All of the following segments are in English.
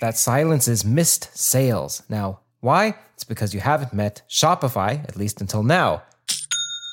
that silences missed sales. Now, why? It's because you haven't met Shopify, at least until now.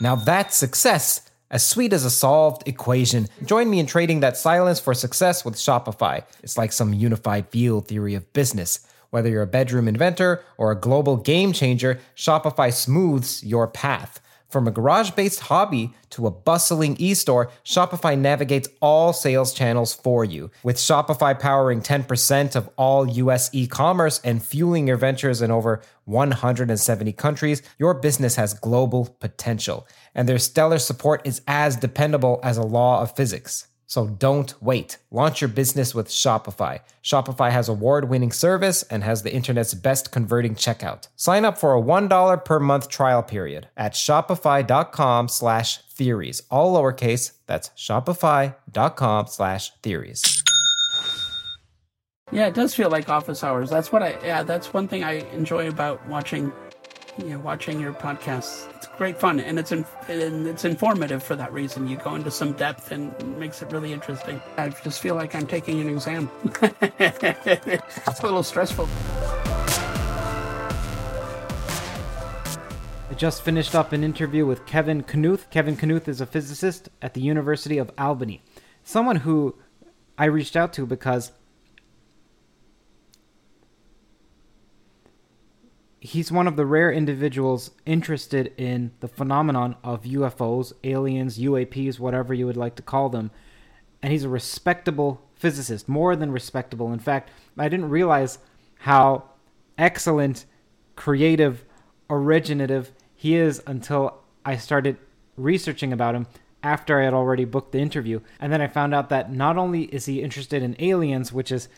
Now that's success, as sweet as a solved equation. Join me in trading that silence for success with Shopify. It's like some unified field theory of business. Whether you're a bedroom inventor or a global game changer, Shopify smooths your path. From a garage based hobby to a bustling e store, Shopify navigates all sales channels for you. With Shopify powering 10% of all US e commerce and fueling your ventures in over 170 countries, your business has global potential. And their stellar support is as dependable as a law of physics. So don't wait. Launch your business with Shopify. Shopify has award-winning service and has the internet's best converting checkout. Sign up for a $1 per month trial period at shopify.com slash theories. All lowercase, that's shopify.com slash theories. Yeah, it does feel like office hours. That's what I, yeah, that's one thing I enjoy about watching, you know, watching your podcasts great fun, and it's in, and it's informative for that reason. You go into some depth and makes it really interesting. I just feel like I'm taking an exam. it's a little stressful. I just finished up an interview with Kevin Knuth. Kevin Knuth is a physicist at the University of Albany. Someone who I reached out to because he's one of the rare individuals interested in the phenomenon of UFOs, aliens, UAPs, whatever you would like to call them. And he's a respectable physicist, more than respectable. In fact, I didn't realize how excellent, creative, originative he is until I started researching about him after I had already booked the interview. And then I found out that not only is he interested in aliens, which is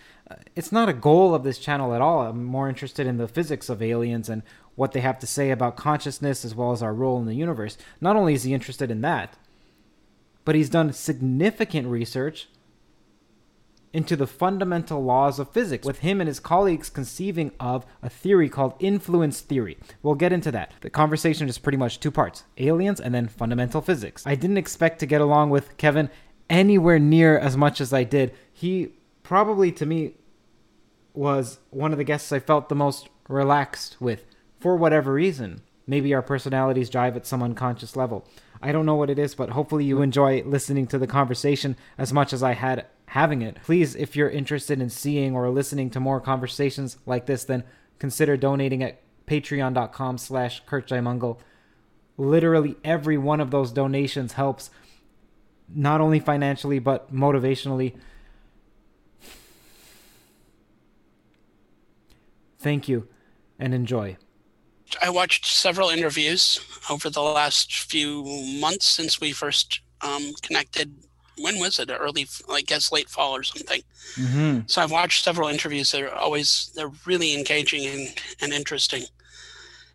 it's not a goal of this channel at all. I'm more interested in the physics of aliens and what they have to say about consciousness as well as our role in the universe. Not only is he interested in that, but he's done significant research into the fundamental laws of physics, with him and his colleagues conceiving of a theory called influence theory. We'll get into that. The conversation is pretty much two parts aliens and then fundamental physics. I didn't expect to get along with Kevin anywhere near as much as I did. He probably, to me, was one of the guests I felt the most relaxed with for whatever reason. Maybe our personalities jive at some unconscious level. I don't know what it is, but hopefully you enjoy listening to the conversation as much as I had having it. Please, if you're interested in seeing or listening to more conversations like this, then consider donating at patreon.com slash. Literally every one of those donations helps not only financially but motivationally. Thank you and enjoy. I watched several interviews over the last few months since we first um, connected when was it? Early, I guess, late fall or something. Mm-hmm. So I've watched several interviews. They're always they're really engaging and, and interesting,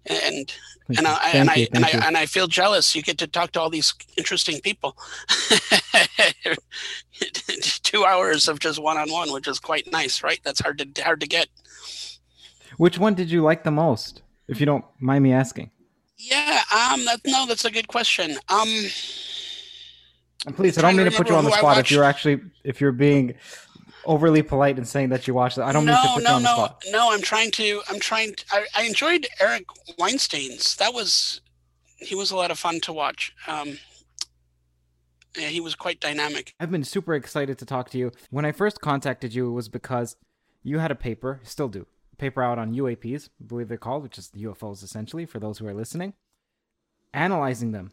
and and I and I and I and I feel jealous. You get to talk to all these interesting people. Two hours of just one on one, which is quite nice, right? That's hard to hard to get. Which one did you like the most, if you don't mind me asking? Yeah, um, that, no, that's a good question. Um, and please, I don't mean to put you on the spot if you're actually if you're being overly polite and saying that you watched it. I don't no, mean to put no, you on no, the spot. No, I'm trying to. I'm trying. To, I, I enjoyed Eric Weinstein's. That was he was a lot of fun to watch. Um, yeah, he was quite dynamic. I've been super excited to talk to you. When I first contacted you, it was because you had a paper, still do, paper out on UAPs, I believe they're called, which is UFOs essentially for those who are listening, analyzing them.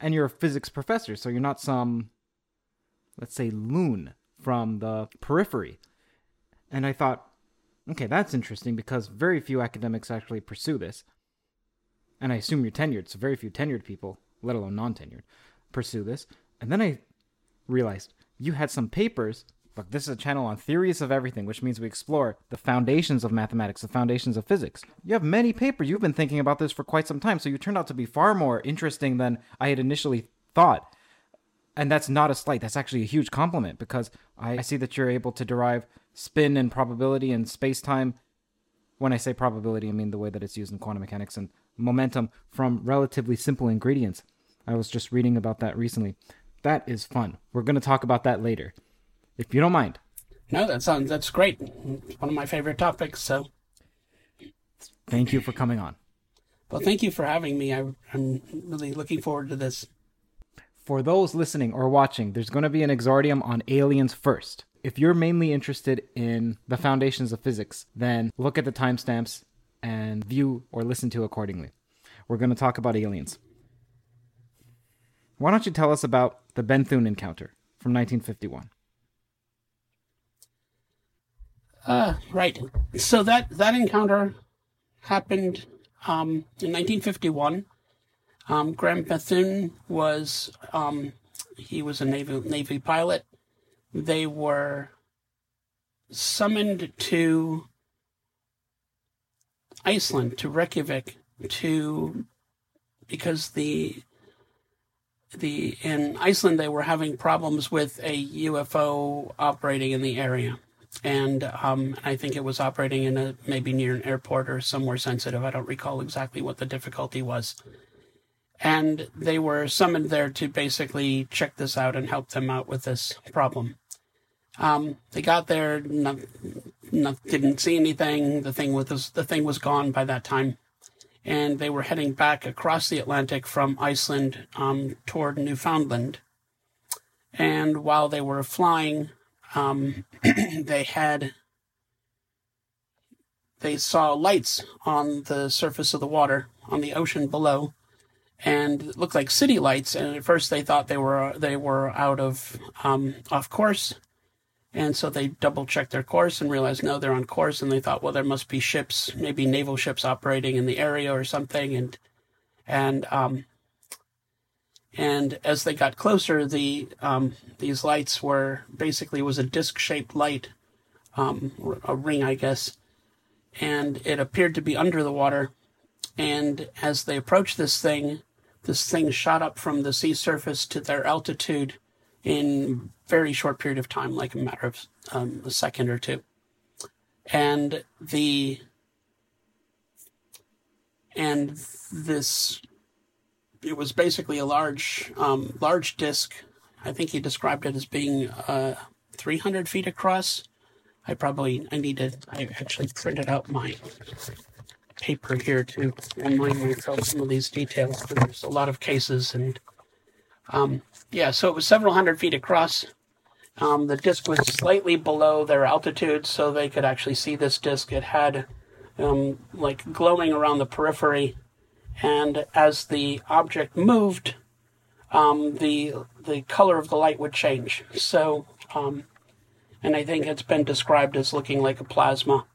And you're a physics professor, so you're not some, let's say, loon from the periphery. And I thought, okay, that's interesting because very few academics actually pursue this. And I assume you're tenured, so very few tenured people, let alone non tenured, pursue this. And then I realized you had some papers. Look, this is a channel on theories of everything, which means we explore the foundations of mathematics, the foundations of physics. You have many papers. You've been thinking about this for quite some time, so you turned out to be far more interesting than I had initially thought. And that's not a slight, that's actually a huge compliment because I, I see that you're able to derive spin and probability and space time. When I say probability, I mean the way that it's used in quantum mechanics and momentum from relatively simple ingredients. I was just reading about that recently. That is fun. We're going to talk about that later, if you don't mind. No, that sounds that's great. It's one of my favorite topics. So, thank you for coming on. Well, thank you for having me. I, I'm really looking forward to this. For those listening or watching, there's going to be an exordium on aliens first. If you're mainly interested in the foundations of physics, then look at the timestamps and view or listen to accordingly. We're going to talk about aliens. Why don't you tell us about the Bethune encounter from 1951? Uh, right. So that that encounter happened um, in 1951. Um, Graham Bethune was um, he was a navy navy pilot. They were summoned to Iceland to Reykjavik to because the the in Iceland they were having problems with a UFO operating in the area, and um, I think it was operating in a maybe near an airport or somewhere sensitive. I don't recall exactly what the difficulty was, and they were summoned there to basically check this out and help them out with this problem. Um, they got there, not, not, didn't see anything. The thing was the thing was gone by that time and they were heading back across the Atlantic from Iceland um, toward Newfoundland. And while they were flying, um, they had they saw lights on the surface of the water on the ocean below, and it looked like city lights. And at first, they thought they were they were out of um, off course, and so they double checked their course and realized no, they're on course. And they thought, well, there must be ships, maybe naval ships operating in the area or something. And and um, and as they got closer, the um, these lights were basically was a disc-shaped light, um, a ring, I guess, and it appeared to be under the water. And as they approached this thing, this thing shot up from the sea surface to their altitude in very short period of time, like a matter of um, a second or two. And the and this it was basically a large um, large disc. I think he described it as being uh, 300 feet across. I probably I need to. I actually printed out my paper here to remind myself some of these details. There's a lot of cases and um, yeah, so it was several hundred feet across. Um, the disc was slightly below their altitude, so they could actually see this disc. It had um, like glowing around the periphery, and as the object moved, um, the the color of the light would change. So, um, and I think it's been described as looking like a plasma.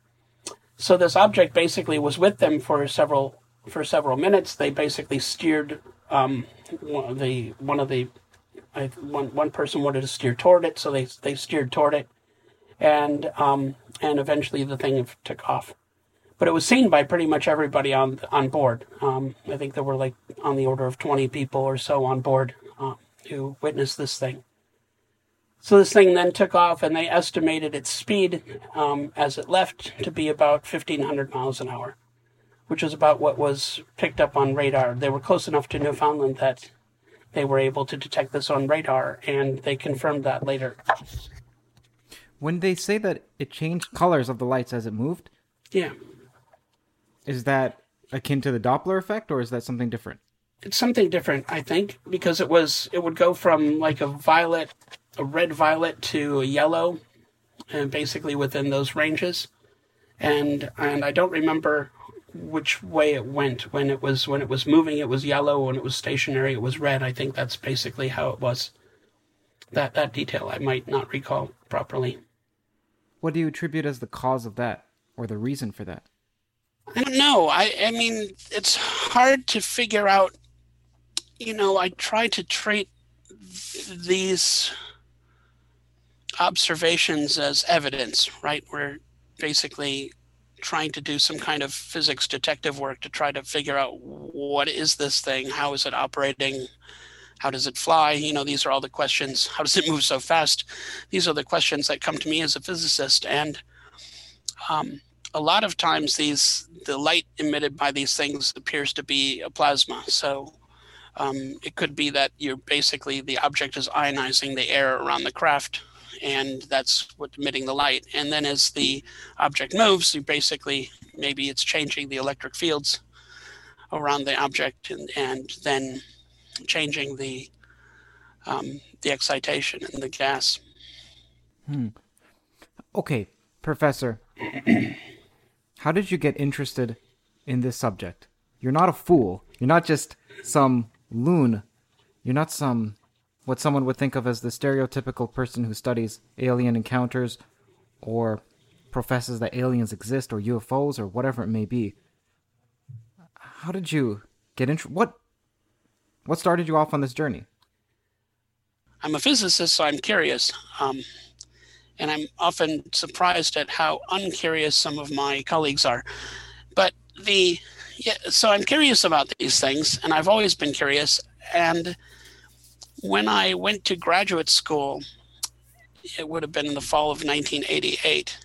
So this object basically was with them for several for several minutes. They basically steered um, one the one of the I, one one person wanted to steer toward it, so they they steered toward it, and um, and eventually the thing took off. But it was seen by pretty much everybody on on board. Um, I think there were like on the order of twenty people or so on board uh, who witnessed this thing. So this thing then took off, and they estimated its speed um, as it left to be about fifteen hundred miles an hour which is about what was picked up on radar. They were close enough to Newfoundland that they were able to detect this on radar, and they confirmed that later. When they say that it changed colors of the lights as it moved, yeah, is that akin to the Doppler effect, or is that something different? It's something different, I think, because it was it would go from like a violet, a red violet to a yellow, and basically within those ranges. And and I don't remember which way it went. When it was when it was moving it was yellow. When it was stationary it was red. I think that's basically how it was. That that detail i might not recall properly. What do you attribute as the cause of that or the reason for that i don't know i i mean it's hard to figure out you know i try to treat these observations as evidence right we're basically trying to do some kind of physics detective work to try to figure out what is this thing, how is it operating, how does it fly? You know, these are all the questions. How does it move so fast? These are the questions that come to me as a physicist, and um, a lot of times these the light emitted by these things appears to be a plasma. So um, it could be that you're basically the object is ionizing the air around the craft and that's what's emitting the light. And then as the object moves, you basically maybe it's changing the electric fields around the object and, and then changing the um, the excitation in the gas. Hmm. Okay, Professor, how did you get interested in this subject? You're not a fool. You're not just some loon. You're not some what someone would think of as the stereotypical person who studies alien encounters or professes that aliens exist or UFOs or whatever it may be. How did you get into what what started you off on this journey? I'm a physicist, so I'm curious. Um, and I'm often surprised at how uncurious some of my colleagues are. But the yeah, so I'm curious about these things, and I've always been curious. And when I went to graduate school, it would have been in the fall of 1988.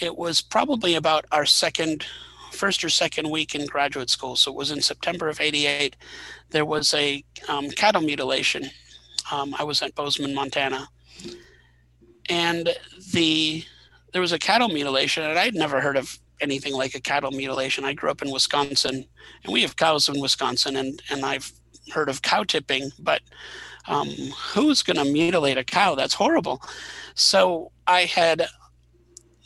It was probably about our second, first or second week in graduate school. So it was in September of 88. There was a um, cattle mutilation. Um, I was at Bozeman, Montana. And the there was a cattle mutilation, and I'd never heard of anything like a cattle mutilation. I grew up in Wisconsin, and we have cows in Wisconsin, and, and I've heard of cow tipping, but um, who's going to mutilate a cow? That's horrible. So I had,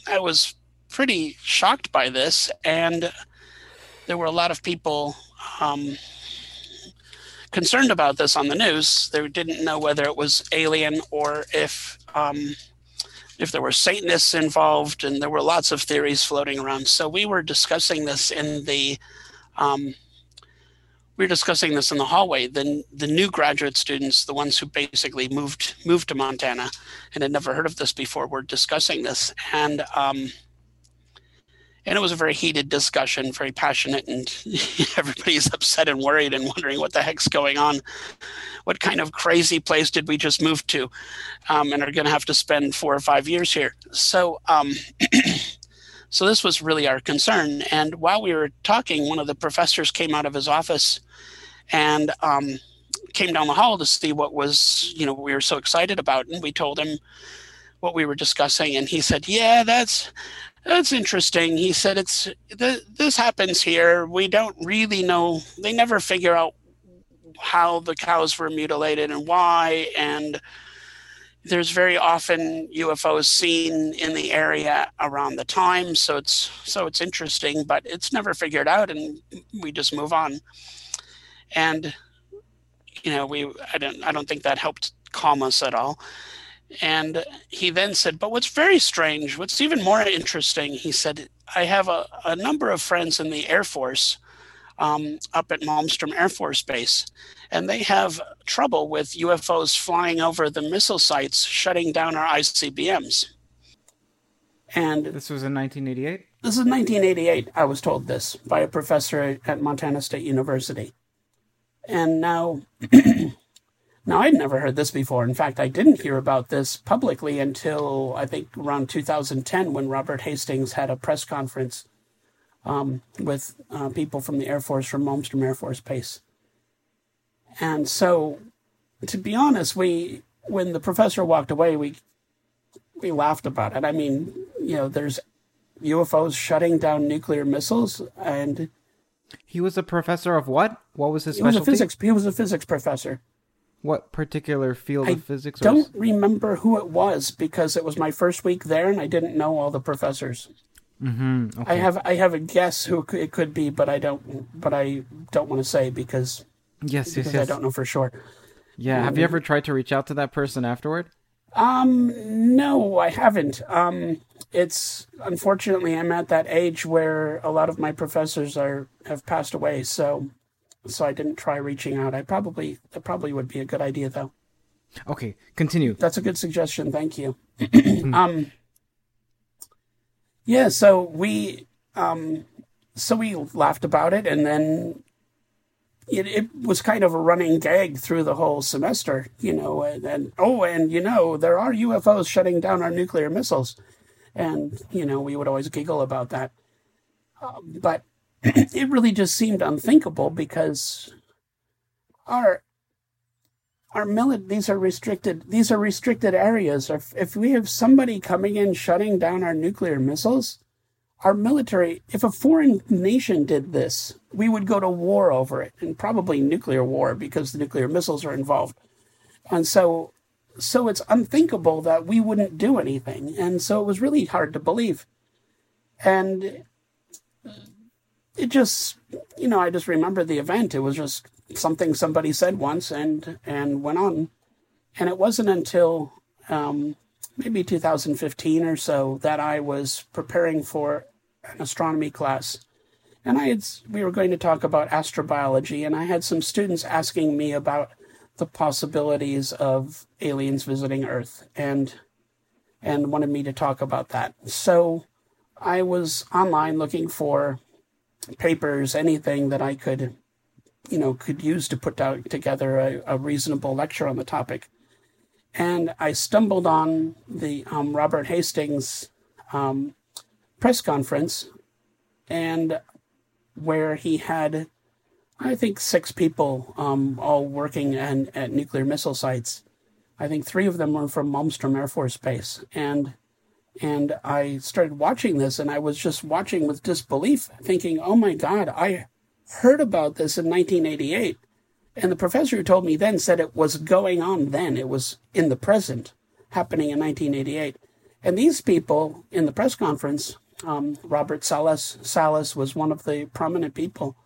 I was pretty shocked by this, and there were a lot of people um, concerned about this on the news. They didn't know whether it was alien or if um, if there were Satanists involved, and there were lots of theories floating around. So we were discussing this in the um, we were discussing this in the hallway. The the new graduate students, the ones who basically moved moved to Montana and had never heard of this before, were discussing this, and um, and it was a very heated discussion, very passionate, and everybody's upset and worried and wondering what the heck's going on. What kind of crazy place did we just move to, um, and are going to have to spend four or five years here? So. Um, So this was really our concern. And while we were talking, one of the professors came out of his office and um, came down the hall to see what was, you know, we were so excited about. And we told him what we were discussing, and he said, "Yeah, that's that's interesting." He said, "It's th- this happens here. We don't really know. They never figure out how the cows were mutilated and why, and." there's very often UFOs seen in the area around the time, so it's so it's interesting, but it's never figured out, and we just move on and you know we I don't I don't think that helped calm us at all. And he then said, But what's very strange, what's even more interesting, he said, I have a, a number of friends in the Air Force um, up at Malmstrom Air Force Base, and they have trouble with UFOs flying over the missile sites, shutting down our ICBMs. And this was in 1988? This is 1988. I was told this by a professor at Montana State University. And now, now I'd never heard this before. In fact, I didn't hear about this publicly until I think around 2010 when Robert Hastings had a press conference um, with uh, people from the Air Force from Malmstrom Air Force Base. And so, to be honest, we when the professor walked away, we we laughed about it. I mean, you know, there's UFOs shutting down nuclear missiles, and he was a professor of what? What was his he specialty? was a physics. He was a physics professor. What particular field I of physics? I don't remember who it was because it was my first week there, and I didn't know all the professors. Mm-hmm. Okay. I have I have a guess who it could be, but I don't. But I don't want to say because yes, because yes, yes. I don't know for sure. Yeah. Have you ever tried to reach out to that person afterward? Um, no, I haven't. Um, it's unfortunately I'm at that age where a lot of my professors are have passed away, so so I didn't try reaching out. I probably that probably would be a good idea though. Okay, continue. That's a good suggestion. Thank you. um, yeah, so we um, so we laughed about it, and then it, it was kind of a running gag through the whole semester, you know. And, and oh, and you know, there are UFOs shutting down our nuclear missiles, and you know, we would always giggle about that. Uh, but it really just seemed unthinkable because our our these are restricted these are restricted areas. If, if we have somebody coming in shutting down our nuclear missiles our military if a foreign nation did this we would go to war over it and probably nuclear war because the nuclear missiles are involved. And so so it's unthinkable that we wouldn't do anything. And so it was really hard to believe. And it just you know i just remember the event. It was just something somebody said once and and went on. And it wasn't until um, maybe 2015 or so that i was preparing for an astronomy class. And i had we were going to talk about astrobiology and i had some students asking me about the possibilities of aliens visiting earth and and wanted me to talk about that. So i was online looking for papers anything that i could you know, could use to put out together a, a reasonable lecture on the topic. And I stumbled on the um, Robert Hastings um, press conference, and where he had, I think, six people um, all working at, at nuclear missile sites. I think three of them were from Malmstrom Air Force Base, and and I started watching this, and I was just watching with disbelief, thinking, "Oh my God, I." heard about this in 1988. And the professor who told me then said it was going on then. It was in the present, happening in 1988. And these people in the press conference, um, Robert Salas, Salas was one of the prominent people.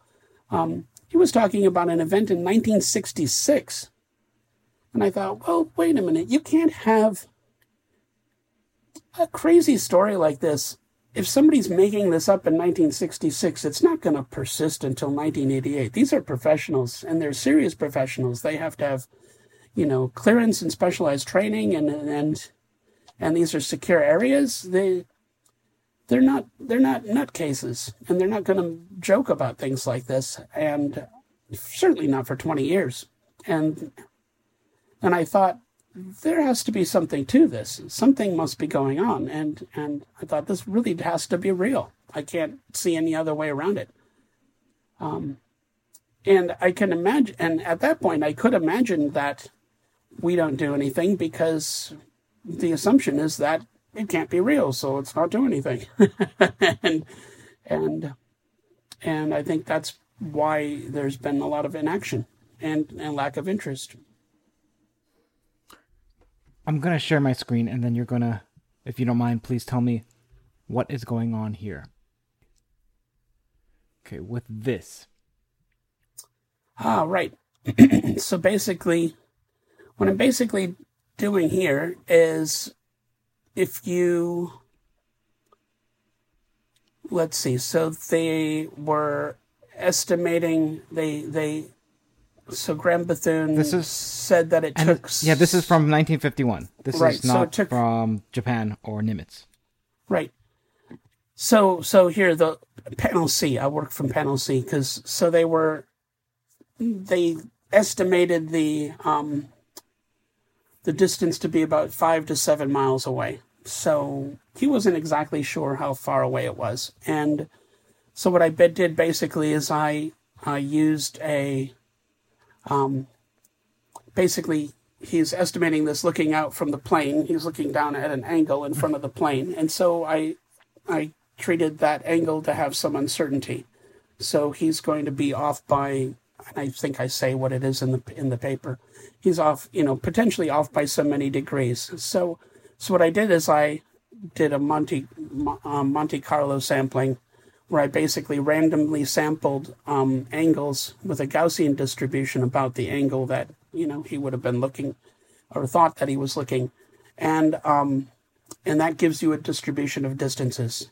Um, he was talking about an event in 1966. And I thought, well, wait a minute. You can't have a crazy story like this if somebody's making this up in 1966, it's not going to persist until 1988. These are professionals, and they're serious professionals. They have to have, you know, clearance and specialized training, and and and these are secure areas. They they're not they're not nutcases, and they're not going to joke about things like this, and certainly not for 20 years. And and I thought, there has to be something to this. Something must be going on. And, and I thought this really has to be real. I can't see any other way around it. Um, and I can imagine, and at that point, I could imagine that we don't do anything because the assumption is that it can't be real, so it's not doing anything. and, and, and I think that's why there's been a lot of inaction and, and lack of interest. I'm gonna share my screen, and then you're gonna, if you don't mind, please tell me what is going on here. Okay, with this. Ah, right. so basically, what I'm basically doing here is if you let's see so they were estimating they they so Graham Bethune This is- said that it took yeah, this is from 1951. This Right, is not it took- from Japan or Nimitz. Right. So so here the panel C. I work from panel C because so they were they estimated the um the distance to be about five to seven miles away. So he wasn't exactly sure how far away it was, and So what I did basically is I I used a um, basically he's estimating this looking out from the plane. He's looking down at an angle in front of the plane, and so I I treated that angle to have some uncertainty. So he's going to be off by, and I think I say what it is in the in the paper. He's off, you know, potentially off by so many degrees. So so what I did is I did a Monte um, Monte Carlo sampling where I basically randomly sampled um, angles with a Gaussian distribution about the angle that you know he would have been looking or thought that he was looking, and um, and that gives you a distribution of distances.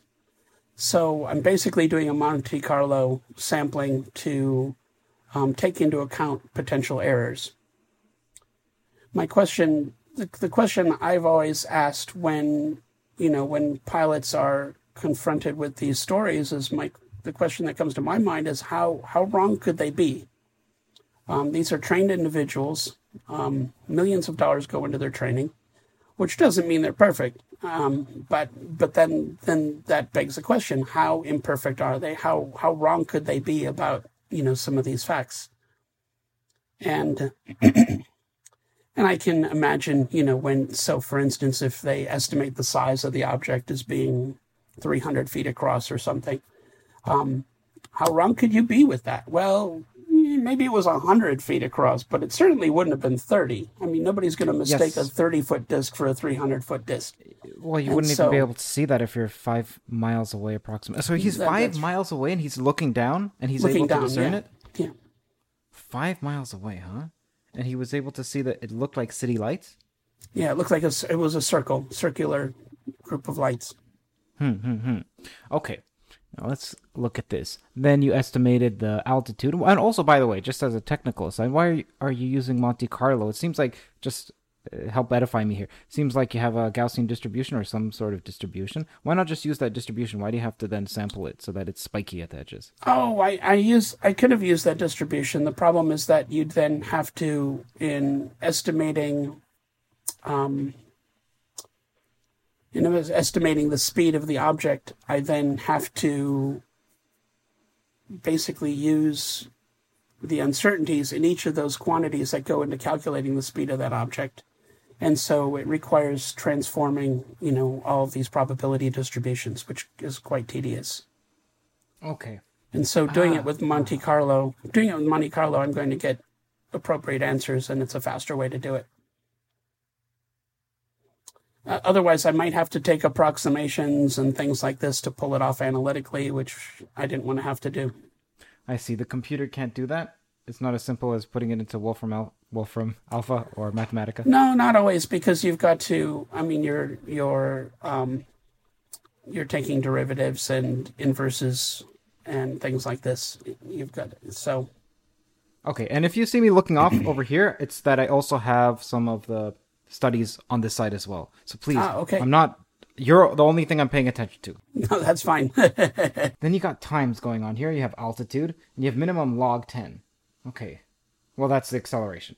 So I'm basically doing a Monte Carlo sampling to um, take into account potential errors. My question, the, the question I've always asked when you know when pilots are confronted with these stories is my the question that comes to my mind is how how wrong could they be? Um, these are trained individuals. Um, millions of dollars go into their training, which doesn't mean they're perfect. Um, but but then then that begs the question: How imperfect are they? How how wrong could they be about you know some of these facts? And and I can imagine you know when so for instance if they estimate the size of the object as being 300 feet across or something. Um, how wrong could you be with that? Well, maybe it was 100 feet across, but it certainly wouldn't have been 30. I mean, nobody's going to mistake yes. a 30 foot disc for a 300 foot disc. Well, you and wouldn't so, even be able to see that if you're five miles away, approximately. So he's that, five miles away and he's looking down and he's able to discern yeah. it? Yeah. Five miles away, huh? And he was able to see that it looked like city lights? Yeah, it looked like a, it was a circle, circular group of lights. Hmm, hmm, hmm. Okay. Now let's look at this. Then you estimated the altitude, and also, by the way, just as a technical aside, why are you, are you using Monte Carlo? It seems like just uh, help edify me here. Seems like you have a Gaussian distribution or some sort of distribution. Why not just use that distribution? Why do you have to then sample it so that it's spiky at the edges? Oh, I, I use I could have used that distribution. The problem is that you'd then have to in estimating um, know, estimating the speed of the object, I then have to basically use the uncertainties in each of those quantities that go into calculating the speed of that object. And so it requires transforming, you know, all of these probability distributions, which is quite tedious. Okay. And so doing ah. it with Monte Carlo, doing it with Monte Carlo, I'm going to get appropriate answers, and it's a faster way to do it. Uh, otherwise, I might have to take approximations and things like this to pull it off analytically, which I didn't want to have to do. I see. The computer can't do that. It's not as simple as putting it into Wolfram Al- Wolfram Alpha or Mathematica. No, not always, because you've got to. I mean, you're you're um, you're taking derivatives and inverses and things like this. You've got so. Okay, and if you see me looking off over here, it's that I also have some of the studies on this site as well. So please, ah, okay. I'm not. You're the only thing I'm paying attention to. No, that's fine. then you got times going on here. You have altitude, and you have minimum log 10. Okay. Well, that's the acceleration.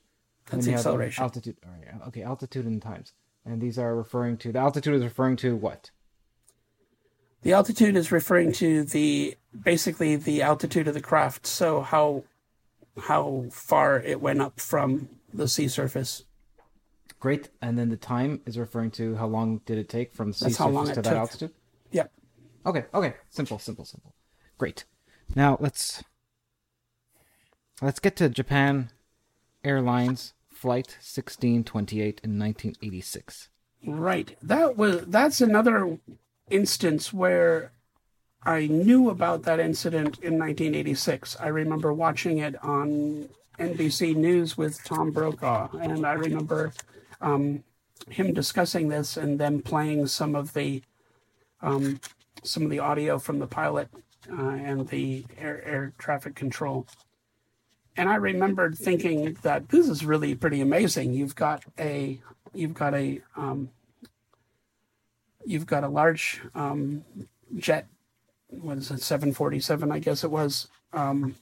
That's the acceleration. Altitude. All right. Okay, altitude and times. And these are referring to the altitude is referring to what? The altitude is referring to the basically the altitude of the craft. So how how far it went up from the sea surface. Great. And then the time is referring to how long did it take from sea That's surface to that took. altitude? Yep. Okay. Okay. Simple, simple, simple. Great. Now let's let's get to Japan Airlines flight 1628 in 1986. Right. That was that's another instance where I knew about that incident in 1986. I remember watching it on NBC News with Tom Brokaw, and I remember um, him discussing this and then playing some of the um, some of the audio from the pilot uh, and the air, air traffic control. And I remembered thinking that this is really pretty amazing. You've got a you've got a um, you've got a large um, jet. What is it? Seven forty seven, I guess it was. Um,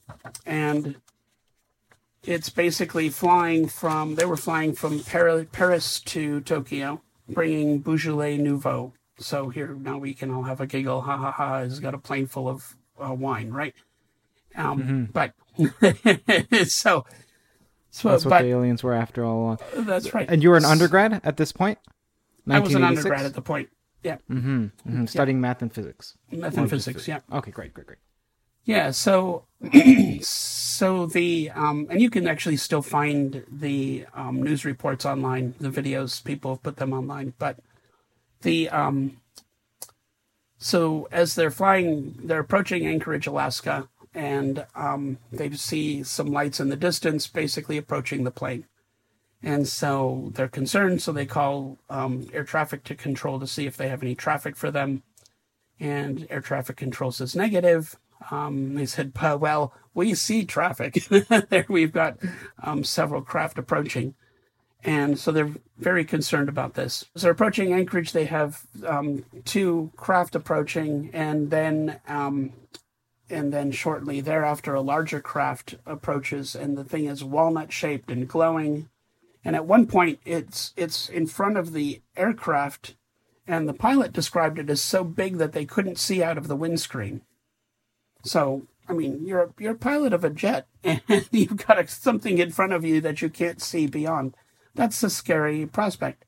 and it's basically flying from they were flying from Paris to Tokyo, bringing Beaujolais Nouveau. So here now we can all have a giggle. Ha ha ha! Has got a plane full of uh, wine, right? Um, mm-hmm. But so, so that's what but, the aliens were after all along. That's right. And you were an undergrad at this point. I was an undergrad at the point. Yeah. Mm-hmm. mm-hmm. Studying yeah. math and physics. Math and physics. Yeah. Okay. Great. Great. Great. Yeah. So, so the um, and you can actually still find the um, news reports online. The videos people have put them online, but the um, so as they're flying, they're approaching Anchorage, Alaska, and um, they see some lights in the distance, basically approaching the plane. And so they're concerned, so they call um, air traffic to control to see if they have any traffic for them. And air traffic control says negative. Um, they said, well, we see traffic. there we've got um, several craft approaching. And so they're very concerned about this. So they're approaching Anchorage, they have um, two craft approaching, and then um, and then shortly thereafter, a larger craft approaches, and the thing is walnut shaped and glowing. And at one point, it's it's in front of the aircraft, and the pilot described it as so big that they couldn't see out of the windscreen. So, I mean, you're a, you're a pilot of a jet, and you've got a, something in front of you that you can't see beyond. That's a scary prospect.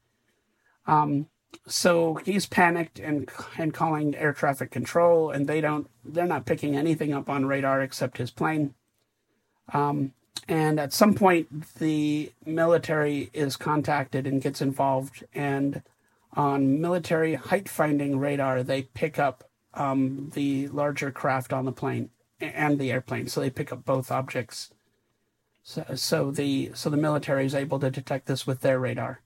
Um, so he's panicked and and calling air traffic control, and they don't. They're not picking anything up on radar except his plane. Um, and at some point, the military is contacted and gets involved. And on military height finding radar, they pick up um, the larger craft on the plane and the airplane. So they pick up both objects. So, so the so the military is able to detect this with their radar.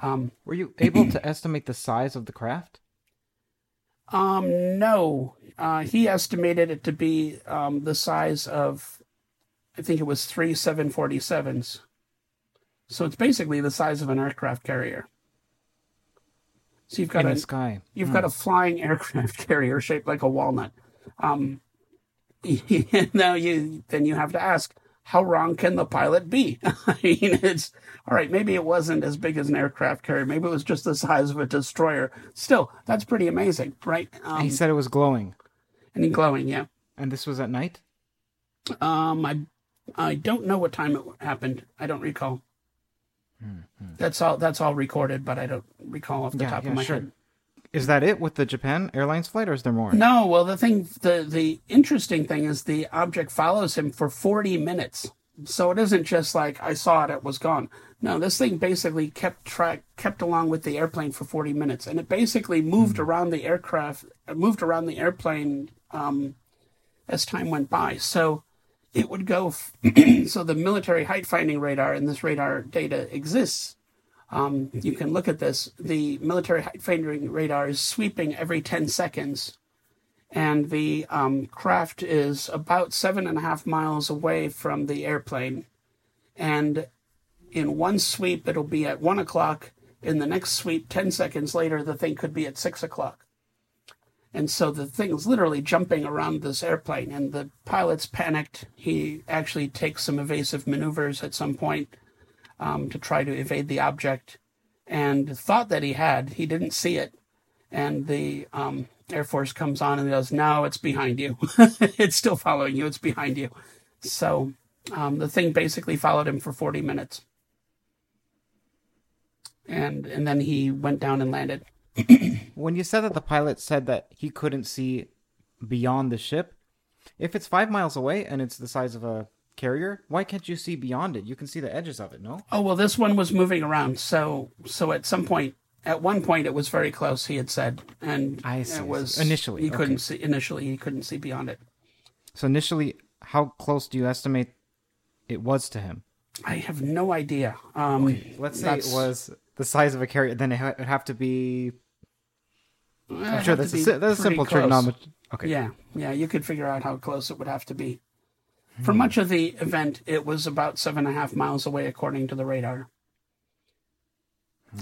Um, Were you able to estimate the size of the craft? Um, no. Uh, he estimated it to be um, the size of I think it was three 747s. So it's basically the size of an aircraft carrier. So you've got In a sky. You've hmm. got a flying aircraft carrier shaped like a walnut. Um, now you then you have to ask, how wrong can the pilot be? I mean, it's all right. Maybe it wasn't as big as an aircraft carrier. Maybe it was just the size of a destroyer. Still, that's pretty amazing, right? Um, he said it was glowing. And glowing, yeah. And this was at night. Um, I I don't know what time it happened. I don't recall. Mm-hmm. That's all. That's all recorded, but I don't recall off the yeah, top yeah, of my sure. head. Is that it with the Japan Airlines flight, or is there more? No. Well, the thing, the the interesting thing is the object follows him for forty minutes. So it isn't just like I saw it, it was gone. No, this thing basically kept track, kept along with the airplane for forty minutes, and it basically moved mm-hmm. around the aircraft, moved around the airplane um, as time went by. So it would go. F- so the military height finding radar and this radar data exists. Um, you can look at this. The military height finding radar is sweeping every 10 seconds, and the um, craft is about seven and a half miles away from the airplane. And in one sweep, it'll be at one o'clock. In the next sweep, 10 seconds later, the thing could be at six o'clock. And so the thing's literally jumping around this airplane, and the pilot's panicked. He actually takes some evasive maneuvers at some point um, to try to evade the object, and thought that he had. He didn't see it, and the um, Air Force comes on and goes, "No, it's behind you. it's still following you. It's behind you." So um, the thing basically followed him for 40 minutes, and and then he went down and landed. When you said that the pilot said that he couldn't see beyond the ship, if it's five miles away and it's the size of a carrier, why can't you see beyond it? You can see the edges of it, no? Oh well, this one was moving around, so so at some point, at one point, it was very close. He had said, and I see, it was initially he okay. couldn't see. Initially, he couldn't see beyond it. So initially, how close do you estimate it was to him? I have no idea. Um, okay. Let's say it was the size of a carrier, then it would have to be. I'm sure that's a, that's a simple trigonometry. Okay. Yeah, yeah, you could figure out how close it would have to be. For much of the event, it was about seven and a half miles away, according to the radar.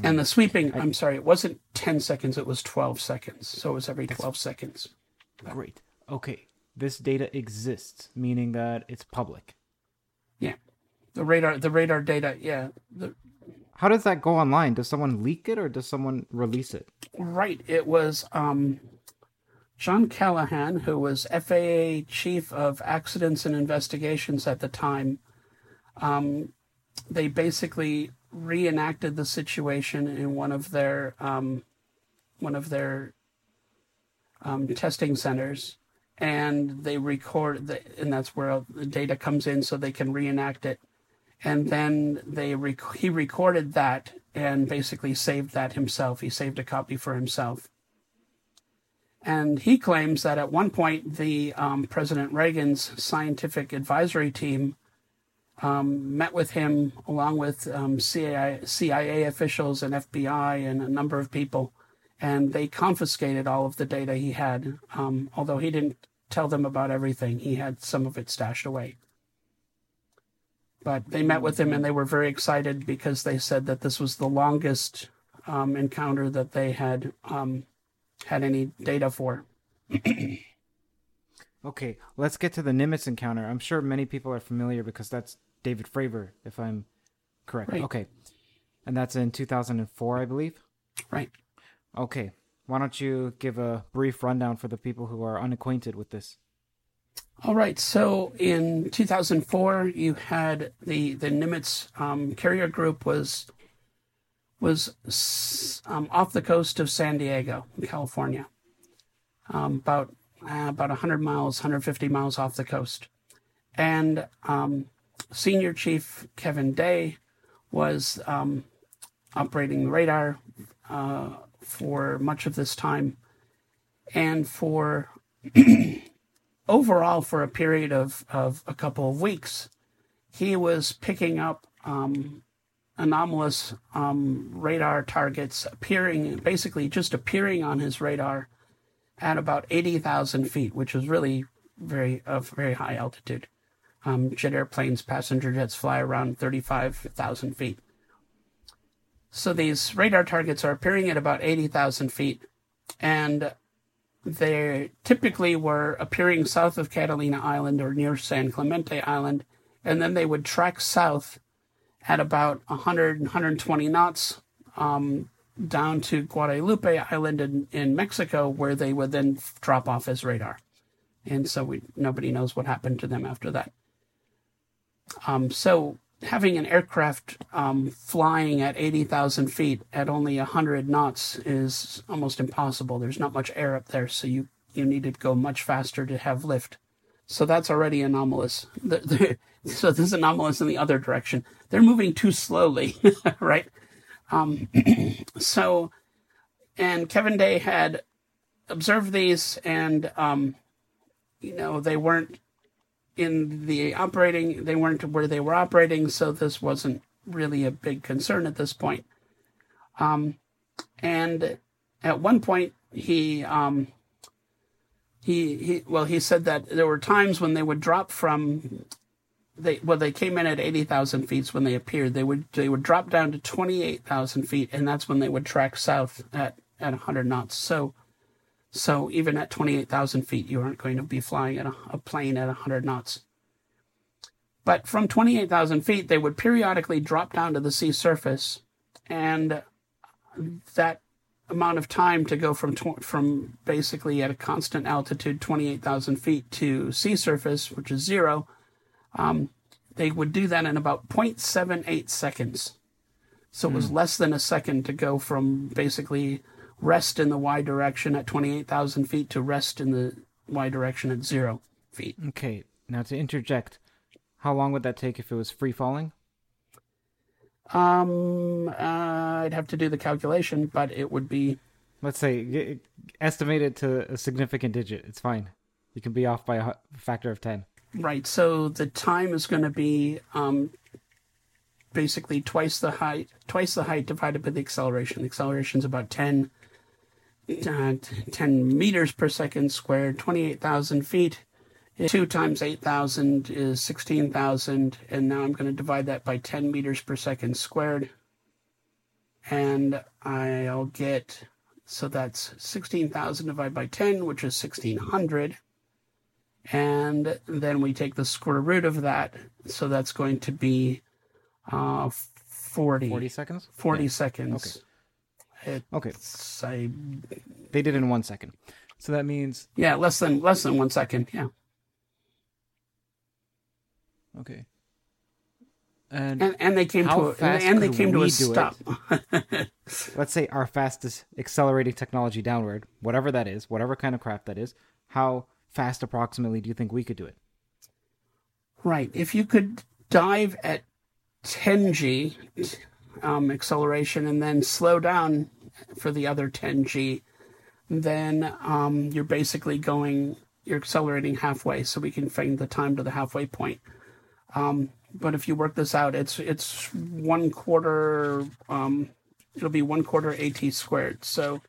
And the hmm. sweeping, I'm sorry, it wasn't 10 seconds, it was 12 seconds. So it was every 12 seconds. Great. Okay. This data exists, meaning that it's public. Yeah. The radar, the radar data, yeah. The, How does that go online? Does someone leak it or does someone release it? Right. It was, um, John Callahan, who was FAA Chief of Accidents and Investigations at the time, um, they basically reenacted the situation in one of their um, one of their um, testing centers, and they record, the, and that's where the data comes in, so they can reenact it. And then they rec- he recorded that and basically saved that himself. He saved a copy for himself. And he claims that at one point, the um, President Reagan's scientific advisory team um, met with him along with um, CIA, CIA officials and FBI and a number of people, and they confiscated all of the data he had. Um, although he didn't tell them about everything, he had some of it stashed away. But they met with him and they were very excited because they said that this was the longest um, encounter that they had um, had any data for. okay, let's get to the Nimitz encounter. I'm sure many people are familiar because that's David Fravor, if I'm correct. Right. Okay. And that's in 2004, I believe? Right. Okay. Why don't you give a brief rundown for the people who are unacquainted with this? All right. So in 2004, you had the the Nimitz um, carrier group was was um, off the coast of San Diego, California, um, about uh, about 100 miles, 150 miles off the coast, and um, Senior Chief Kevin Day was um, operating the radar uh, for much of this time, and for overall for a period of, of a couple of weeks, he was picking up um, anomalous um, radar targets appearing, basically just appearing on his radar at about 80,000 feet, which is really very of very high altitude. Um, jet airplanes, passenger jets fly around 35,000 feet. So these radar targets are appearing at about 80,000 feet, and they typically were appearing south of Catalina Island or near San Clemente Island, and then they would track south at about 100, 120 knots um, down to Guadalupe Island in, in Mexico, where they would then drop off as radar. And so we, nobody knows what happened to them after that. Um, so having an aircraft um, flying at 80,000 feet at only 100 knots is almost impossible. There's not much air up there, so you, you need to go much faster to have lift. So that's already anomalous. so this is anomalous in the other direction. They're moving too slowly, right? Um, so, and Kevin Day had observed these, and um, you know they weren't in the operating, they weren't where they were operating, so this wasn't really a big concern at this point. Um, and at one point, he, um, he, he, well, he said that there were times when they would drop from, they, well, they came in at 80,000 feet when they appeared. They would, they would drop down to 28,000 feet, and that's when they would track south at, at 100 knots. So, so even at 28,000 feet, you aren't going to be flying at a, a plane at 100 knots. But from 28,000 feet, they would periodically drop down to the sea surface, and that amount of time to go from tw- from basically at a constant altitude, 28,000 feet, to sea surface, which is zero, um, they would do that in about 0.78 seconds. So it was mm. less than a second to go from basically rest in the y direction at 28,000 feet to rest in the y direction at zero feet. Okay, now to interject, how long would that take if it was free falling? Um, uh, I'd have to do the calculation, but it would be. Let's say estimate it to a significant digit. It's fine. You can be off by a factor of ten. Right. So the time is going to be um, basically twice the height, twice the height divided by the acceleration. The acceleration is about ten uh, 10 meters per second squared, 28,000 feet. 2 times 8,000 is 16,000, and now I'm going to divide that by 10 meters per second squared. And I'll get, so that's 16,000 divided by 10, which is 1,600. And then we take the square root of that, so that's going to be uh, 40. 40 seconds? 40 yeah. seconds. Okay. It's, okay. I, they did in one second. So that means yeah, less than less than one second. Yeah. Okay. And and, and they came to a, and they came to a stop. Let's say our fastest accelerating technology downward, whatever that is, whatever kind of craft that is. How fast approximately do you think we could do it? Right. If you could dive at 10g um, acceleration and then slow down for the other 10g, then um, you're basically going, you're accelerating halfway, so we can find the time to the halfway point. Um, but if you work this out, it's it's one quarter. Um, it'll be one quarter at squared. So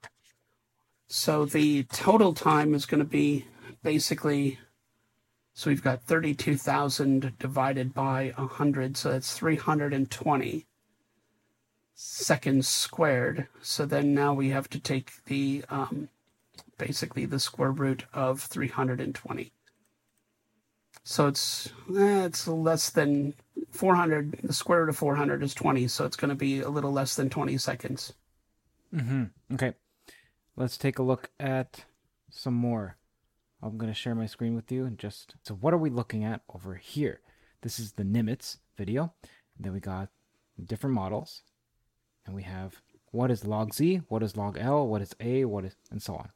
so the total time is going to be basically. So we've got thirty-two thousand divided by hundred, so that's three hundred and twenty seconds squared. So then now we have to take the um, basically the square root of 320. So it's eh, it's less than 400. The square root of 400 is 20, so it's going to be a little less than 20 seconds. Mm-hmm. Okay, let's take a look at some more. I'm going to share my screen with you and just so what are we looking at over here? This is the Nimitz video. Then we got different models and we have what is log Z, what is log L, what is A, what is, and so on.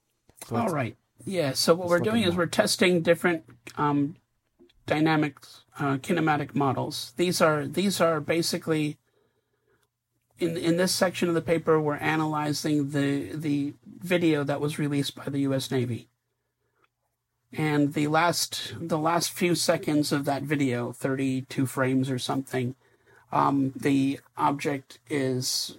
So All right. Yeah. So what we're doing is we're testing different um, dynamic uh, kinematic models. These are these are basically in in this section of the paper we're analyzing the the video that was released by the U.S. Navy. And the last the last few seconds of that video, 32 frames or something, um, the object is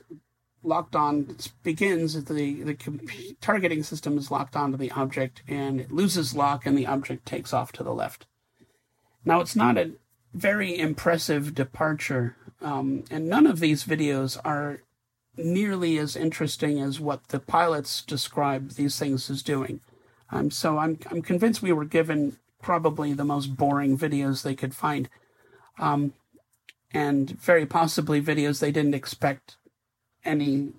locked on. Begins the the targeting system is locked onto the object, and it loses lock, and the object takes off to the left. Now it's not a very impressive departure, um, and none of these videos are nearly as interesting as what the pilots describe these things as doing. Um, so I'm I'm convinced we were given probably the most boring videos they could find. Um, and very possibly videos they didn't expect anything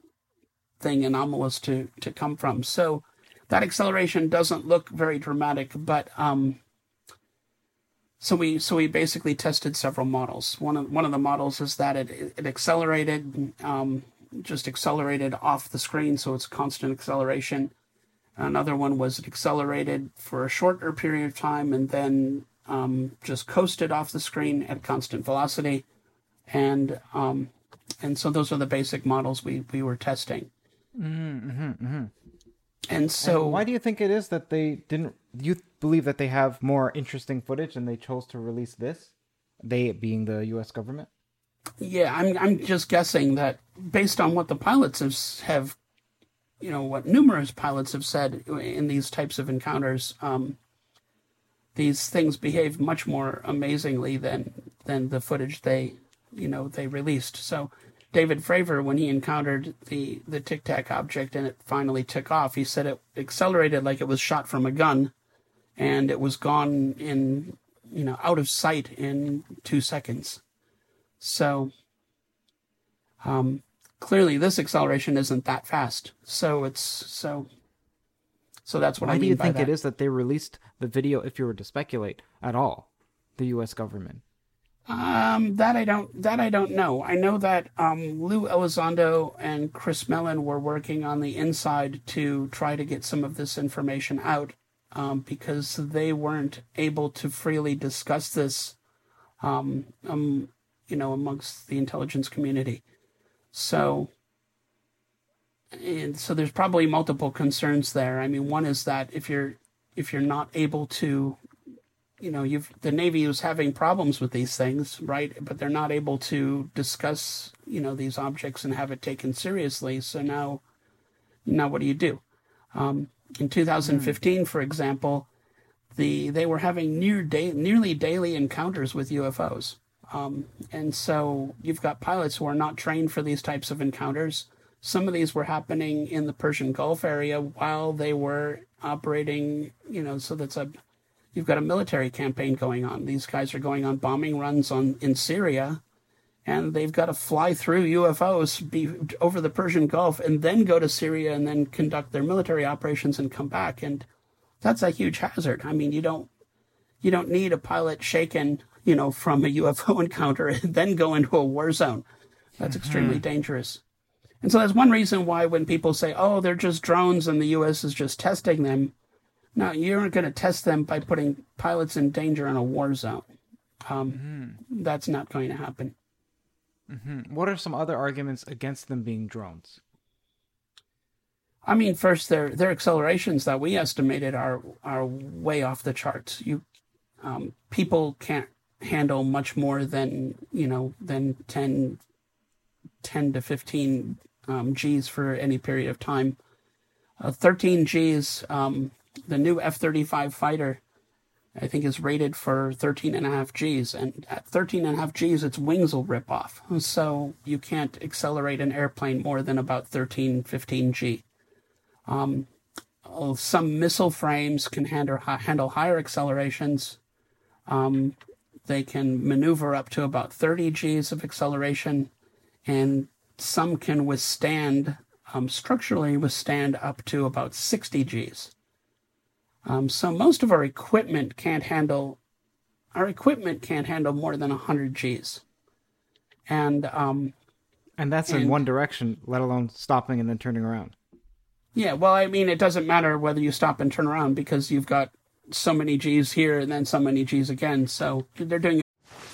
anomalous to, to come from. So that acceleration doesn't look very dramatic, but um, so we so we basically tested several models. One of one of the models is that it it accelerated, um, just accelerated off the screen, so it's constant acceleration. Another one was it accelerated for a shorter period of time and then um, just coasted off the screen at constant velocity and um, and so those are the basic models we we were testing. Mm-hmm, mm-hmm. And so, and why do you think it is that they didn't? You believe that they have more interesting footage and they chose to release this? They being the U.S. government. Yeah, I'm I'm just guessing that based on what the pilots have have, you know, what numerous pilots have said in these types of encounters. Um, these things behave much more amazingly than than the footage they you know they released. So David Fravor, when he encountered the the Tic Tac object and it finally took off, he said it accelerated like it was shot from a gun, and it was gone in you know out of sight in two seconds. So um, clearly, this acceleration isn't that fast. So it's so. So that's what Why I mean. Why do you think that. it is that they released the video? If you were to speculate at all, the U.S. government. Um, that I don't. That I don't know. I know that um, Lou Elizondo and Chris Mellon were working on the inside to try to get some of this information out, um, because they weren't able to freely discuss this, um, um, you know, amongst the intelligence community. So, and so there's probably multiple concerns there. I mean, one is that if you're if you're not able to you know, you've the Navy is having problems with these things, right? But they're not able to discuss, you know, these objects and have it taken seriously. So now, now what do you do? Um, in 2015, mm. for example, the they were having near day, nearly daily encounters with UFOs, um, and so you've got pilots who are not trained for these types of encounters. Some of these were happening in the Persian Gulf area while they were operating, you know, so that's a You've got a military campaign going on. These guys are going on bombing runs on in Syria, and they've got to fly through UFOs be, over the Persian Gulf and then go to Syria and then conduct their military operations and come back. And that's a huge hazard. I mean, you don't you don't need a pilot shaken, you know, from a UFO encounter and then go into a war zone. That's mm-hmm. extremely dangerous. And so that's one reason why when people say, "Oh, they're just drones and the US is just testing them," no, you aren't going to test them by putting pilots in danger in a war zone. Um, mm-hmm. That's not going to happen. Mm-hmm. What are some other arguments against them being drones? I mean, first, their their accelerations that we estimated are are way off the charts. You um, people can't handle much more than you know than 10, 10 to fifteen um, Gs for any period of time. Uh, Thirteen Gs, um, the new F thirty five fighter, I think is rated for 13 and a half Gs, and at 13 and a half Gs, its wings will rip off. So you can't accelerate an airplane more than about 13, 15 G. Um, some missile frames can handle, handle higher accelerations. Um, they can maneuver up to about 30 Gs of acceleration, and some can withstand, um, structurally withstand up to about 60 Gs. Um, so most of our equipment can't handle, our equipment can't handle more than 100 Gs. And, um, and that's and, in one direction, let alone stopping and then turning around. Yeah, well, I mean, it doesn't matter whether you stop and turn around because you've got so many G's here and then so many G's again. So they're doing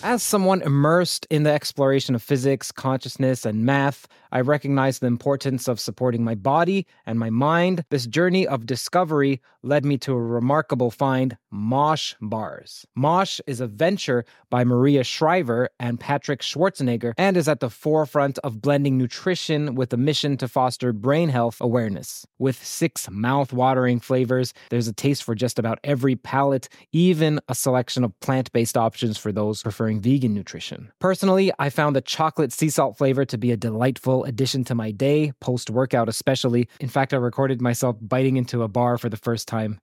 as someone immersed in the exploration of physics, consciousness, and math, I recognize the importance of supporting my body and my mind. This journey of discovery led me to a remarkable find Mosh Bars. Mosh is a venture by Maria Shriver and Patrick Schwarzenegger and is at the forefront of blending nutrition with a mission to foster brain health awareness. With six mouth watering flavors, there's a taste for just about every palate, even a selection of plant based options for those preferring vegan nutrition. Personally, I found the chocolate sea salt flavor to be a delightful addition to my day, post workout especially. In fact, I recorded myself biting into a bar for the first time.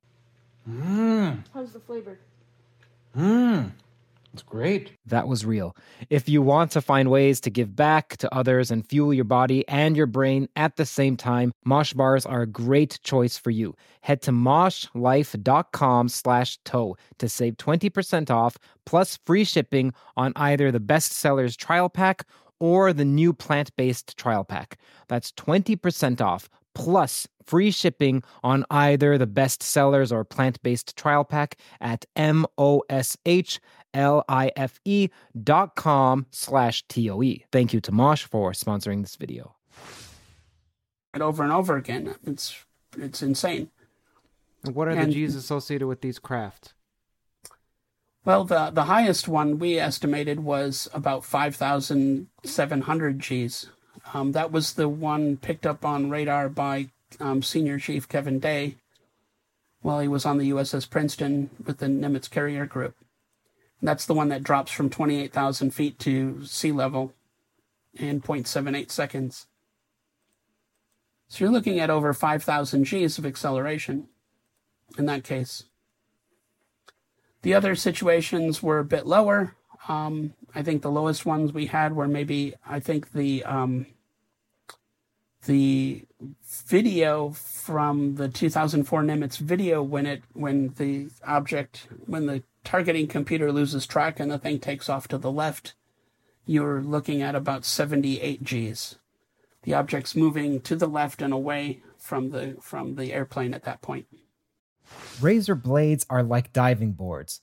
Mmm. How's the flavor? Mmm. Great. That was real. If you want to find ways to give back to others and fuel your body and your brain at the same time, Mosh bars are a great choice for you. Head to moshlife.com slash toe to save 20% off plus free shipping on either the bestsellers trial pack or the new plant based trial pack. That's 20% off plus free shipping on either the best sellers or plant based trial pack at M-O-S-H-L-I-F-E dot com slash T-O-E. Thank you to Mosh for sponsoring this video. And over and over again. It's it's insane. And what are and, the G's associated with these craft? Well, the the highest one we estimated was about five thousand seven hundred Gs. Um, that was the one picked up on radar by um, Senior Chief Kevin Day while he was on the USS Princeton with the Nimitz Carrier Group. And that's the one that drops from 28,000 feet to sea level in 0.78 seconds. So you're looking at over 5,000 Gs of acceleration in that case. The other situations were a bit lower. Um, I think the lowest ones we had were maybe I think the um, the video from the 2004 Nimitz video when it when the object when the targeting computer loses track and the thing takes off to the left, you're looking at about 78 Gs. The object's moving to the left and away from the from the airplane at that point. Razor blades are like diving boards.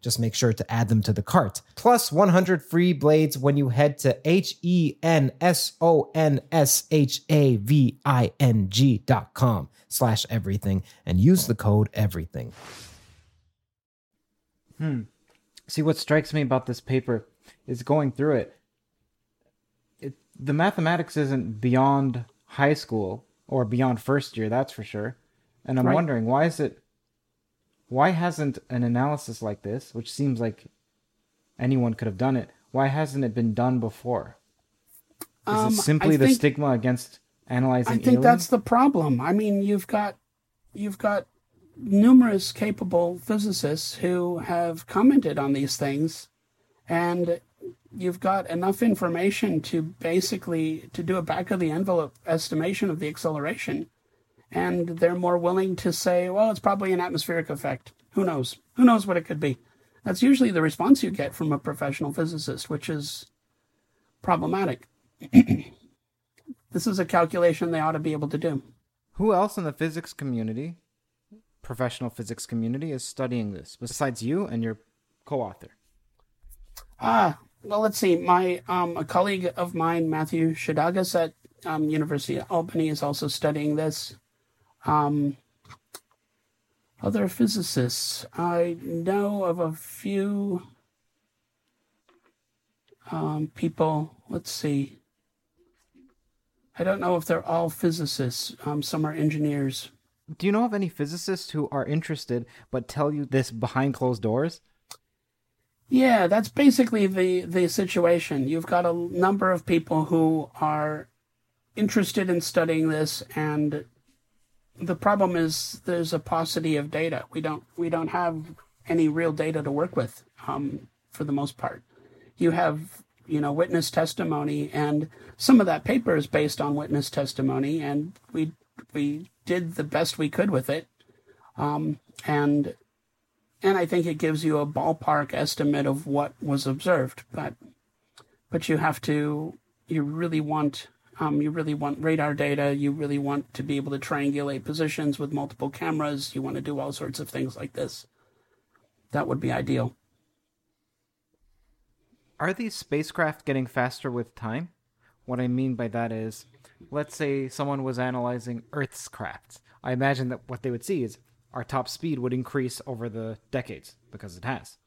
Just make sure to add them to the cart. Plus 100 free blades when you head to H E N S O N S H A V I N G dot com slash everything and use the code everything. Hmm. See, what strikes me about this paper is going through it. it the mathematics isn't beyond high school or beyond first year, that's for sure. And I'm Right. wondering why is it why hasn't an analysis like this, which seems like anyone could have done it, why hasn't it been done before? Is Um, it simply I the think- stigma against analyzing I think aliens? that's the problem. I mean, you've got you've got numerous capable physicists who have commented on these things and you've got enough information to basically to do a back of the envelope estimation of the acceleration and they're more willing to say well it's probably an atmospheric effect who knows who knows what it could be that's usually the response you get from a professional physicist which is problematic this is a calculation they ought to be able to do Who else in the physics community, professional physics community, is studying this besides you and your co-author? Ah, well, let's see. My um, a colleague of mine, Matthew Szydagis at um, University of Albany, is also studying this. Um, other physicists, I know of a few um, people. Let's see. I don't know if they're all physicists. Um, some are engineers. Do you know of any physicists who are interested but tell you this behind closed doors? Yeah, that's basically the the situation. You've got a number of people who are interested in studying this, and the problem is there's a paucity of data. We don't we don't have any real data to work with, um, for the most part. You have you know witness testimony, and some of that paper is based on witness testimony, and we we did the best we could with it, um, and and I think it gives you a ballpark estimate of what was observed. But but you have to you really want um, you really want radar data. You really want to be able to triangulate positions with multiple cameras. You want to do all sorts of things like this. That would be ideal. Are these spacecraft getting faster with time? What I mean by that is, let's say someone was analyzing Earth's crafts. I imagine that what they would see is our top speed would increase over the decades, because it has.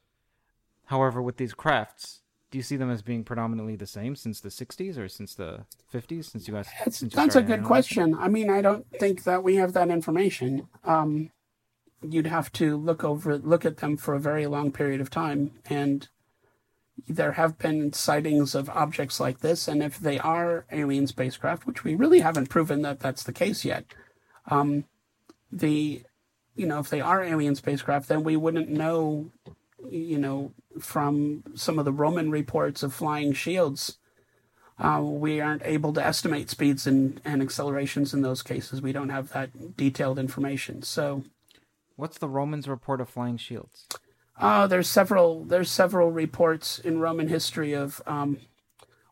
However, with these crafts, do you see them as being predominantly the same since the 60s or since the 50s? Since you guys, That's since you that's a good question. I mean, I don't think that we have that information. Um, you'd have to look over look at them for a very long period of time, and there have been sightings of objects like this. And if they are alien spacecraft, which we really haven't proven that that's the case yet, um, the you know if they are alien spacecraft, then we wouldn't know. You know, from some of the Roman reports of flying shields uh, we aren't able to estimate speeds and, and accelerations in those cases. We don't have that detailed information. So What's the Romans' report of flying shields? uh, there's several there's several reports in Roman history of um,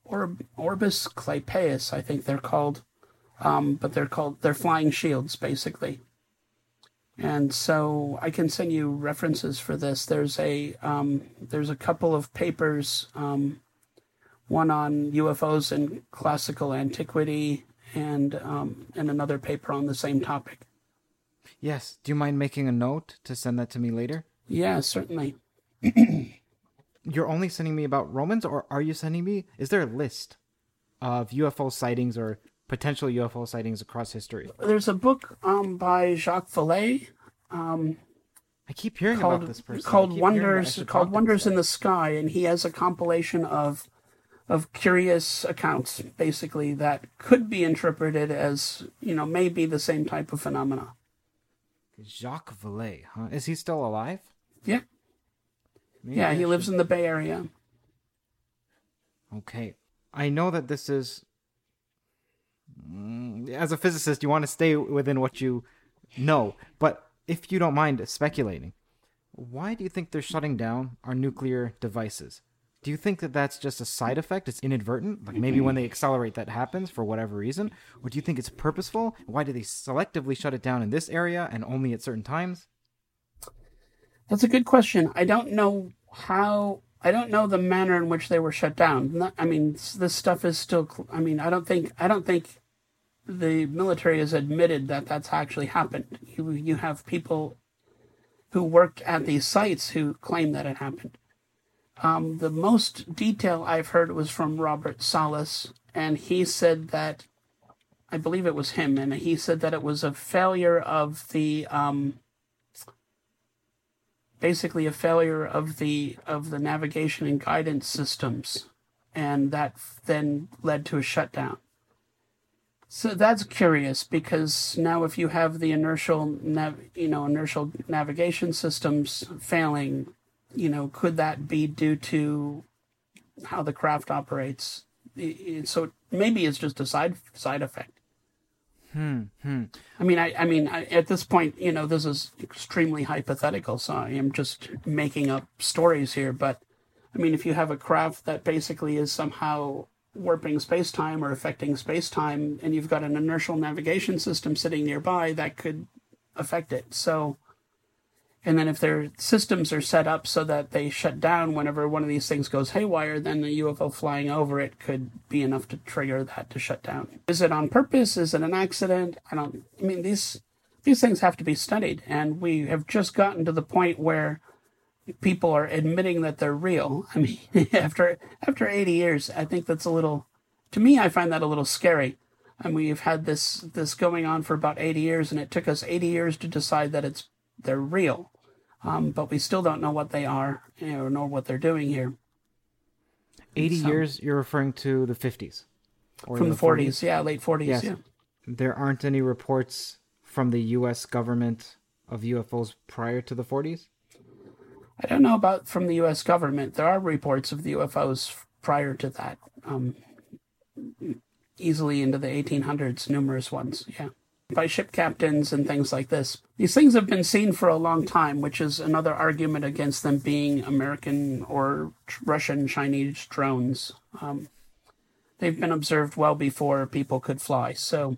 Orb, Orbis Clypeus, I think they're called, um, but they're called they're flying shields basically. And so I can send you references for this. There's a um, there's a couple of papers, um, one on UFOs in classical antiquity, and um, and another paper on the same topic. Yes. Do you mind making a note to send that to me later? Yeah, certainly. You're only sending me about Romans, or are you sending me? Is there a list of UFO sightings or potential UFO sightings across history? There's a book um, by Jacques Vallée I keep hearing called about this person. Called keep hearing that I Wonders called Wonders in the Sky, and he has a compilation of of curious accounts, basically that could be interpreted as you know maybe the same type of phenomena. Jacques Vallée, huh? Is he still alive? Yeah, Maybe yeah, I he lives in the Bay Area. Okay. I know that this is. As a physicist, you want to stay within what you know, but if you don't mind speculating, why do you think they're shutting down our nuclear devices? Do you think that that's just a side effect? It's inadvertent? Like maybe when they accelerate that happens for whatever reason? Or do you think it's purposeful? Why do they selectively shut it down in this area and only at certain times? That's a good question. I don't know how. I don't know the manner in which they were shut down. I mean, this stuff is still. I mean, I don't think. I don't think the military has admitted that that's actually happened. You you have people who worked at these sites who claim that it happened. Um, the most detail I've heard was from Robert Salas, and he said that I believe it was him, and he said that it was a failure of the um, basically a failure of the of the navigation and guidance systems, and that then led to a shutdown. So that's curious because now if you have the inertial nav, you know inertial navigation systems failing, you know could that be due to how the craft operates? So maybe it's just a side side effect. Hmm. hmm. I mean, I, I mean, I, at this point, you know, this is extremely hypothetical, so I am just making up stories here. But I mean, if you have a craft that basically is somehow warping space time or affecting space time, and you've got an inertial navigation system sitting nearby, that could affect it. So and then if their systems are set up so that they shut down whenever one of these things goes haywire, then the UFO flying over it could be enough to trigger that to shut down. Is it on purpose? Is it an accident? I don't. I mean, these these things have to be studied, and we have just gotten to the point where people are admitting that they're real. I mean, after after 80 years, I think that's a little. To me, I find that a little scary. And we've had this this going on for about 80 years, and it took us 80 years to decide that it's they're real, um, but we still don't know what they are, you know, nor what they're doing here. Eighty so, years? You're referring to the fifties, from the forties? Yeah, late forties. Yes. Yeah. There aren't any reports from the U.S. government of UFOs prior to the forties. I don't know about from the U.S. government. There are reports of the UFOs prior to that, um, easily into the 1800s. Numerous ones. Yeah by ship captains and things like this. These things have been seen for a long time, which is another argument against them being American or Russian Chinese drones. Um, they've been observed well before people could fly. So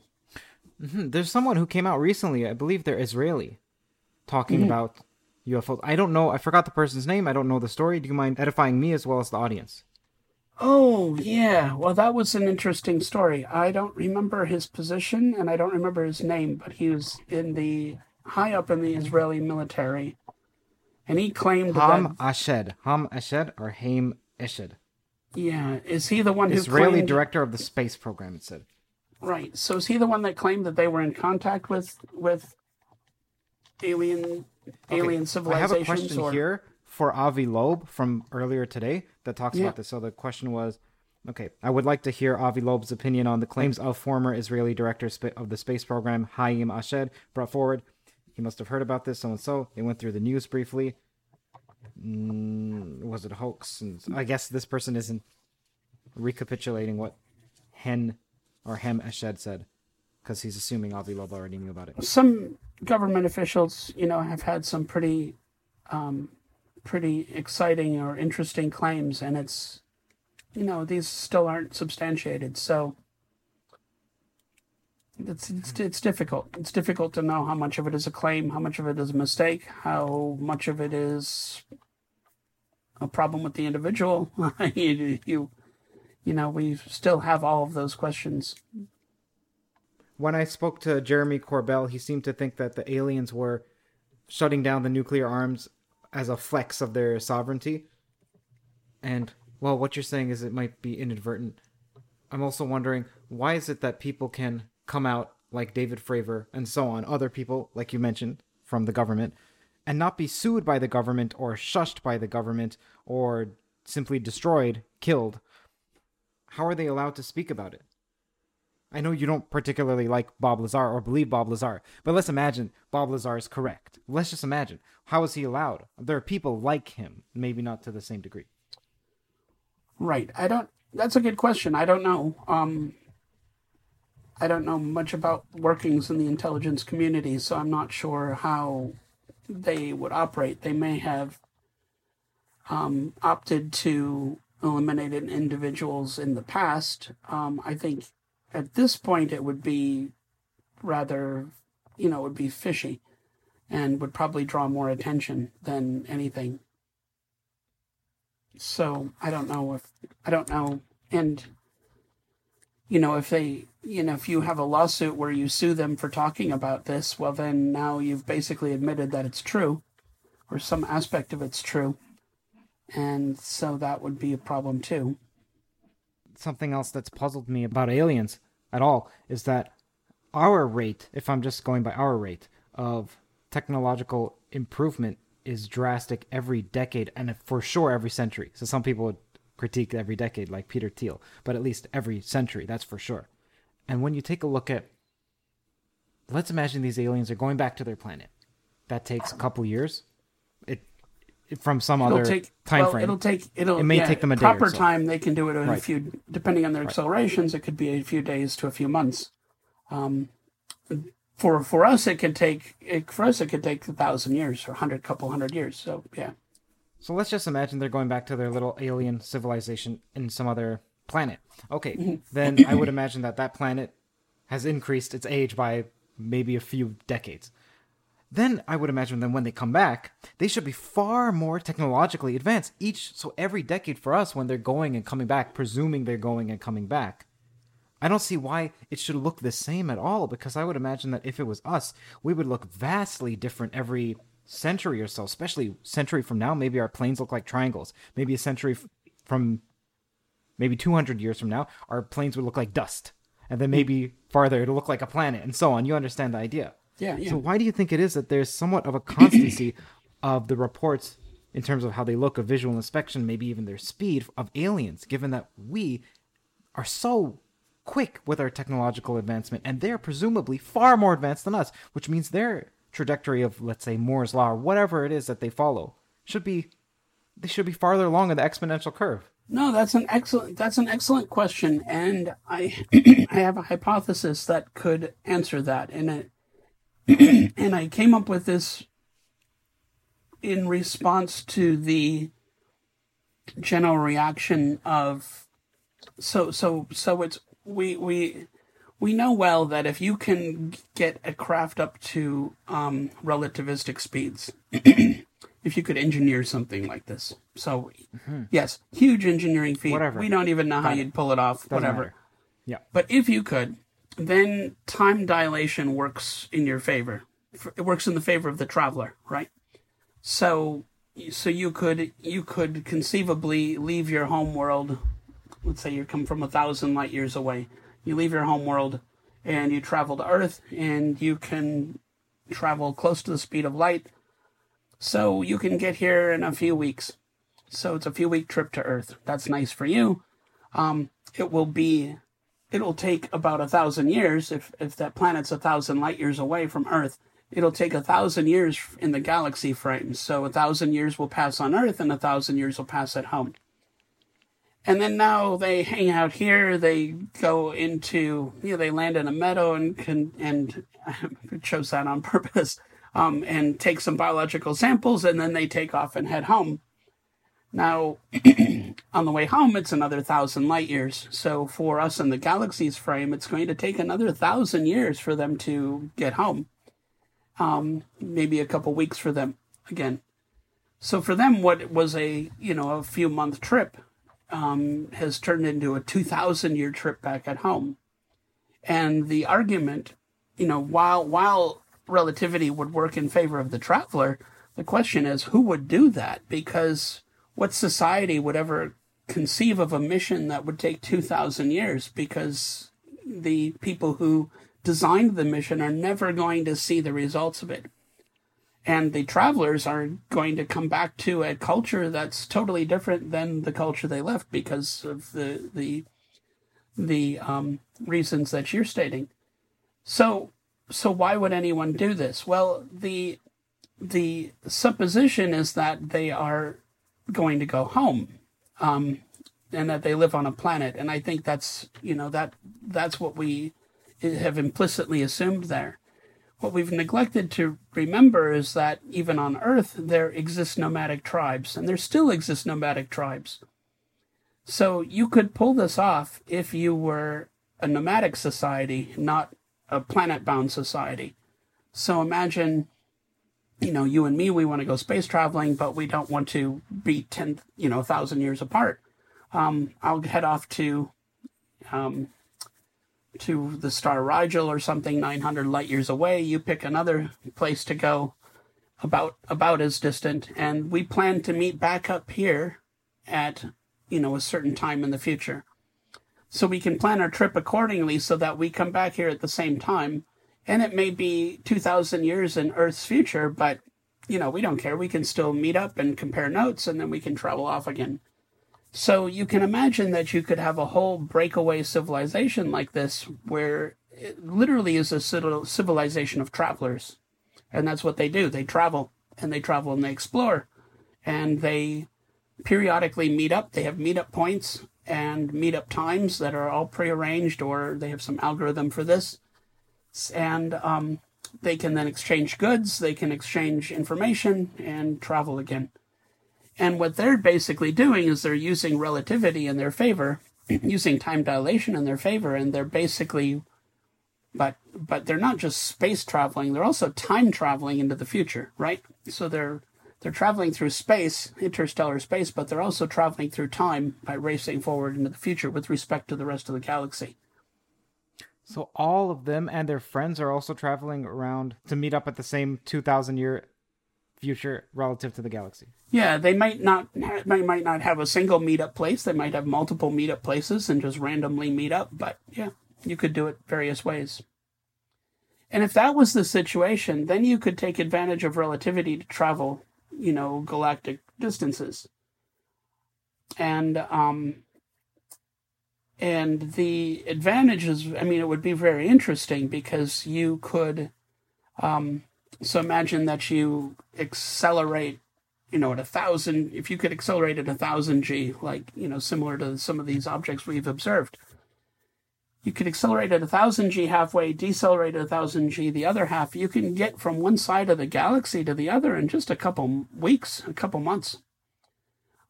mm-hmm. there's someone who came out recently. I believe they're Israeli, talking mm-hmm. about UFOs. I don't know. I forgot the person's name. I don't know the story. Do you mind edifying me as well as the audience? Oh, yeah. Well, that was an interesting story. I don't remember his position and I don't remember his name, but he was in the high up in the Israeli military. And he claimed Ham that, Ashed. Ham Ashed or Haim Eshed. Yeah. Is he the one who Israeli claimed... director of the space program, it said. Right. So is he the one that claimed that they were in contact with with alien okay. alien civilizations? I have a question or... here for Avi Loeb from earlier today that talks yeah. about this. So the question was, okay, I would like to hear Avi Loeb's opinion on the claims of former Israeli director of the space program Haim Ashed brought forward. He must have heard about this, so and so. They went through the news briefly. Mm, was it a hoax? And I guess this person isn't recapitulating what Hen or Hem Ashed said because he's assuming Avi Loeb already knew about it. Some government officials, you know, have had some pretty um, pretty exciting or interesting claims, and it's, you know, these still aren't substantiated. So it's, it's, it's difficult. It's difficult to know how much of it is a claim, how much of it is a mistake, how much of it is a problem with the individual. you, you, you know, we still have all of those questions. When I spoke to Jeremy Corbell, he seemed to think that the aliens were shutting down the nuclear arms as a flex of their sovereignty. And well, what you're saying is it might be inadvertent. I'm also wondering why is it that people can come out like David Fravor and so on, other people like you mentioned from the government, and not be sued by the government or shushed by the government or simply destroyed, killed. How are they allowed to speak about it? I know you don't particularly like Bob Lazar or believe Bob Lazar, but let's imagine Bob Lazar is correct. Let's just imagine. How is he allowed? There are people like him, maybe not to the same degree. Right. I don't. That's a good question. I don't know. Um, I don't know much about workings in the intelligence community, so I'm not sure how they would operate. They may have um, opted to eliminated individuals in the past. Um, I think at this point it would be rather, you know, it would be fishy and would probably draw more attention than anything. So I don't know if, I don't know. And, you know, if they, you know, if you have a lawsuit where you sue them for talking about this, well, then now you've basically admitted that it's true or some aspect of it's true. And so that would be a problem too. Something else that's puzzled me about aliens at all is that our rate, if I'm just going by our rate of technological improvement, is drastic every decade and for sure every century. So some people would critique every decade, like Peter Thiel, but at least every century, that's for sure. And when you take a look at, let's imagine these aliens are going back to their planet. That takes a couple years. From some it'll other take, time well, frame. It'll take it'll It may yeah, take them a day proper or so. time. They can do it in a few, depending on their accelerations. It could be a few days to a few months. Um, for for us, it could take it, for us it could take a thousand years or hundred couple hundred years. So yeah, So let's just imagine they're going back to their little alien civilization in some other planet. Okay, then I would imagine that that planet has increased its age by maybe a few decades. Then I would imagine that when they come back, they should be far more technologically advanced. Each so every decade for us when they're going and coming back, presuming they're going and coming back. I don't see why it should look the same at all because I would imagine that if it was us, we would look vastly different every century or so, especially century from now. Maybe our planes look like triangles. Maybe a century from maybe 200 years from now, our planes would look like dust. And then maybe farther, it'll look like a planet and so on. You understand the idea. Yeah, yeah. So why do you think it is that there's somewhat of a constancy of the reports in terms of how they look, a visual inspection, maybe even their speed of aliens, given that we are so quick with our technological advancement and they're presumably far more advanced than us, which means their trajectory of let's say Moore's law or whatever it is that they follow should be they should be farther along in the exponential curve. No, that's an excellent that's an excellent question, and I I have a hypothesis that could answer that, and it and I came up with this in response to the general reaction of so so so it's we we we know well that if you can get a craft up to um, relativistic speeds, if you could engineer something like this, so yes, huge engineering feat. Mm-hmm. Whatever. We don't even know how you'd pull it off. Doesn't whatever. matter. Yeah. But if you could, then time dilation works in your favor. It works in the favor of the traveler, right? So, so you could you could conceivably leave your home world. Let's say you come from a thousand light years away. You leave your home world, and you travel to Earth, and you can travel close to the speed of light. So you can get here in a few weeks. So it's a few week trip to Earth. That's nice for you. Um, it will be it'll take about a thousand years if if that planet's a thousand light years away from Earth. It'll take a thousand years in the galaxy frame. So a thousand years will pass on Earth, and a thousand years will pass at home. And then now they hang out here. They go into you know they land in a meadow and can and chose that on purpose. Um, and take some biological samples, and then they take off and head home. Now, on the way home, it's another thousand light years. So for us in the galaxy's frame, it's going to take another thousand years for them to get home. Um, maybe a couple weeks for them again. So for them, what was a you know a few month trip um, has turned into a two thousand year trip back at home. And the argument, you know, while while relativity would work in favor of the traveler, the question is who would do that? Because what society would ever conceive of a mission that would take 2,000 years? Because the people who designed the mission are never going to see the results of it. And the travelers are going to come back to a culture that's totally different than the culture they left because of the, the, the um, reasons that you're stating. So, so why would anyone do this? Well, the the supposition is that they are going to go home, um, and that they live on a planet. And I think that's you know that that's what we have implicitly assumed there. What we've neglected to remember is that even on Earth there exist nomadic tribes, and there still exist nomadic tribes. So you could pull this off if you were a nomadic society, not a planet bound society. So imagine, you know, you and me, we want to go space traveling, but we don't want to be 10, you know, 1,000 years apart. Um, I'll head off to, um, to the star Rigel or something 900 light years away. You pick another place to go about, about as distant. And we plan to meet back up here at, you know, a certain time in the future so we can plan our trip accordingly so that we come back here at the same time. And it may be 2,000 years in Earth's future, but, you know, we don't care. We can still meet up and compare notes and then we can travel off again. So you can imagine that you could have a whole breakaway civilization like this where it literally is a civilization of travelers. And that's what they do. They travel and they travel and they explore and they periodically meet up. They have meetup points and meetup times that are all prearranged, or they have some algorithm for this. And um, they can then exchange goods, they can exchange information, and travel again. And what they're basically doing is they're using relativity in their favor, using time dilation in their favor, and they're basically, but but they're not just space traveling; they're also time traveling into the future, right? So they're they're traveling through space, interstellar space, but they're also traveling through time by racing forward into the future with respect to the rest of the galaxy. So all of them and their friends are also traveling around to meet up at the same 2000 year future relative to the galaxy. Yeah, they might not they might not have a single meetup place. They might have multiple meetup places and just randomly meet up, but yeah, you could do it various ways. And if that was the situation, then you could take advantage of relativity to travel you know, galactic distances. And um, and the advantages, I mean, it would be very interesting because you could, um, so imagine that you accelerate, you know, at a thousand, if you could accelerate at a thousand G, like, you know, similar to some of these objects we've observed, you could accelerate at a 1000 g halfway, decelerate at a 1000 g the other half. You can get from one side of the galaxy to the other in just a couple weeks, a couple months.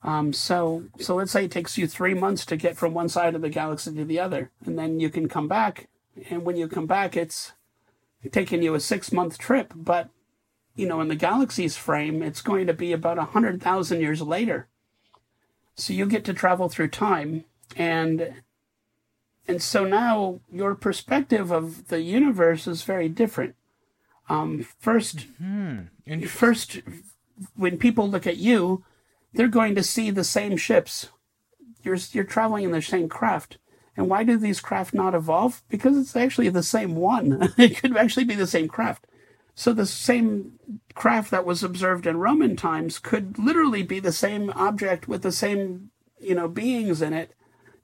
Um, so, so let's say it takes you three months to get from one side of the galaxy to the other, and then you can come back. And when you come back, it's taking you a six month trip, but you know, in the galaxy's frame, it's going to be about a hundred thousand years later. So you get to travel through time, and and so now your perspective of the universe is very different. Um, 1st mm-hmm. first, when people look at you, they're going to see the same ships. You're you're traveling in the same craft. And why do these craft not evolve? Because it's actually the same one. it could actually be the same craft. So the same craft that was observed in Roman times could literally be the same object with the same, you know, beings in it,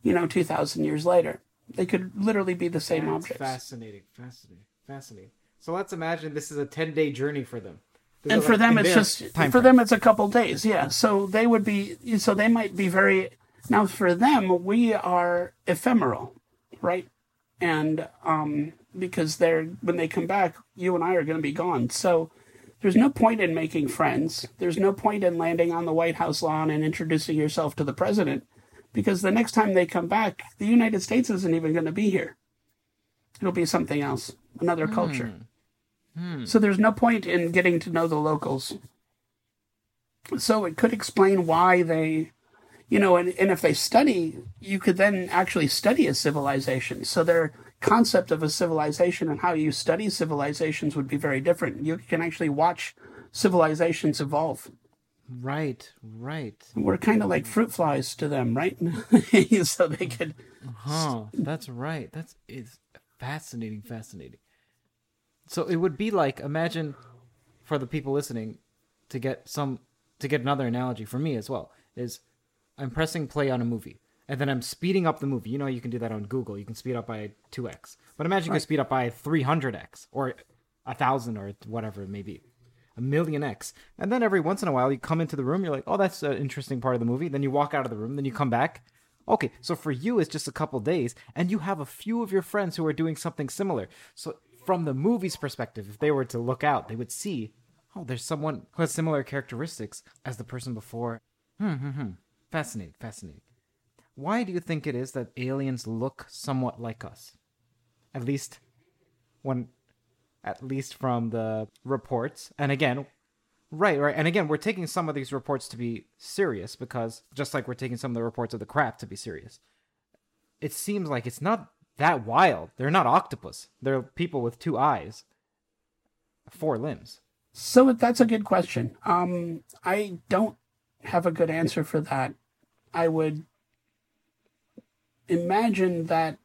you know, 2000 years later. They could literally be the same That's objects. Fascinating, fascinating, fascinating. So let's imagine this is a ten day journey for them. This and for like them, it's just for frame. them, it's a couple days. Yeah, so they would be, so they might be very. Now, for them, we are ephemeral, right? And um, because they're when they come back, you and I are going to be gone. So there's no point in making friends. There's no point in landing on the White House lawn and introducing yourself to the president because the next time they come back, the United States isn't even going to be here. It'll be something else, another mm. culture. Mm. So there's no point in getting to know the locals. So it could explain why they, you know, and, and if they study, you could then actually study a civilization. So their concept of a civilization and how you study civilizations would be very different. You can actually watch civilizations evolve. Right, right. We're kind of like fruit flies to them, right? so they could. Huh. That's right. That's it's fascinating, fascinating. So it would be like imagine for the people listening to get some to get another analogy for me as well is I'm pressing play on a movie and then I'm speeding up the movie. You know, you can do that on Google. You can speed up by 2x. But imagine right. you can speed up by 300x or a thousand or whatever it may be a million X. And then every once in a while, you come into the room, you're like, oh, that's an interesting part of the movie. Then you walk out of the room, then you come back. Okay, so for you, it's just a couple days, and you have a few of your friends who are doing something similar. So, from the movie's perspective, if they were to look out, they would see, oh, there's someone who has similar characteristics as the person before. Hmm, hmm, hmm. Fascinating, fascinating. why do you think it is that aliens look somewhat like us? At least when at least from the reports. And again, right, right. And again, we're taking some of these reports to be serious because just like we're taking some of the reports of the crap to be serious. It seems like it's not that wild. They're not octopus. They're people with two eyes, four limbs. So that's a good question. Um, I don't have a good answer for that. I would imagine that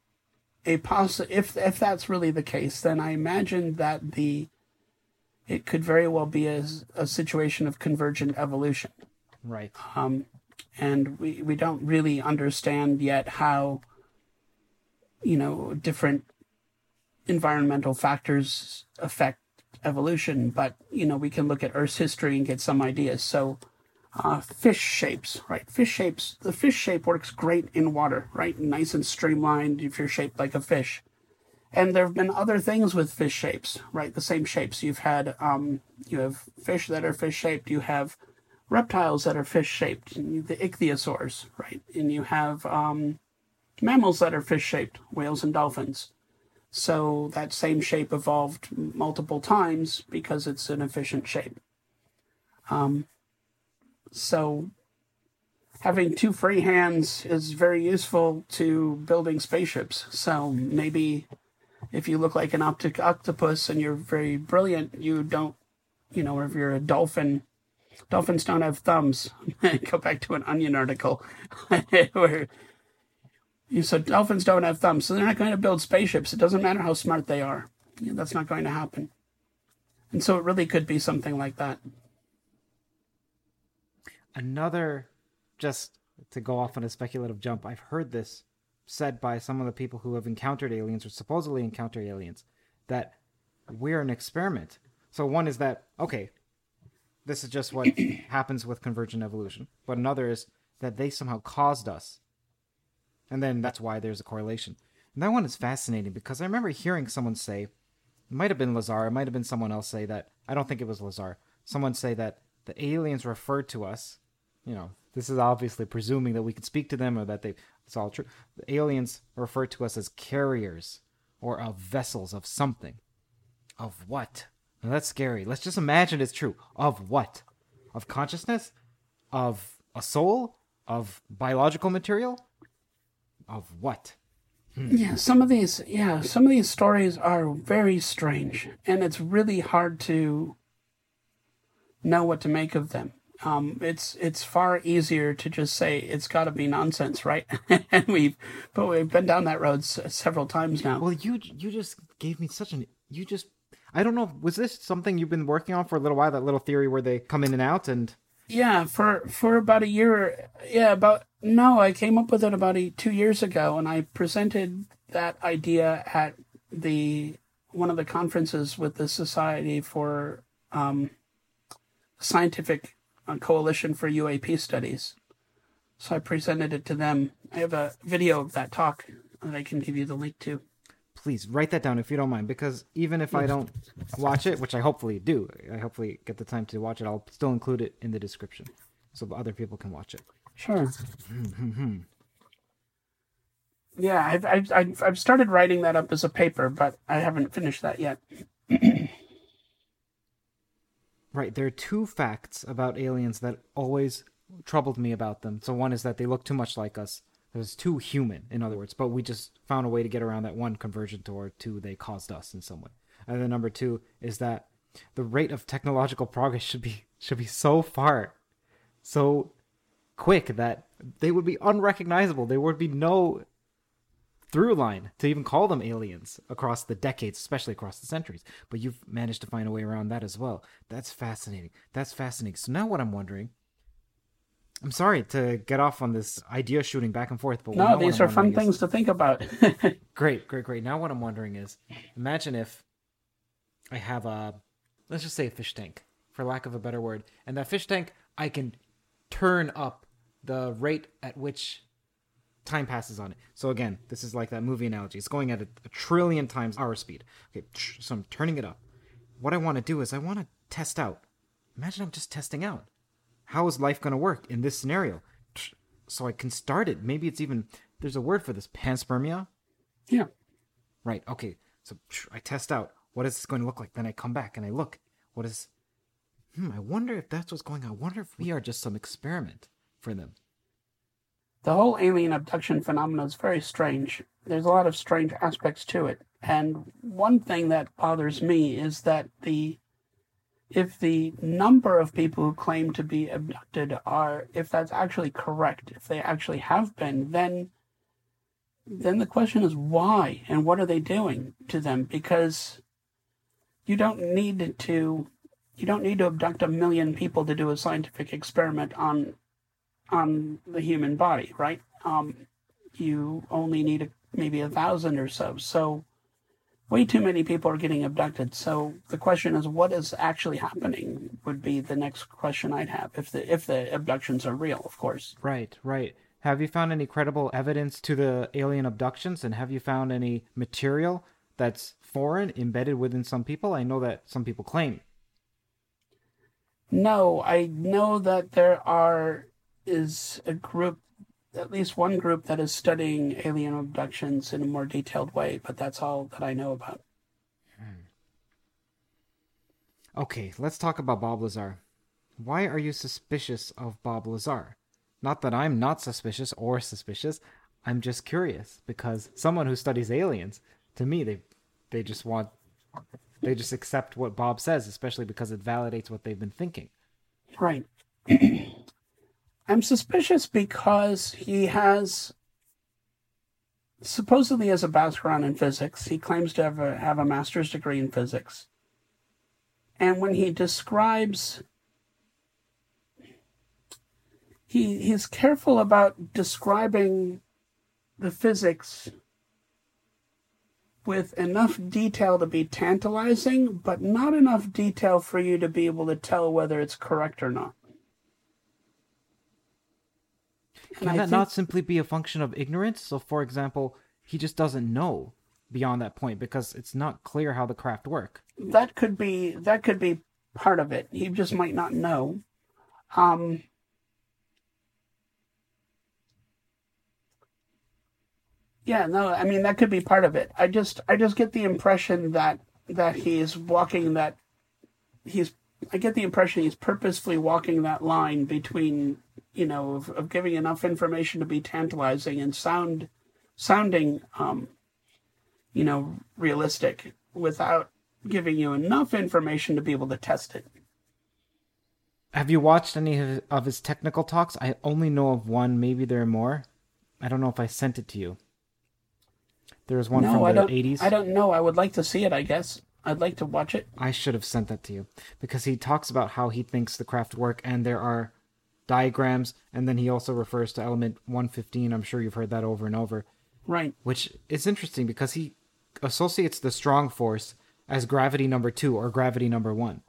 a poss if if that's really the case, then I imagine that the it could very well be a, a situation of convergent evolution. Right. Um, and we, we don't really understand yet how you know different environmental factors affect evolution, but you know we can look at Earth's history and get some ideas. So uh, fish shapes, right? Fish shapes. The fish shape works great in water, right? Nice and streamlined if you're shaped like a fish. And there have been other things with fish shapes, right? The same shapes. You've had, um, you have fish that are fish shaped. You have reptiles that are fish shaped, the ichthyosaurs, right? And you have um, mammals that are fish shaped, whales and dolphins. So that same shape evolved multiple times because it's an efficient shape. Um, so having two free hands is very useful to building spaceships. So maybe if you look like an optic octopus and you're very brilliant, you don't, you know, if you're a dolphin, dolphins don't have thumbs. Go back to an Onion article where so dolphins don't have thumbs, so they're not going to build spaceships. It doesn't matter how smart they are. that's not going to happen. And so it really could be something like that another just to go off on a speculative jump i've heard this said by some of the people who have encountered aliens or supposedly encounter aliens that we're an experiment so one is that okay this is just what happens with convergent evolution but another is that they somehow caused us and then that's why there's a correlation and that one is fascinating because i remember hearing someone say it might have been lazar it might have been someone else say that i don't think it was lazar someone say that the aliens referred to us you know, this is obviously presuming that we can speak to them or that they it's all true. The aliens refer to us as carriers or of vessels of something. Of what? Now that's scary. Let's just imagine it's true. Of what? Of consciousness? Of a soul? Of biological material? Of what? Hmm. Yeah, some of these yeah, some of these stories are very strange and it's really hard to know what to make of them um, it's it's far easier to just say it's got to be nonsense, right? and we've but we've been down that road s- several times now. Well, you you just gave me such an you just I don't know was this something you've been working on for a little while that little theory where they come in and out and yeah for for about a year yeah about no I came up with it about a, two years ago and I presented that idea at the one of the conferences with the Society for um, Scientific on Coalition for UAP Studies. So I presented it to them. I have a video of that talk that I can give you the link to. Please write that down if you don't mind, because even if I don't watch it, which I hopefully do, I hopefully get the time to watch it, I'll still include it in the description so other people can watch it. Sure. yeah, I've, I've, I've started writing that up as a paper, but I haven't finished that yet. Right. There are two facts about aliens that always troubled me about them. So one is that they look too much like us. There's too human, in other words, but we just found a way to get around that one convergent or two they caused us in some way. And then number two is that the rate of technological progress should be should be so far so quick that they would be unrecognizable. There would be no through line to even call them aliens across the decades, especially across the centuries. But you've managed to find a way around that as well. That's fascinating. That's fascinating. So now what I'm wondering, I'm sorry to get off on this idea shooting back and forth, but no, these are fun is, things to think about. great, great, great. Now what I'm wondering is, imagine if I have a, let's just say a fish tank, for lack of a better word, and that fish tank I can turn up the rate at which time passes on it. So again, this is like that movie analogy. It's going at a, a trillion times our speed. Okay, so I'm turning it up. What I want to do is I want to test out. Imagine I'm just testing out. How is life going to work in this scenario? so I can start it. Maybe it's even there's a word for this panspermia. Yeah. Right. Okay. So I test out what is this going to look like. Then I come back and I look. What is? Hmm. I wonder if that's what's going on. I wonder if we are just some experiment for them. The whole alien abduction phenomenon is very strange. There's a lot of strange aspects to it. And one thing that bothers me is that the if the number of people who claim to be abducted are if that's actually correct, if they actually have been, then then the question is why and what are they doing to them? Because you don't need to you don't need to abduct a million people to do a scientific experiment on on the human body, right? Um, you only need a, maybe a thousand or so. So way too many people are getting abducted. So the question is, what is actually happening? Would be the next question I'd have if the if the abductions are real, of course. Right, right. Have you found any credible evidence to the alien abductions, and have you found any material that's foreign embedded within some people? I know that some people claim. No, I know that there are is a group, at least one group that is studying alien abductions in a more detailed way, but that's all that I know about. Hmm. Okay, let's talk about Bob Lazar. Why are you suspicious of Bob Lazar? Not that I'm not suspicious or suspicious. I'm just curious because someone who studies aliens, to me, they they just want they just accept what Bob says, especially because it validates what they've been thinking. Right. I'm suspicious because he has supposedly has a background in physics. He claims to have a, have a master's degree in physics. And when he describes he he's careful about describing the physics with enough detail to be tantalizing, but not enough detail for you to be able to tell whether it's correct or not. Can that think... not simply be a function of ignorance? So, for example, he just doesn't know beyond that point because it's not clear how the craft work. That could be that could be part of it. He just might not know. Um, Yeah, no, I mean that could be part of it. I just I just get the impression that that he's walking that he's I get the impression he's purposefully walking that line between you know of, of giving enough information to be tantalizing and sound sounding um you know realistic without giving you enough information to be able to test it. Have you watched any of his technical talks? I only know of one. Maybe there are more. I don't know if I sent it to you. There was one no, from I the don't, 80s. I don't know. I would like to see it, I guess. I'd like to watch it. I should have sent that to you because he talks about how he thinks the craft work and there are diagrams and then he also refers to element 115. I'm sure you've heard that over and over. Right. Which is interesting because he associates the strong force as gravity number 2 or gravity number 1,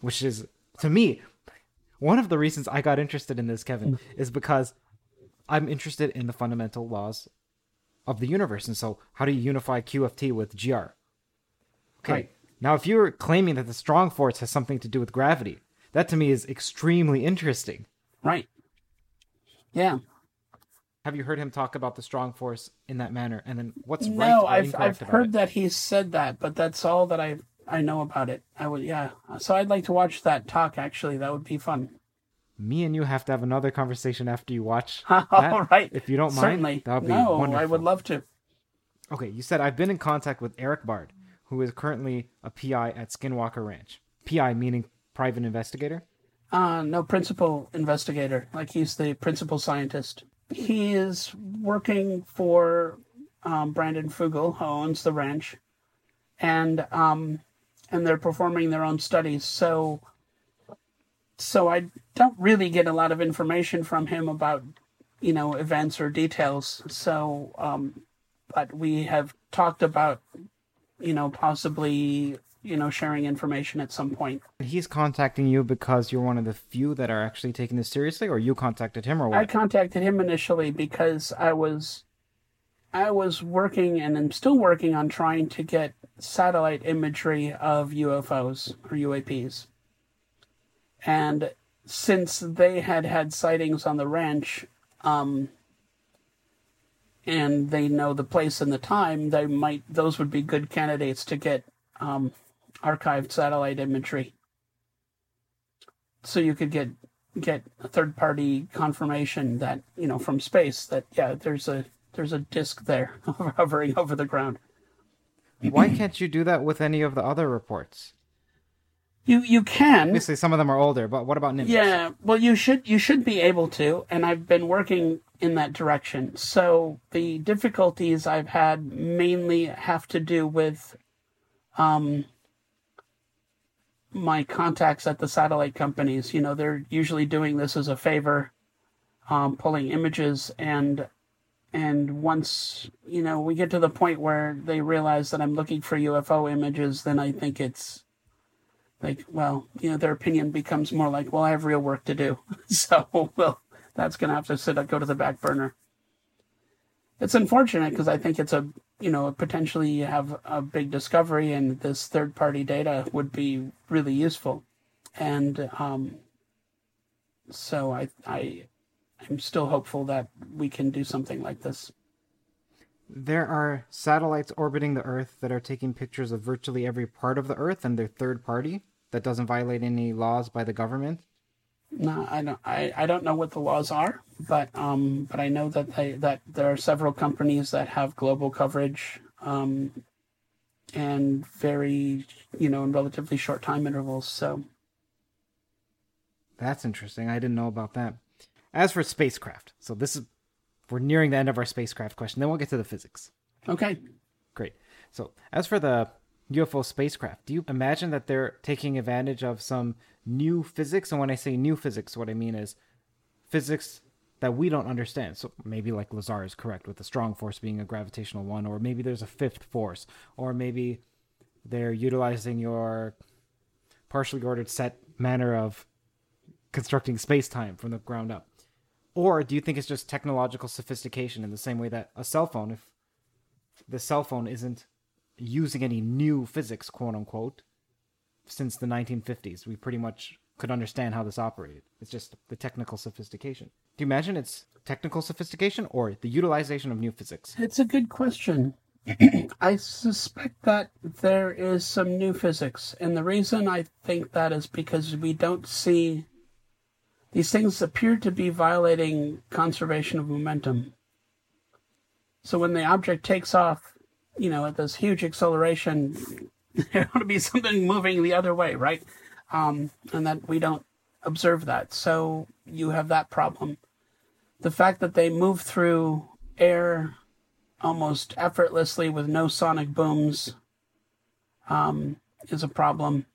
which is to me one of the reasons I got interested in this Kevin mm. is because I'm interested in the fundamental laws of the universe. And so, how do you unify QFT with GR? Okay. Right. Now, if you're claiming that the strong force has something to do with gravity, that to me is extremely interesting. Right. Yeah. Have you heard him talk about the strong force in that manner? And then what's no, right? No, I've I've heard it? that he said that, but that's all that I I know about it. I would yeah. So I'd like to watch that talk. Actually, that would be fun me and you have to have another conversation after you watch. All right, If you don't Certainly. mind, that would be no, wonderful. I would love to. Okay, you said I've been in contact with Erik Bard, who is currently a PI at Skinwalker Ranch. PI meaning private investigator? Uh, no, principal investigator. Like he's the principal scientist. He is working for um, Brandon Fugal, who owns the ranch, and um, and they're performing their own studies. So so I don't really get a lot of information from him about, you know, events or details. So, um, but we have talked about, you know, possibly, you know, sharing information at some point. He's contacting you because you're one of the few that are actually taking this seriously, or you contacted him, or what? I contacted him initially because I was, I was working and I'm still working on trying to get satellite imagery of UFOs or UAPs and since they had had sightings on the ranch, um, and they know the place and the time, they might those would be good candidates to get um, archived satellite imagery. So you could get get third party confirmation that you know from space that yeah there's a there's a disk there hovering over the ground. Why can't you do that with any of the other reports? You you can. Obviously, some of them are older, but what about NIMS? Yeah, well, you should you should be able to, and I've been working in that direction. So the difficulties I've had mainly have to do with, um, my contacts at the satellite companies. You know, they're usually doing this as a favor, um, pulling images and and once you know we get to the point where they realize that I'm looking for UFO images, then I think it's like, well, you know, their opinion becomes more like, well, I have real work to do. so, well, that's going to have to sit, up go to the back burner. It's unfortunate because I think it's a, you know, potentially you have a big discovery and this third party data would be really useful. And, um, so I, I, I'm still hopeful that we can do something like this. There are satellites orbiting the Earth that are taking pictures of virtually every part of the Earth, and they're third party that doesn't violate any laws by the government? No, I don't. I, I don't know what the laws are, but um, but I know that they, that there are several companies that have global coverage, um, and very you know in relatively short time intervals. So that's interesting. I didn't know about that. As for spacecraft, so this is we're nearing the end of our spacecraft question. Then we'll get to the physics. Okay. Great. So as for the UFO spacecraft. Do you imagine that they're taking advantage of some new physics? And when I say new physics, what I mean is physics that we don't understand. So maybe like Lazar is correct with the strong force being a gravitational one, or maybe there's a fifth force, or maybe they're utilizing your partially ordered set manner of constructing space time from the ground up. Or do you think it's just technological sophistication in the same way that a cell phone, if the cell phone isn't using any new physics, quote unquote, since the 1950s. We pretty much could understand how this operated. It's just the technical sophistication. Do you imagine it's technical sophistication or the utilization of new physics? It's a good question. I suspect that there is some new physics. And the reason I think that is because we don't see these things appear to be violating conservation of momentum. So when the object takes off, you know, at this huge acceleration, there ought to be something moving the other way, right? Um, and that we don't observe that. So you have that problem. The fact that they move through air almost effortlessly with no sonic booms um, is a problem.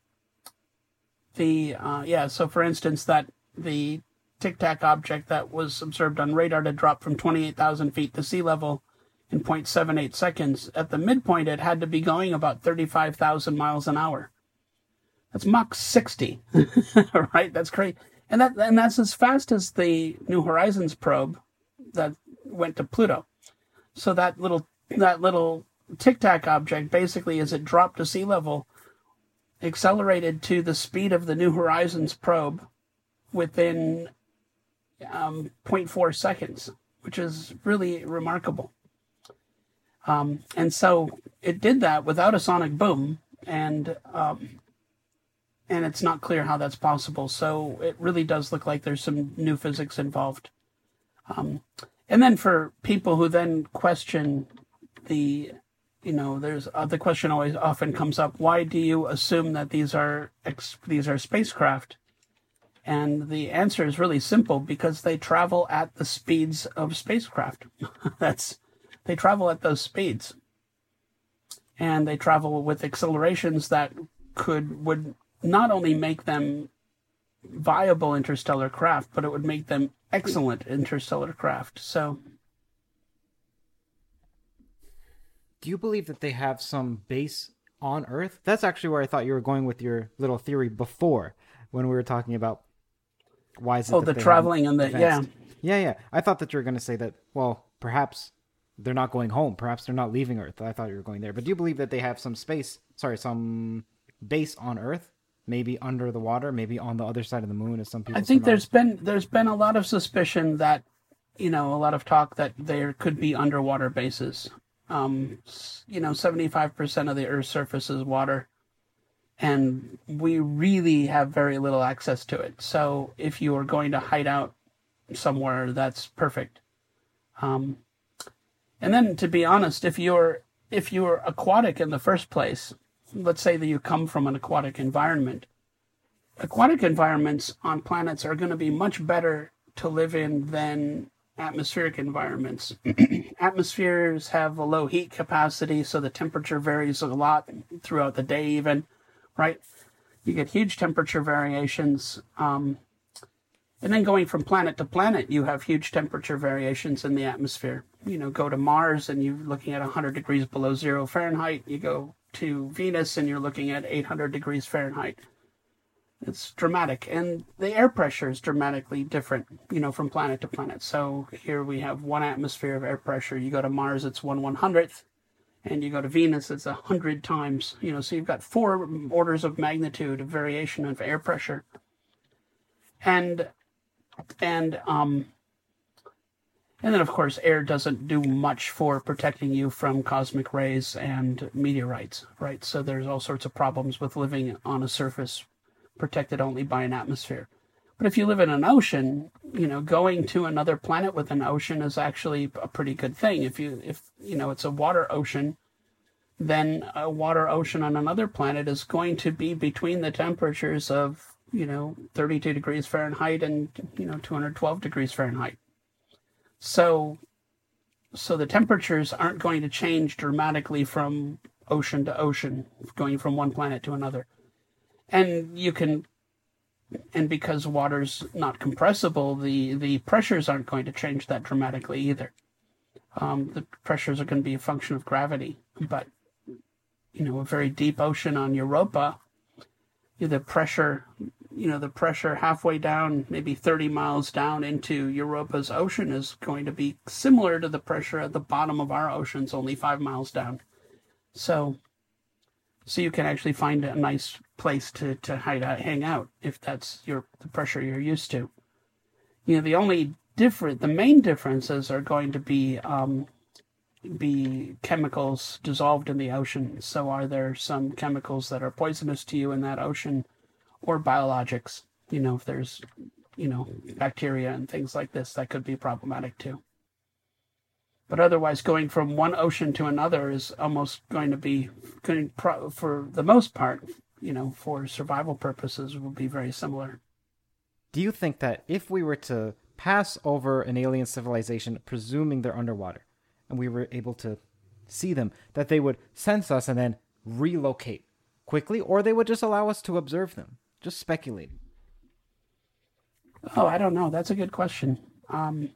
The uh, yeah, so for instance, that the Tic Tac object that was observed on radar to drop from 28,000 feet to sea level in 0.78 seconds. At the midpoint, it had to be going about 35,000 miles an hour. That's Mach 60, right? That's great. And that and that's as fast as the New Horizons probe that went to Pluto. So that little that little Tic Tac object basically, as it dropped to sea level, accelerated to the speed of the New Horizons probe within um, 0.4 seconds, which is really remarkable. Um, and so it did that without a sonic boom, and um, and it's not clear how that's possible. So it really does look like there's some new physics involved. Um, and then for people who then question the, you know, there's uh, the question always often comes up: Why do you assume that these are ex- these are spacecraft? And the answer is really simple because they travel at the speeds of spacecraft. that's they travel at those speeds. And they travel with accelerations that could would not only make them viable interstellar craft, but it would make them excellent interstellar craft. So Do you believe that they have some base on Earth? That's actually where I thought you were going with your little theory before when we were talking about why is it Oh, the traveling and the yeah. Yeah, yeah. I thought that you were going to say that well, perhaps they're not going home. Perhaps they're not leaving Earth. I thought you were going there. But do you believe that they have some space, sorry, some base on Earth? Maybe under the water, maybe on the other side of the moon, as some people. I think surmise? there's been there's been a lot of suspicion that you know, a lot of talk that there could be underwater bases. Um, you know, 75% of the Earth's surface is water, and we really have very little access to it. So if you are going to hide out somewhere, that's perfect. Um, and then, to be honest, if you're if you're aquatic in the first place, let's say that you come from an aquatic environment, aquatic environments on planets are going to be much better to live in than atmospheric environments. Atmospheres have a low heat capacity, so the temperature varies a lot throughout the day, even, right? You get huge temperature variations. Um, and then going from planet to planet, you have huge temperature variations in the atmosphere. You know, go to Mars and you're looking at 100 degrees below zero Fahrenheit. You go to Venus and you're looking at 800 degrees Fahrenheit. It's dramatic. And the air pressure is dramatically different, you know, from planet to planet. So here we have one atmosphere of air pressure. You go to Mars, it's one one hundredth. And you go to Venus, it's a hundred times. You know, so you've got four orders of magnitude of variation of air pressure. And and um and then of course air doesn't do much for protecting you from cosmic rays and meteorites right? So there's all sorts of problems with living on a surface protected only by an atmosphere. But if you live in an ocean you know going to another planet with an ocean is actually a pretty good thing. If you if you know it's a water ocean then a water ocean on another planet is going to be between the temperatures of you know 32 degrees Fahrenheit and you know 212 degrees Fahrenheit. So so the temperatures aren't going to change dramatically from ocean to ocean, going from one planet to another. And you can and because water's not compressible, the the pressures aren't going to change that dramatically either. Um, the pressures are going to be a function of gravity, but you know, a very deep ocean on Europa, the pressure you know the pressure halfway down maybe 30 miles down into europa's ocean is going to be similar to the pressure at the bottom of our oceans only five miles down. So so you can actually find a nice place to to hide out hang out if that's your the pressure you're used to. You know the only different the main differences are going to be um be chemicals dissolved in the ocean. So are there some chemicals that are poisonous to you in that ocean or biologics. You know, if there's, you know, bacteria and things like this, that could be problematic too. But otherwise, going from one ocean to another is almost going to be, going for the most part, you know, for survival purposes, will be very similar. Do you think that if we were to pass over an alien civilization, presuming they're underwater, and we were able to see them, that they would sense us and then relocate quickly, or they would just allow us to observe them? Just speculating. Oh, I don't know. That's a good question. Um,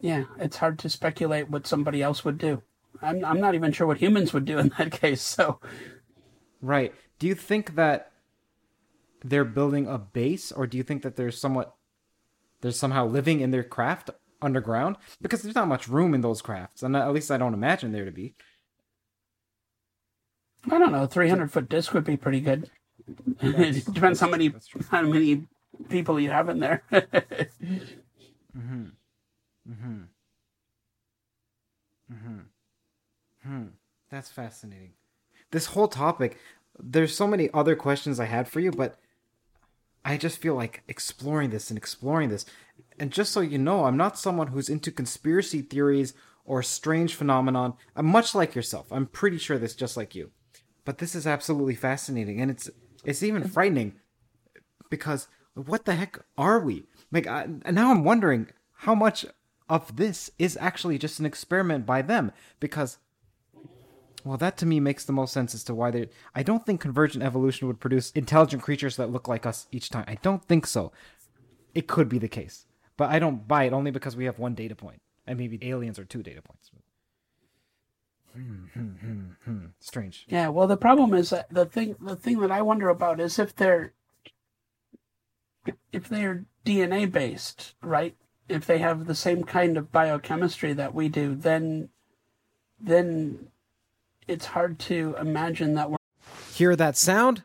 yeah, it's hard to speculate what somebody else would do. I'm I'm not even sure what humans would do in that case. So, right. Do you think that they're building a base, or do you think that there's somewhat there's somehow living in their craft underground? Because there's not much room in those crafts, and at least I don't imagine there to be. I don't know. 300 foot disc would be pretty good it depends how many how many people you have in there. mm-hmm. Mm-hmm. Mm-hmm. Hmm. That's fascinating. This whole topic, there's so many other questions I had for you, but I just feel like exploring this and exploring this. And just so you know, I'm not someone who's into conspiracy theories or strange phenomenon. I'm much like yourself. I'm pretty sure this just like you. But this is absolutely fascinating and it's it's even frightening because what the heck are we? Like, I, and now I'm wondering how much of this is actually just an experiment by them because well that to me makes the most sense as to why they i don't think convergent evolution would produce intelligent creatures that look like us each time. I don't think so. It could be the case but i don't buy it only because we have one data point and maybe aliens are two data points Strange. Yeah. Well, the problem is that the thing the thing that I wonder about is if they're if they're DNA based, right? If they have the same kind of biochemistry that we do, then then it's hard to imagine that we're. Hear that sound?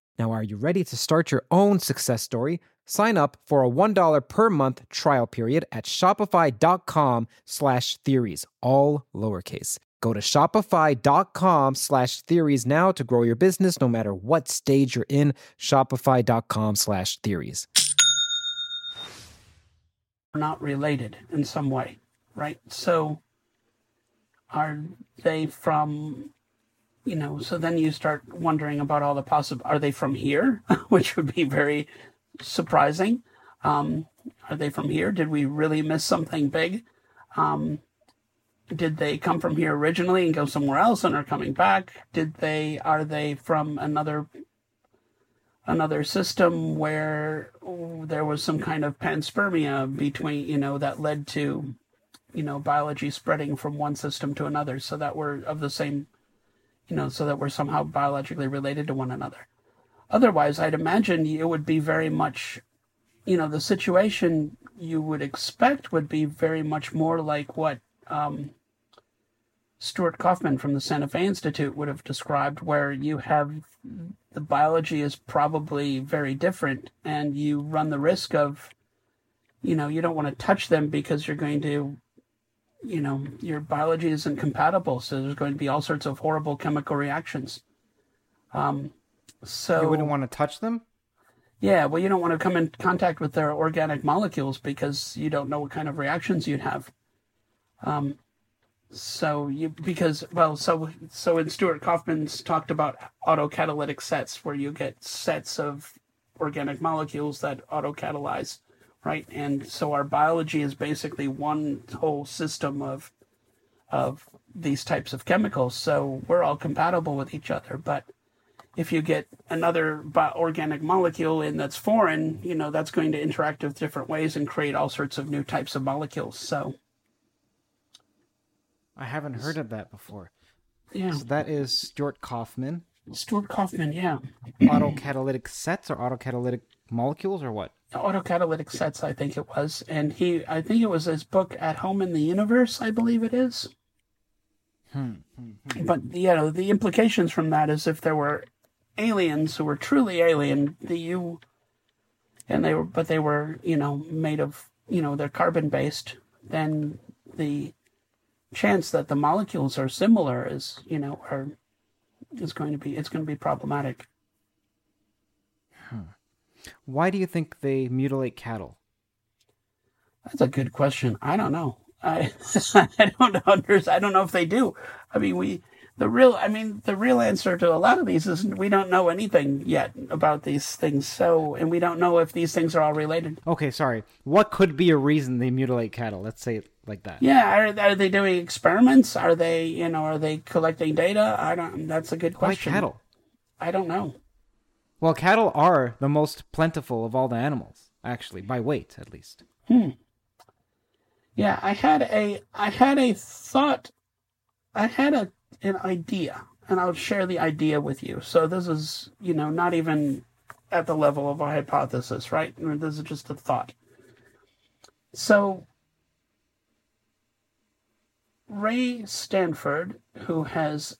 Now, are you ready to start your own success story? Sign up for a $1 per month trial period at shopify.com slash theories, all lowercase. Go to shopify.com slash theories now to grow your business no matter what stage you're in. Shopify.com slash theories. Not related in some way, right? So are they from you know so then you start wondering about all the possible are they from here? Which would be very surprising. Um, are they from here? Did we really miss something big? Um, did they come from here originally and go somewhere else and are coming back? Did they are they from another another system where there was some kind of panspermia between you know that led to you know biology spreading from one system to another so that we're of the same you know so that we're somehow biologically related to one another. Otherwise i'd imagine it would be very much you know the situation you would expect would be very much more like what um, Stuart Kauffman from the Santa Fe Institute would have described, where you have the biology is probably very different, and you run the risk of, you know, you don't want to touch them because you're going to, you know, your biology isn't compatible, so there's going to be all sorts of horrible chemical reactions. Um, so You wouldn't want to touch them? yeah, well, you don't want to come in contact with their organic molecules because you don't know what kind of reactions you'd have. Um, so you because well, so so in Stuart Kauffman's talked about autocatalytic sets where you get sets of organic molecules that autocatalyze, right? And so our biology is basically one whole system of of these types of chemicals. So we're all compatible with each other, but if you get another organic molecule in that's foreign, you know, that's going to interact with different ways and create all sorts of new types of molecules. So, I haven't heard of that before. yeah, So that is Stuart Kauffman. Stuart Kauffman, yeah. Autocatalytic sets or autocatalytic molecules or what? Autocatalytic sets, I think it was. And he, I think it was his book, At Home in the Universe, I believe it is. Hmm, hmm, hmm. But, you know, the implications from that is if there were aliens who were truly alien, the you, and they were, but they were, you know, made of, you know, they're carbon based, then the chance that the molecules are similar is, you know, are, is going to be, it's going to be problematic. Why do you think they mutilate cattle? That's a good question. I don't know. I I don't know. I don't know if they do. I mean, we the real. I mean, the real answer to a lot of these is we don't know anything yet about these things. So, and we don't know if these things are all related. Okay, sorry. What could be a reason they mutilate cattle? Let's say it like that. Yeah, are, are they doing experiments? Are they, you know, are they collecting data? I don't. That's a good question. Why cattle? I don't know. Well, cattle are the most plentiful of all the animals, actually, by weight at least. Hmm. Yeah, I had a I had a thought I had a an idea and I'll share the idea with you. So this is, you know, not even at the level of a hypothesis, right? This is just a thought. So Ray Stanford, who has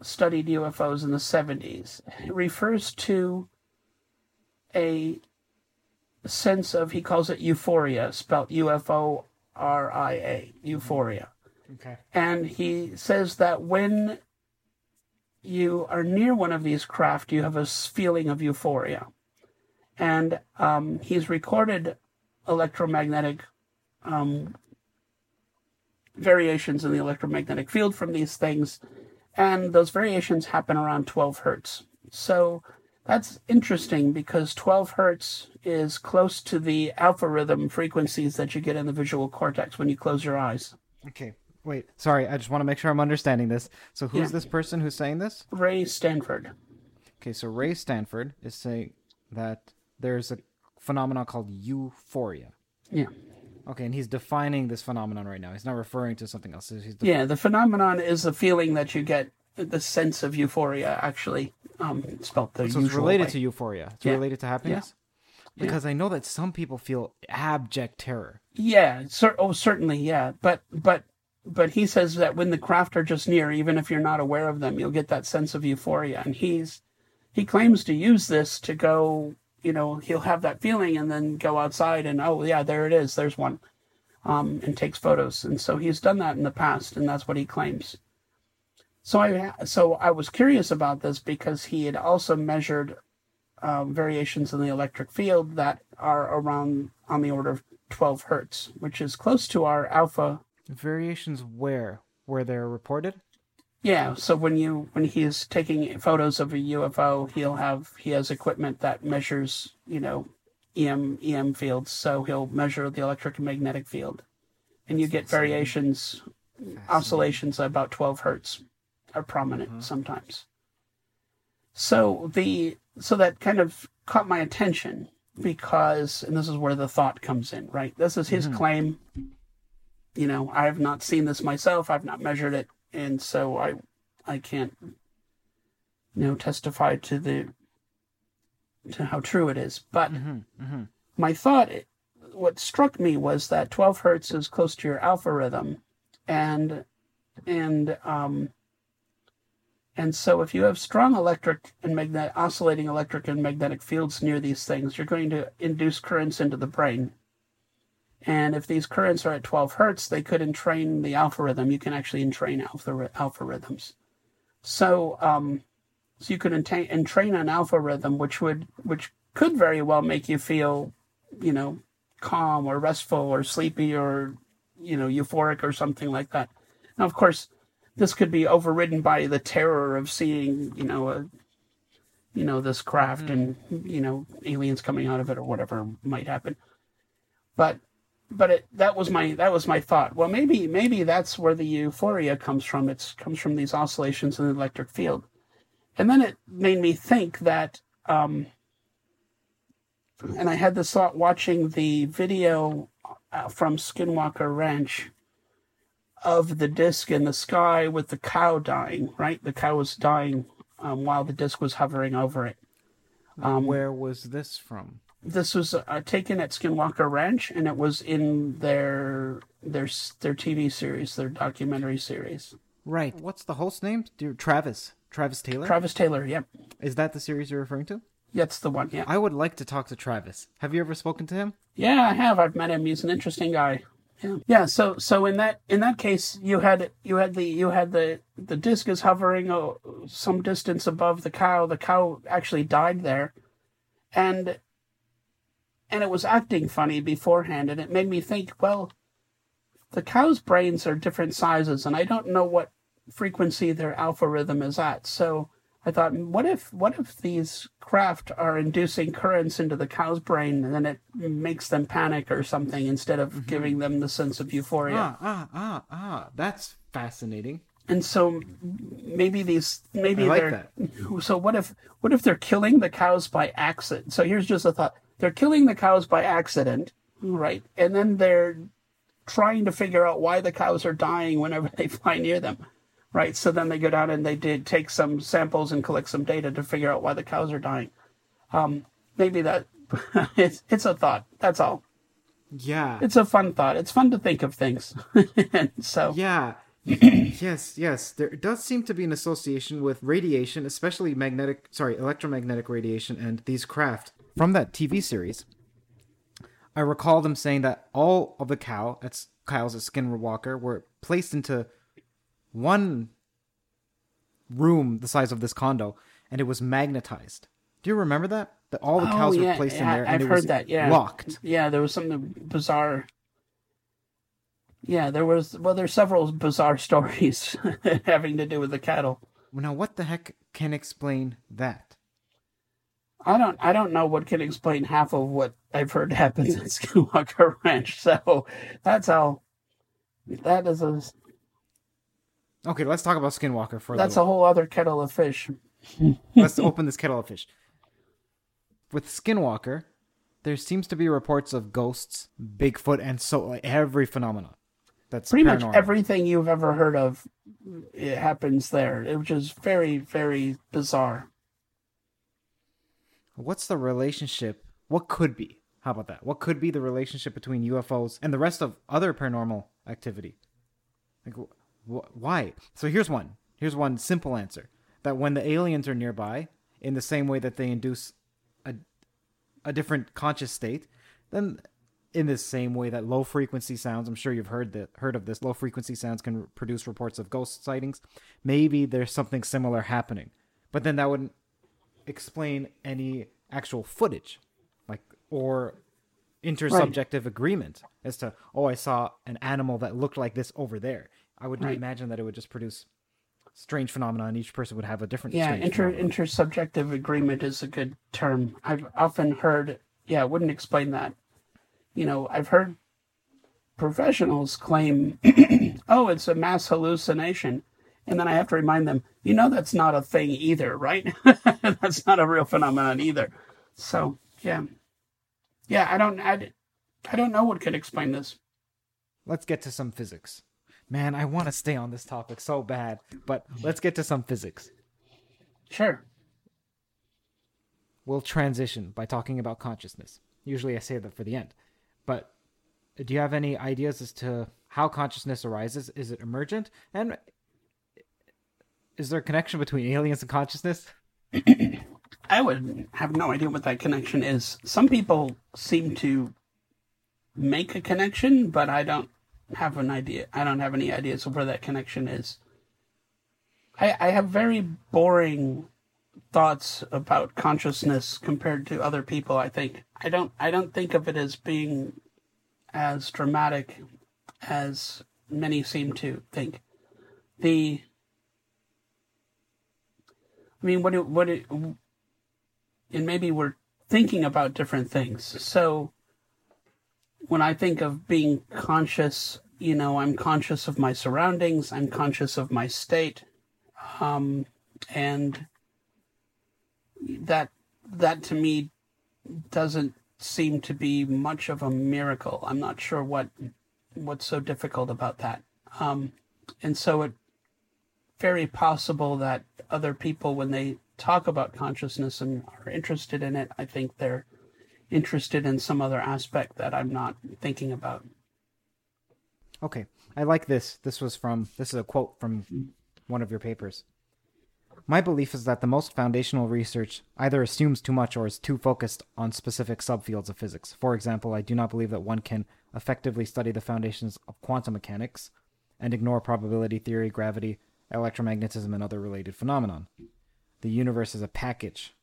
studied UFOs in the 70s, refers to a sense of he calls it euphoria, spelled U F O R I A, euphoria. Okay. And he says that when you are near one of these craft, you have a feeling of euphoria. And um, he's recorded electromagnetic um, variations in the electromagnetic field from these things, and those variations happen around 12 hertz. So that's interesting because 12 hertz is close to the alpha rhythm frequencies that you get in the visual cortex when you close your eyes. Okay. Wait. Sorry, I just want to make sure I'm understanding this. So who's Yeah. this person who's saying this? Ray Stanford. Okay, so Ray Stanford is saying that there's a phenomenon called euphoria. Yeah. Okay, and he's defining this phenomenon right now. He's not referring to something else. Yeah, the phenomenon is the feeling that you get, the sense of euphoria, actually, um, spelt the so it's related way. to euphoria. It's Yeah. related to happiness. Because I know that some people feel abject terror. Yeah, cer- oh, certainly, yeah. But but but he says that when the craft are just near, even if you're not aware of them, you'll get that sense of euphoria. And he's he claims to use this to go, you know, he'll have that feeling and then go outside and oh yeah, there it is, there's one, um, and takes photos. And so he's done that in the past, and that's what he claims. So I so I was curious about this because he had also measured um, variations in the electric field that are around on the order of 12 hertz, which is close to our alpha. Variations where? Where they're reported? Yeah, so when you when he is taking photos of a UFO, he'll have he has equipment that measures, you know, EM EM fields, so he'll measure the electric and magnetic field. And you get variations oscillations at about 12 hertz are prominent sometimes. So the so that kind of caught my attention because and this is where the thought comes in, right? This is his claim. You know, I have not seen this myself, I've not measured it, and so I I can't you know testify to the to how true it is. But my thought what struck me was that 12 hertz is close to your alpha rhythm. And and um and so if you have strong electric and magnetic oscillating electric and magnetic fields near these things you're going to induce currents into the brain and if these currents are at 12 hertz they could entrain the alpha rhythm you can actually entrain alpha alpha rhythms so um so you could entrain, entrain an alpha rhythm which would which could very well make you feel you know calm or restful or sleepy or you know euphoric or something like that. Now of course this could be overridden by the terror of seeing you know a you know this craft and you know aliens coming out of it or whatever might happen. But but it, that was my that was my thought well maybe maybe that's where the euphoria comes from it comes from these oscillations in the electric field and then it made me think that um and I had this thought watching the video uh, from Skinwalker Ranch of the disc in the sky with the cow dying. Right, the cow was dying um, while the disc was hovering over it. Um, Where was this from? This was uh, taken at Skinwalker Ranch, and it was in their their their TV series, their documentary series. Right. What's the host name? Dear Travis. Travis Taylor? Travis Taylor, yep, Is that the series you're referring to? that's the one. Yeah, I would like to talk to Travis. Have you ever spoken to him? Yeah, I have. I've met him. He's an interesting guy. Yeah. Yeah. So so in that in that case, you had you had the you had the the disc is hovering uh, some distance above the cow. The cow actually died there, and and it was acting funny beforehand, and it made me think. Well, the cow's brains are different sizes, and I don't know what frequency their alpha rhythm is at. So I thought, what if what if these craft are inducing currents into the cow's brain, and then it makes them panic or something instead of giving them the sense of euphoria? Ah, ah, ah, ah. That's fascinating. And so maybe these maybe I like they're so what if what if they're killing the cows by accident? So here's just a thought: they're killing the cows by accident, right? And then they're trying to figure out why the cows are dying whenever they fly near them, right? So then they go down and they did take some samples and collect some data to figure out why the cows are dying. Um, maybe that it's it's a thought. That's all. Yeah. It's a fun thought. It's fun to think of things. and so Yeah. yes, yes. There does seem to be an association with radiation, especially magnetic, sorry, electromagnetic radiation and these craft. From that TV series, I recall them saying that all of the cow, that's Kyles at Skinwalker were placed into one room the size of this condo, and it was magnetized. Do you remember that? That all the Oh, cows yeah, were placed in there, and I've it heard was that, yeah. locked. Yeah, there was something bizarre. Yeah, there was. Well, there's several bizarre stories having to do with the cattle. Now, what the heck can explain that? I don't. I don't know what can explain half of what I've heard happens at Skinwalker Ranch. So that's how. That is a. Okay, let's talk about Skinwalker for a That's a whole other kettle of fish. let's open this kettle of fish. With Skinwalker, there seems to be reports of ghosts, Bigfoot, and so like every phenomenon. That's Pretty much everything you've ever heard of, it happens there. It was just very, very bizarre. What's the relationship? What could be? How about that? What could be the relationship between UFOs and the rest of other paranormal activity? Like, wh- wh- why? So here's one. Here's one simple answer: that when the aliens are nearby, in the same way that they induce a a different conscious state, then in the same way that low frequency sounds, I'm sure you've heard heard of this. Low frequency sounds can produce reports of ghost sightings. Maybe there's something similar happening, but then that wouldn't explain any actual footage, like or intersubjective agreement as to oh I saw an animal that looked like this over there. I would Right. imagine that it would just produce strange phenomena, and each person would have a different. Yeah, inter phenomenon. intersubjective agreement is a good term. I've often heard. Yeah, it wouldn't explain that. You know, I've heard professionals claim, "Oh, it's a mass hallucination," and then I have to remind them, "You know, that's not a thing either, right? that's not a real phenomenon either." So, yeah, yeah, I don't, I, I don't know what could explain this. let's get to some physics. Man, I want to stay on this topic so bad, but let's get to some physics. Sure. We'll transition by talking about consciousness. Usually I say that for the end. But do you have any ideas as to how consciousness arises? Is it emergent? And is there a connection between aliens and consciousness? I would have no idea what that connection is. Some people seem to make a connection, but I don't have an idea. I don't have any ideas of where that connection is. I, I have very boring thoughts about consciousness compared to other people. I think I don't. I don't think of it as being as dramatic as many seem to think. The I mean, what it, what it, and maybe we're thinking about different things. So when I think of being conscious, you know, I'm conscious of my surroundings, I'm conscious of my state, um, and that that to me doesn't seem to be much of a miracle. I'm not sure what what's so difficult about that. Um, and so it very possible that other people, when they talk about consciousness and are interested in it, I think they're interested in some other aspect that I'm not thinking about. Okay, I like this. This was from this is a quote from one of your papers. My belief is that the most foundational research either assumes too much or is too focused on specific subfields of physics. For example, I do not believe that one can effectively study the foundations of quantum mechanics and ignore probability theory, gravity, electromagnetism, and other related phenomenon. The universe is a package,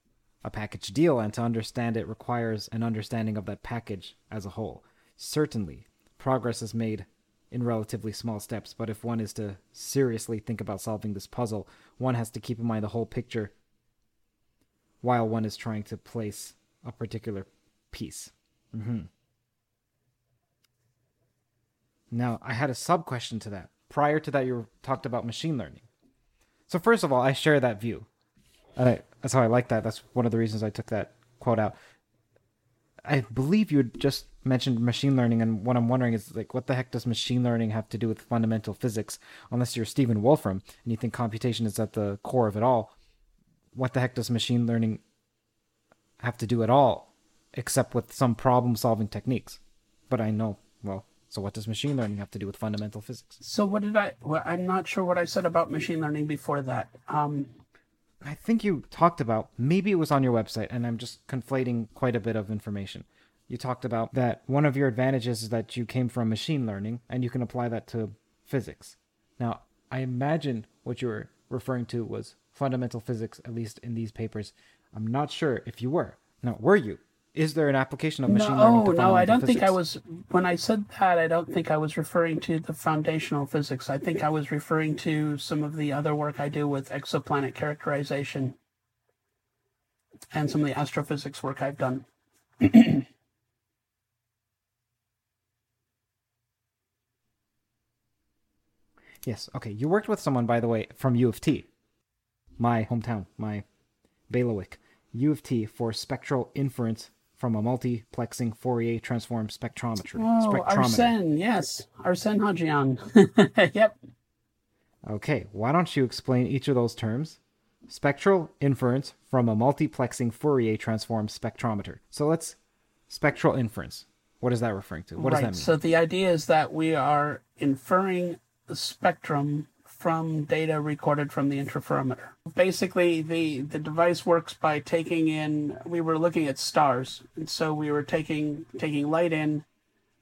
a package deal, and to understand it requires an understanding of that package as a whole. Certainly, progress is made in relatively small steps, but if one is to seriously think about solving this puzzle, one has to keep in mind the whole picture while one is trying to place a particular piece. hmm Now, I had a sub question to that. Prior to that, you talked about machine learning. So, first of all, I share that view. I, that's how I like that. That's one of the reasons I took that quote out. I believe you just mentioned machine learning, and what I'm wondering is like, what the heck does machine learning have to do with fundamental physics? Unless you're Stephen Wolfram and you think computation is at the core of it all, what the heck does machine learning have to do at all, except with some problem-solving techniques? But I know, well, so what does machine learning have to do with fundamental physics? So what did I? Well, I'm not sure what I said about machine learning before that. Um, I think you talked about maybe it was on your website, and I'm just conflating quite a bit of information. you talked about that one of your advantages is that you came from machine learning and you can apply that to physics. Now, I imagine what you were referring to was fundamental physics, at least in these papers. I'm not sure if you were. Now, were you? Is there an application of machine no, learning? To no, I don't think I was. When I said that, I don't think I was referring to the foundational physics. I think I was referring to some of the other work I do with exoplanet characterization and some of the astrophysics work I've done. Yes. Okay. You worked with someone, by the way, from U of T, my hometown, my bailiwick. U of T for spectral inference from a multiplexing Fourier transform spectrometry. Oh, spectrometer. Arsene, yes, Arsene Hajian. yep. Okay. Why don't you explain each of those terms? Spectral inference from a multiplexing Fourier transform spectrometer. So let's spectral inference. What is that referring to? What right. does that mean? So the idea is that we are inferring the spectrum from data recorded from the interferometer. Basically, the, the device works by taking in. We were looking at stars, and so we were taking taking light in,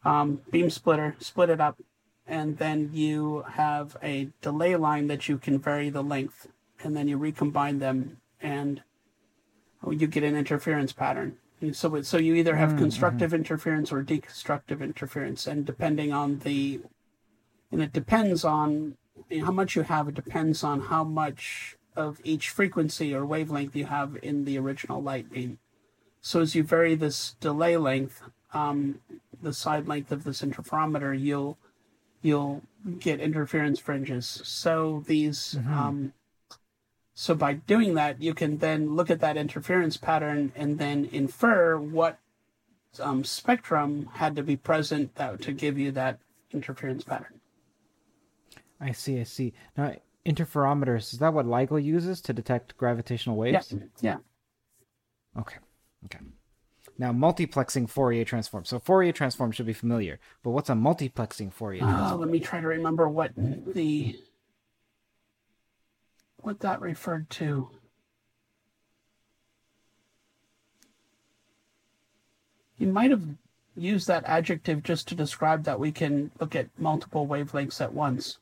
um, beam splitter, split it up, and then you have a delay line that you can vary the length, and then you recombine them, and you get an interference pattern. And so, so you either have constructive interference or deconstructive interference, and depending on the, and it depends on how much you have. It depends on how much of each frequency or wavelength you have in the original light beam. So as you vary this delay length, um, the side length of this interferometer, you'll you'll get interference fringes. So these um, so by doing that, you can then look at that interference pattern and then infer what um, spectrum had to be present that, to give you that interference pattern. I see. I see. Now, interferometers is that what LIGO uses to detect gravitational waves? Yeah, yeah. Okay. Okay. Now, multiplexing Fourier transform. So Fourier transform should be familiar, but what's a multiplexing Fourier transform? Uh, let me try to remember what the what that referred to. You might have used that adjective just to describe that we can look at multiple wavelengths at once.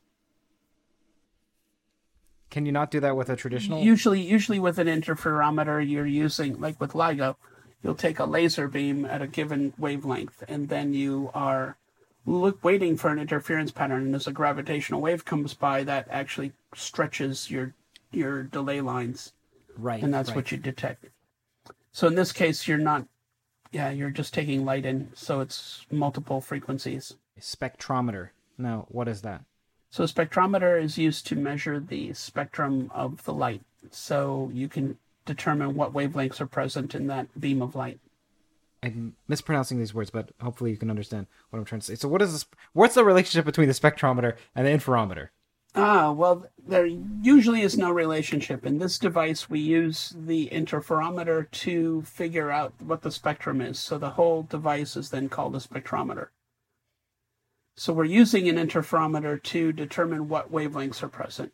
Can you not do that with a traditional? Usually, usually with an interferometer, you're using like with LIGO, you'll take a laser beam at a given wavelength, and then you are look waiting for an interference pattern. And as a gravitational wave comes by, that actually stretches your your delay lines, right. and that's right. what you detect. So in this case, you're not. Yeah, you're just taking light in, so it's multiple frequencies. spectrometer. Now, what is that? So a spectrometer is used to measure the spectrum of the light. So you can determine what wavelengths are present in that beam of light. I'm mispronouncing these words, but hopefully you can understand what I'm trying to say. So, what is this? What's the relationship between the spectrometer and the interferometer? Ah, well, there usually is no relationship. In this device, we use the interferometer to figure out what the spectrum is. So the whole device is then called a spectrometer. So we're using an interferometer to determine what wavelengths are present.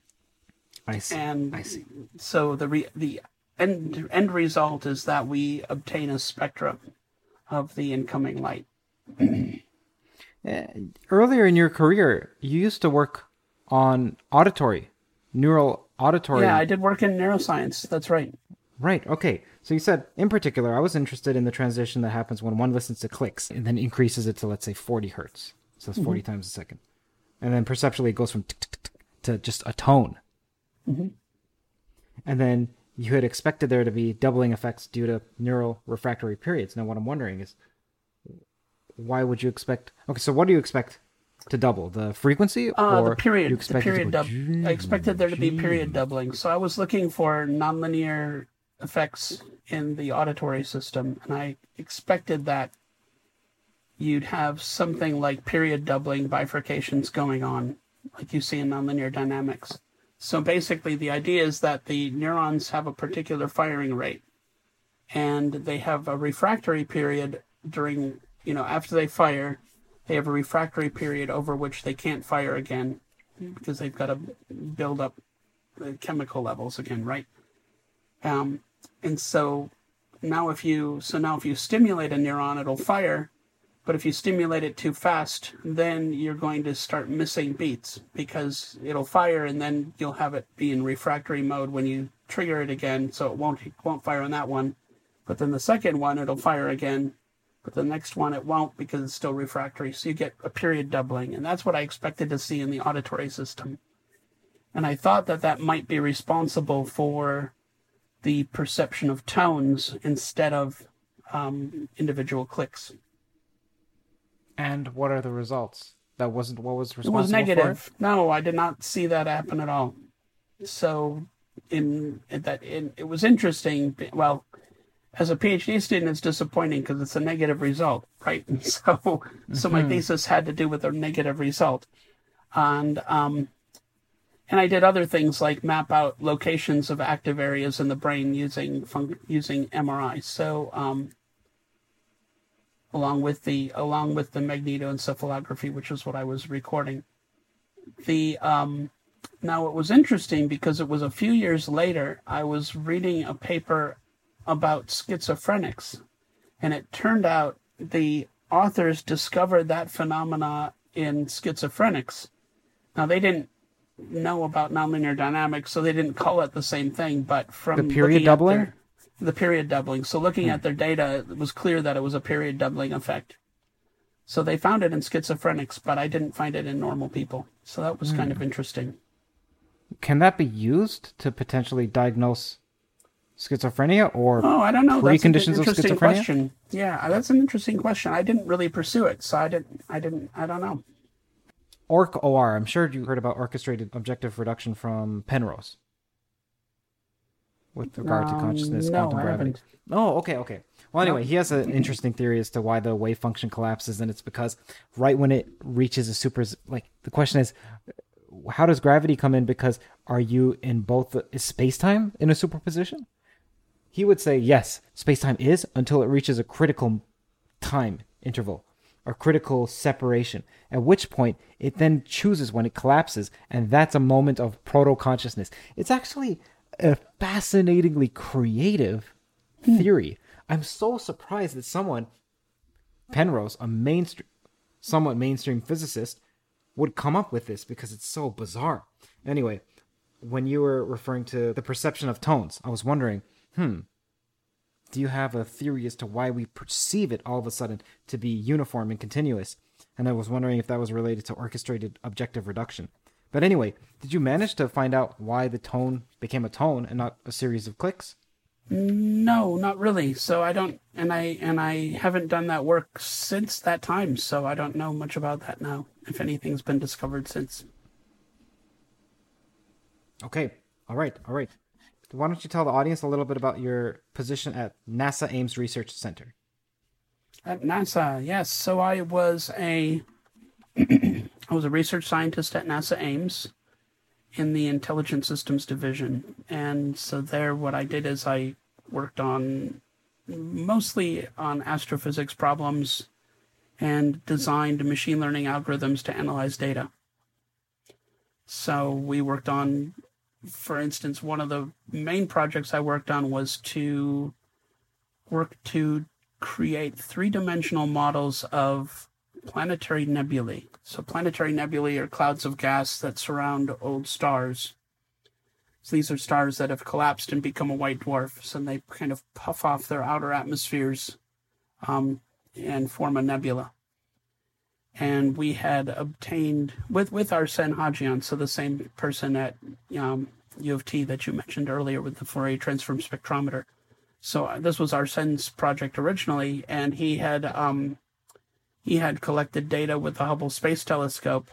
I see. And I see. so the re- the end end result is that we obtain a spectrum of the incoming light. Uh, earlier in your career, you used to work on auditory, neural auditory. Yeah, I did work in neuroscience. That's right. Right. Okay. So you said, in particular, I was interested in the transition that happens when one listens to clicks and then increases it to, let's say, 40 hertz. So that's 40 times a second. And then perceptually it goes from to just a tone. And then you had expected there to be doubling effects due to neural refractory periods. Now, what I'm wondering is, why would you expect? Okay, so what do you expect to double? The frequency Uh, or the period, You the expect to period dub- I expected there to be period doubling. So I was looking for nonlinear effects in the auditory system, and I expected that you'd have something like period doubling bifurcations going on, like you see in nonlinear dynamics. So basically, the idea is that the neurons have a particular firing rate, and they have a refractory period during, you know, after they fire, they have a refractory period over which they can't fire again because they've got to build up the chemical levels again, right? Um, and so now if you so now if you stimulate a neuron, it'll fire, but if you stimulate it too fast, then you're going to start missing beats because it'll fire and then you'll have it be in refractory mode when you trigger it again, so it won't won't fire on that one. But then the second one it'll fire again, but the next one it won't because it's still refractory. So you get a period doubling, and that's what I expected to see in the auditory system. And I thought that that might be responsible for the perception of tones instead of um, individual clicks. And what are the results? That wasn't what was It responsible was for negative. No, I did not see that happen at all. So, in, in that, in, it was interesting. Well, as a PhD student, it's disappointing because it's a negative result, right? So, so my thesis had to do with a negative result, and um, and I did other things like map out locations of active areas in the brain using fun- using MRI. So, um, along with the along with the magnetoencephalography, which is what I was recording. The um, now it was interesting because it was a few years later. I was reading a paper about schizophrenics, and it turned out the authors discovered that phenomena in schizophrenics. Now they didn't know about nonlinear dynamics, so they didn't call it the same thing. But from The period doubling? their- the period doubling. So looking at hmm. their data, it was clear that it was a period doubling effect. So they found it in schizophrenics, but I didn't find it in normal people. So that was kind of hmm. interesting. Can that be used to potentially diagnose schizophrenia or Oh, I don't know. That's an Preconditions of interesting schizophrenia? question. Yeah, that's an interesting question. I didn't really pursue it, so I didn't. I didn't. I don't know. Orch OR? I'm sure you heard about orchestrated objective reduction from Penrose with regard to Um, consciousness, no, quantum gravity. Oh, okay, okay. Well, anyway, he has an interesting theory as to why the wave function collapses, and it's because right when it reaches a super, like the question is, how does gravity come in? Because are you in both the, is space time in a superposition? He would say yes, space time is until it reaches a critical time interval or critical separation, at which point it then chooses when it collapses, and that's a moment of proto consciousness. It's actually a fascinatingly creative theory. I'm so surprised that someone, Penrose, a mainstream, somewhat mainstream physicist, would come up with this because it's so bizarre. Anyway, when you were referring to the perception of tones, I was wondering, hmm, do you have a theory as to why we perceive it all of a sudden to be uniform and continuous? And I was wondering if that was related to orchestrated objective reduction. But anyway, did you manage to find out why the tone became a tone and not a series of clicks? No, not really. So I don't, and I and I haven't done that work since that time. So I don't know much about that now. If anything's been discovered since. Okay, all right, all right. Why don't you tell the audience a little bit about your position at NASA Ames Research Center? At NASA, yes. So I was a I was a research scientist at NASA Ames in the Intelligent Systems Division, and so there, what I did is I worked on mostly on astrophysics problems and designed machine learning algorithms to analyze data. So we worked on, for instance, one of the main projects I worked on was to work to create three dimensional models of planetary nebulae. So, planetary nebulae are clouds of gas that surround old stars. So, these are stars that have collapsed and become a white dwarf. So, they kind of puff off their outer atmospheres um, and form a nebula. And we had obtained, with, with Arsène Hajian, so the same person at um, U of T that you mentioned earlier with the Fourier transform spectrometer. So uh, this was Arsene's project originally, and he had um, he had collected data with the Hubble Space Telescope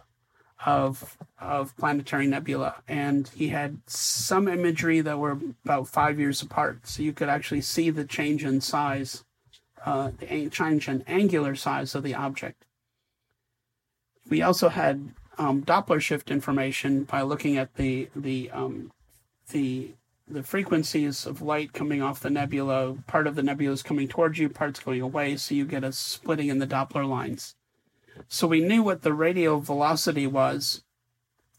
of of planetary nebula, and he had some imagery that were about five years apart, so you could actually see the change in size, uh, the change in angular size of the object. We also had um, Doppler shift information by looking at the the um, the the frequencies of light coming off the nebula. Part of the nebula is coming towards you, part's going away, so you get a splitting in the Doppler lines. So we knew what the radial velocity was,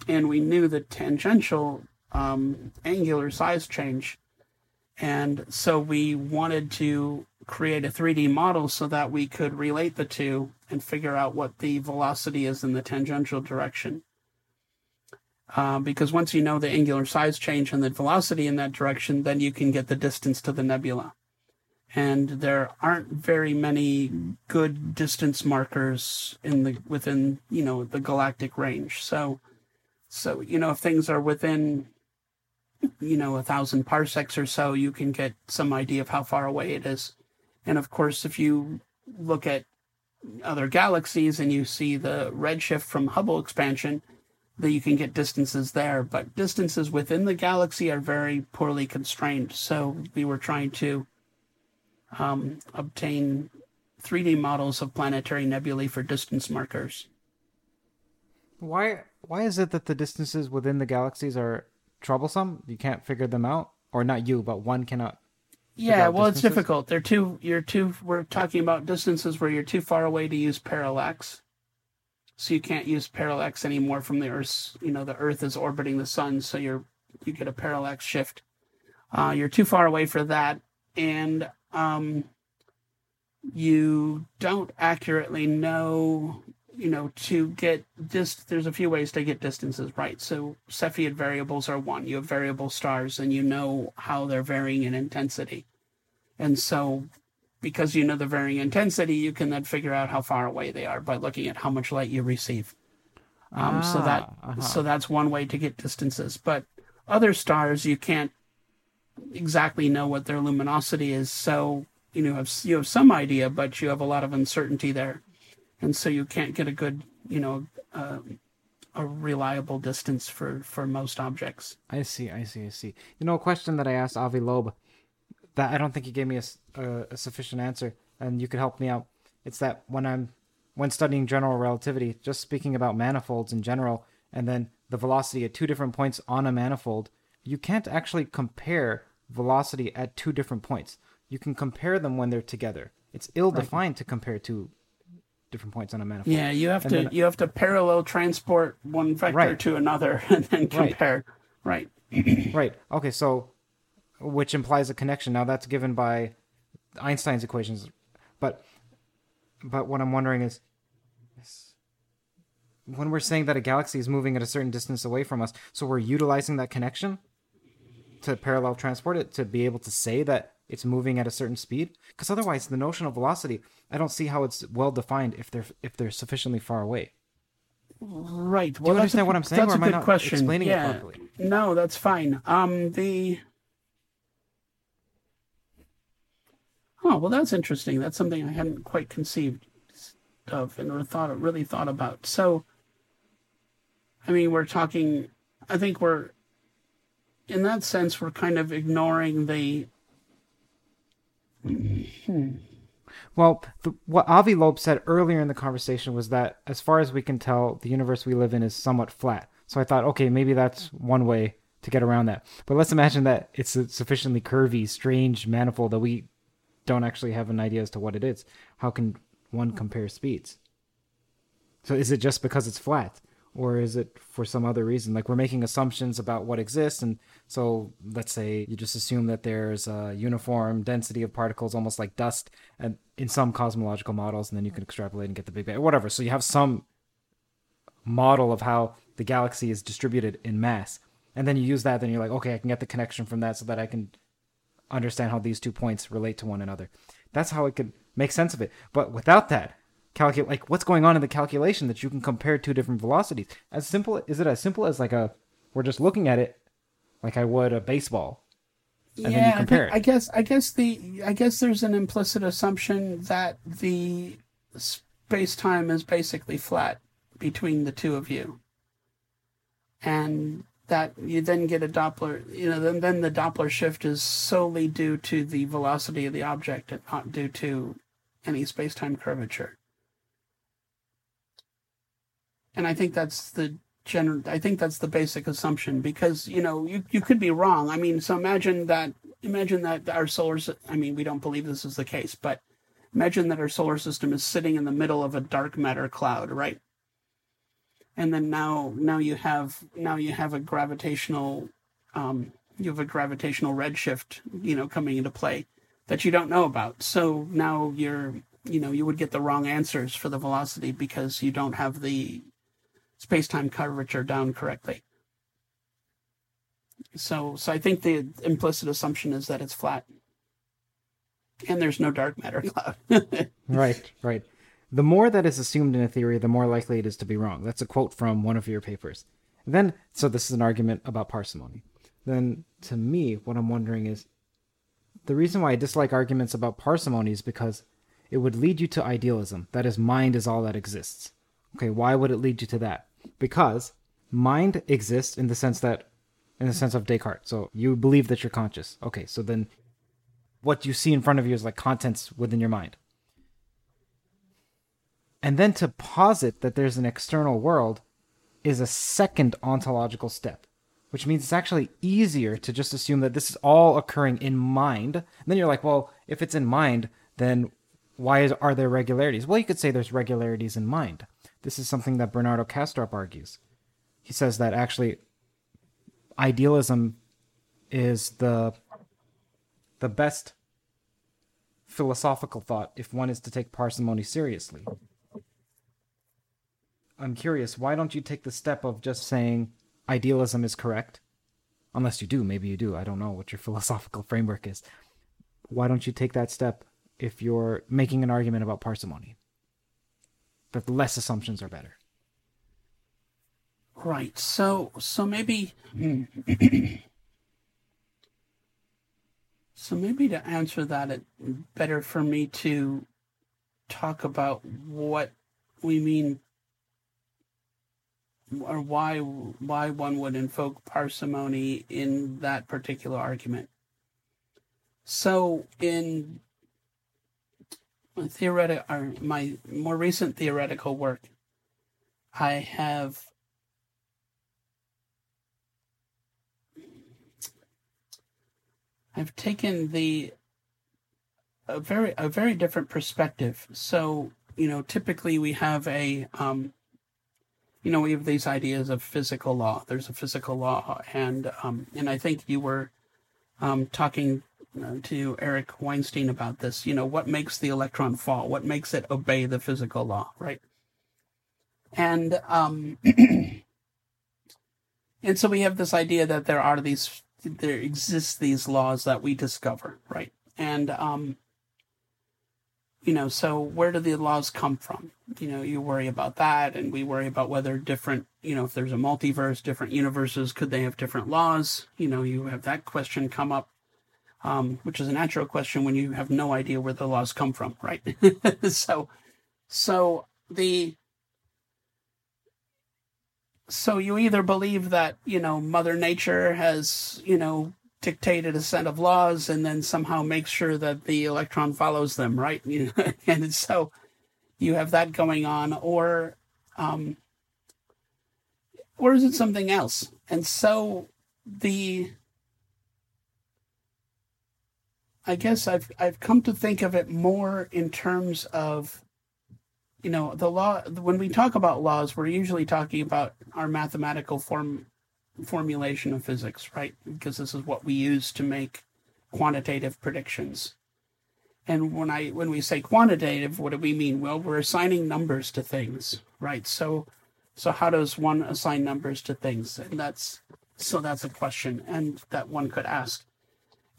and we knew the tangential um, angular size change. And so we wanted to create a 3D model so that we could relate the two and figure out what the velocity is in the tangential direction. Uh, because once you know the angular size change and the velocity in that direction, then you can get the distance to the nebula. And there aren't very many good distance markers in the within you know the galactic range. So, so you know if things are within you know a thousand parsecs or so, you can get some idea of how far away it is. And of course, if you look at other galaxies and you see the redshift from Hubble expansion, that you can get distances there, but distances within the galaxy are very poorly constrained. So we were trying to um, obtain 3D models of planetary nebulae for distance markers. Why why is it that the distances within the galaxies are troublesome? You can't figure them out, or not you, but one cannot. Yeah, well, distances? it's difficult. They're too. You're too. We're talking about distances where you're too far away to use parallax so you can't use parallax anymore from the Earth's. You know, the Earth is orbiting the sun, so you're you get a parallax shift. Uh, you're too far away for that, and um, you don't accurately know. You know, to get this, there's a few ways to get distances right. So Cepheid variables are one. You have variable stars, and you know how they're varying in intensity. And so because you know the varying intensity, you can then figure out how far away they are by looking at how much light you receive. Um, ah, so that uh-huh. so that's one way to get distances. But other stars, you can't exactly know what their luminosity is. So you know have, you have some idea, but you have a lot of uncertainty there, and so you can't get a good you know uh, a reliable distance for for most objects. I see, I see, I see. You know, a question that I asked Avi Loeb that I don't think you gave me a, a, a sufficient answer, and you could help me out. It's that when I'm when studying general relativity, just speaking about manifolds in general, and then the velocity at two different points on a manifold, you can't actually compare velocity at two different points. You can compare them when they're together. It's ill-defined right. to compare two different points on a manifold. Yeah, you have and to then, you have to parallel transport one vector right. to another and then compare. Right. Right. right. Okay, so which implies a connection. Now that's given by Einstein's equations, but but what I'm wondering is, when we're saying that a galaxy is moving at a certain distance away from us, so we're utilizing that connection to parallel transport it to be able to say that it's moving at a certain speed? Because otherwise the notion of velocity i don't see how it's well defined if they're if they're sufficiently far away. Right. Well, do you understand a, what i'm saying that's or am a good question. explaining yeah. it properly? No that's fine. Um the Oh, well, that's interesting. That's something I hadn't quite conceived of and thought really thought about. So, I mean, we're talking. I think we're, in that sense, we're kind of ignoring the. Hmm. Well, the, what Avi Loeb said earlier in the conversation was that, as far as we can tell, the universe we live in is somewhat flat. So I thought, okay, maybe that's one way to get around that. But let's imagine that it's a sufficiently curvy, strange manifold that we don't actually have an idea as to what it is. How can one compare speeds? So is it just because it's flat? Or is it for some other reason? Like we're making assumptions about what exists, and so let's say you just assume that there's a uniform density of particles, almost like dust, and in some cosmological models, and then you can extrapolate and get the Big Bang, whatever. So you have some model of how the galaxy is distributed in mass, and then you use that. Then you're like, okay, I can get the connection from that, so that I can understand how these two points relate to one another. That's how it could make sense of it. But without that, calculate like what's going on in the calculation that you can compare two different velocities. As simple is it as simple as like a we're just looking at it like I would a baseball. And yeah, I, think, I guess I guess the I guess there's an implicit assumption that the space time is basically flat between the two of you. And that you then get a Doppler, you know, then, then the Doppler shift is solely due to the velocity of the object and not due to any space-time curvature. And I think that's the general, I think that's the basic assumption because, you know, you, you could be wrong. I mean, so imagine that, imagine that our solar, I mean, we don't believe this is the case, but imagine that our solar system is sitting in the middle of a dark matter cloud, right? And then now now you have now you have a gravitational um, you have a gravitational redshift, you know, coming into play that you don't know about. So now you're, you know, you would get the wrong answers for the velocity because you don't have the space-time curvature down correctly. So, so I think the implicit assumption is that it's flat, and there's no dark matter cloud. right, right. The more that is assumed in a theory, the more likely it is to be wrong. That's a quote from one of your papers. Then, so this is an argument about parsimony. Then, to me, what I'm wondering is the reason why I dislike arguments about parsimony is because it would lead you to idealism. That is, mind is all that exists. Okay, why would it lead you to that? Because mind exists in the sense that, in the sense of Descartes. So you believe that you're conscious. Okay, so then what you see in front of you is like contents within your mind. And then to posit that there's an external world is a second ontological step, which means it's actually easier to just assume that this is all occurring in mind. And then you're like, well, if it's in mind, then why is, are there regularities? Well, you could say there's regularities in mind. This is something that Bernardo Kastrup argues. He says that actually idealism is the the best philosophical thought if one is to take parsimony seriously. I'm curious, why don't you take the step of just saying idealism is correct? Unless you do, maybe you do. I don't know what your philosophical framework is. Why don't you take that step if you're making an argument about parsimony? That less assumptions are better. Right. So so maybe so maybe to answer that it better for me to talk about what we mean or why why one would invoke parsimony in that particular argument. So in theoretical or my more recent theoretical work, I have I've taken the a very a very different perspective. So you know, typically we have a um, you know, we have these ideas of physical law. There's a physical law, and um, and I think you were um, talking uh, to Eric Weinstein about this. You know, what makes the electron fall? What makes it obey the physical law, right? And um, and so we have this idea that there are these, there exist these laws that we discover, right? And um, you know, so where do the laws come from? You know, you worry about that, and we worry about whether different, you know, if there's a multiverse, different universes, could they have different laws? You know, you have that question come up, um, which is a natural question when you have no idea where the laws come from, right? so, so the so you either believe that you know Mother Nature has you know dictated a set of laws and then somehow makes sure that the electron follows them, right? and so you have that going on, or um, or is it something else? And so the I guess I've I've come to think of it more in terms of you know the law when we talk about laws we're usually talking about our mathematical form formulation of physics, right? Because this is what we use to make quantitative predictions. And when I when we say quantitative, what do we mean? Well, we're assigning numbers to things, right? So so how does one assign numbers to things? And that's so that's a question and that one could ask.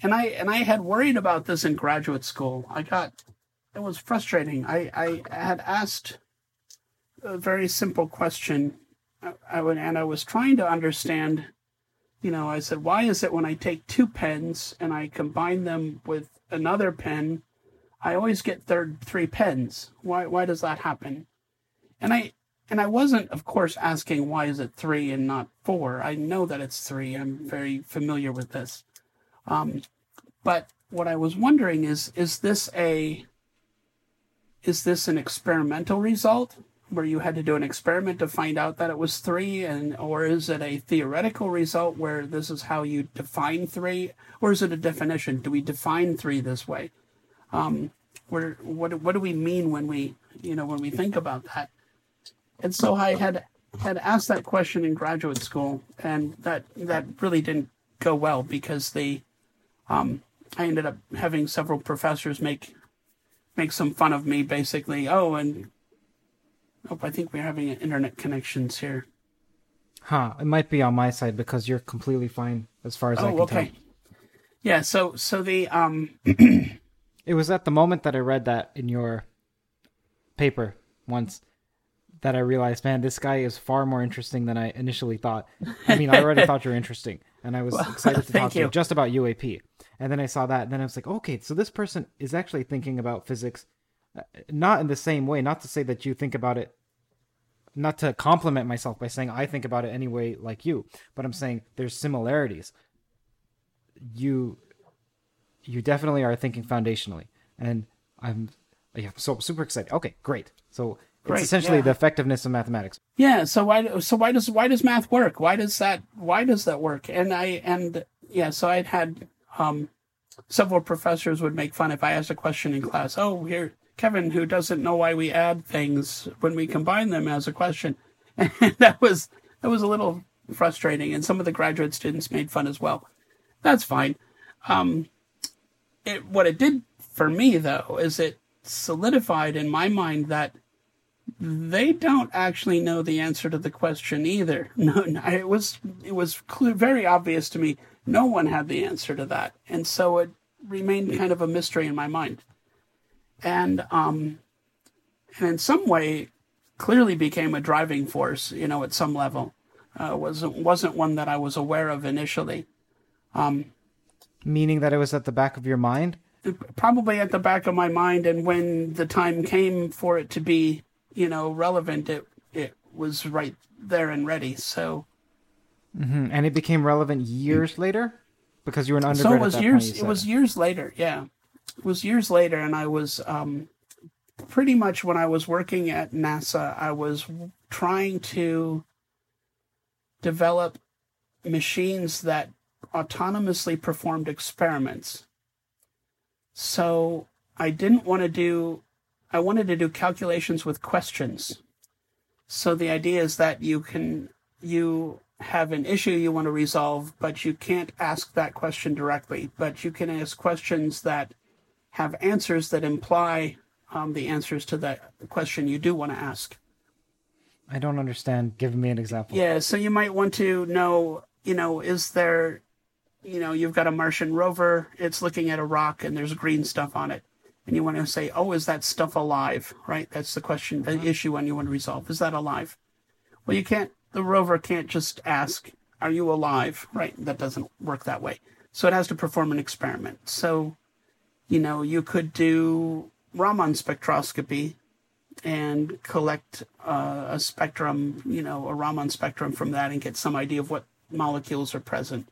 And I and I had worried about this in graduate school. I got it was frustrating. I, I had asked a very simple question I would, and I was trying to understand, you know, I said, why is it when I take two pens and I combine them with another pen, I always get third three pens? Why, why does that happen? And I, and I wasn't, of course, asking why is it three and not four. I know that it's three. I'm very familiar with this. Um, but what I was wondering is, is this a, is this an experimental result? Where you had to do an experiment to find out that it was three and or is it a theoretical result where this is how you define three or is it a definition do we define three this way um where what what do we mean when we you know when we think about that and so i had had asked that question in graduate school and that that really didn't go well because they, um, I ended up having several professors make make some fun of me, basically. Oh, and oh, I think we're having internet connections here. Huh. It might be on my side because you're completely fine as far as I Oh, can okay. tell. Yeah. So so the um It was at the moment that I read that in your paper once that I realized, man, this guy is far more interesting than I initially thought. I mean, I already thought you were interesting, and I was excited to talk to you you. just about UAP. And then I saw that, and then I was like, okay, so this person is actually thinking about physics, not in the same way. Not to say that you think about it, not to compliment myself by saying I think about it anyway like you, but I'm saying there's similarities. You you definitely are thinking foundationally and i'm yeah so super excited okay great so Great, it's essentially yeah. the effectiveness of mathematics Yeah. So why? So why does why does math work? Why does that? Why does that work? And I and yeah. So I'd had um, several professors would make fun if I asked a question in class. Oh, here Kevin, who doesn't know why we add things when we combine them as a question, and that was that was a little frustrating. And some of the graduate students made fun as well. That's fine. Um, it, what it did for me though is it solidified in my mind that they don't actually know the answer to the question either. No, it was it was very obvious to me. No one had the answer to that, and so it remained kind of a mystery in my mind. And um, and in some way, clearly became a driving force. You know, at some level, uh, wasn't wasn't one that I was aware of initially. meaning that it was at the back of your mind probably at the back of my mind and when the time came for it to be you know relevant it it was right there and ready so Mhm. and it became relevant years later because you were an undergrad. so it was years point, it was years later yeah it was years later and i was um pretty much when i was working at nasa i was trying to develop machines that autonomously performed experiments so i didn't want to do i wanted to do calculations with questions so the idea is that you can you have an issue you want to resolve, but you can't ask that question directly. But you can ask questions that have answers that imply um, the answers to that question you do want to ask. i don't understand give me an example Yeah, so you might want to know, you know, is there, you know, you've got a Martian rover, it's looking at a rock and there's green stuff on it. And you want to say, oh, is that stuff alive? Right? That's the question, the issue one you want to resolve. Is that alive? Well, you can't, the rover can't just ask, are you alive? Right? That doesn't work that way. So it has to perform an experiment. So, you know, you could do Raman spectroscopy and collect uh, a spectrum, you know, a Raman spectrum from that and get some idea of what molecules are present.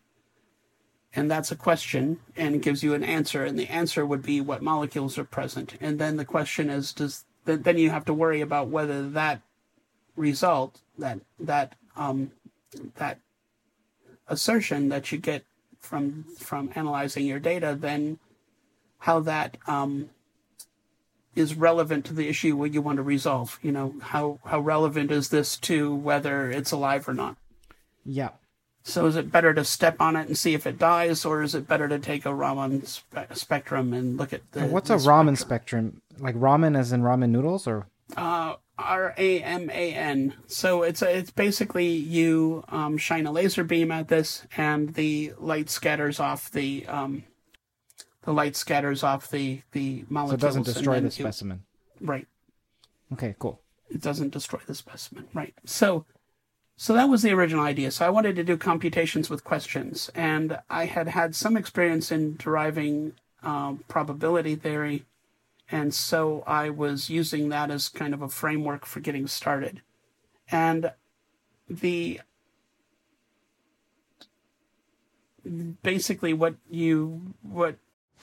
And that's a question, and gives you an answer, and the answer would be what molecules are present. And then the question is, does then you have to worry about whether that result, that that um, that assertion that you get from from analyzing your data, then how that um, is relevant to the issue what you want to resolve. You know, how how relevant is this to whether it's alive or not? yeah So is it better to step on it and see if it dies, or is it better to take a Raman spe- spectrum and look at the And what's the a ramen spectrum like ramen as in ramen noodles or Uh, R A M A N. So it's a, it's basically you um, shine a laser beam at this, and the light scatters off the um, the light scatters off the the molecules. so it doesn't destroy the specimen Right. okay cool It doesn't destroy the specimen. Right. So. So that was the original idea. So I wanted to do computations with questions, and I had had some experience in deriving um, probability theory, and so I was using that as kind of a framework for getting started. And the basically what you what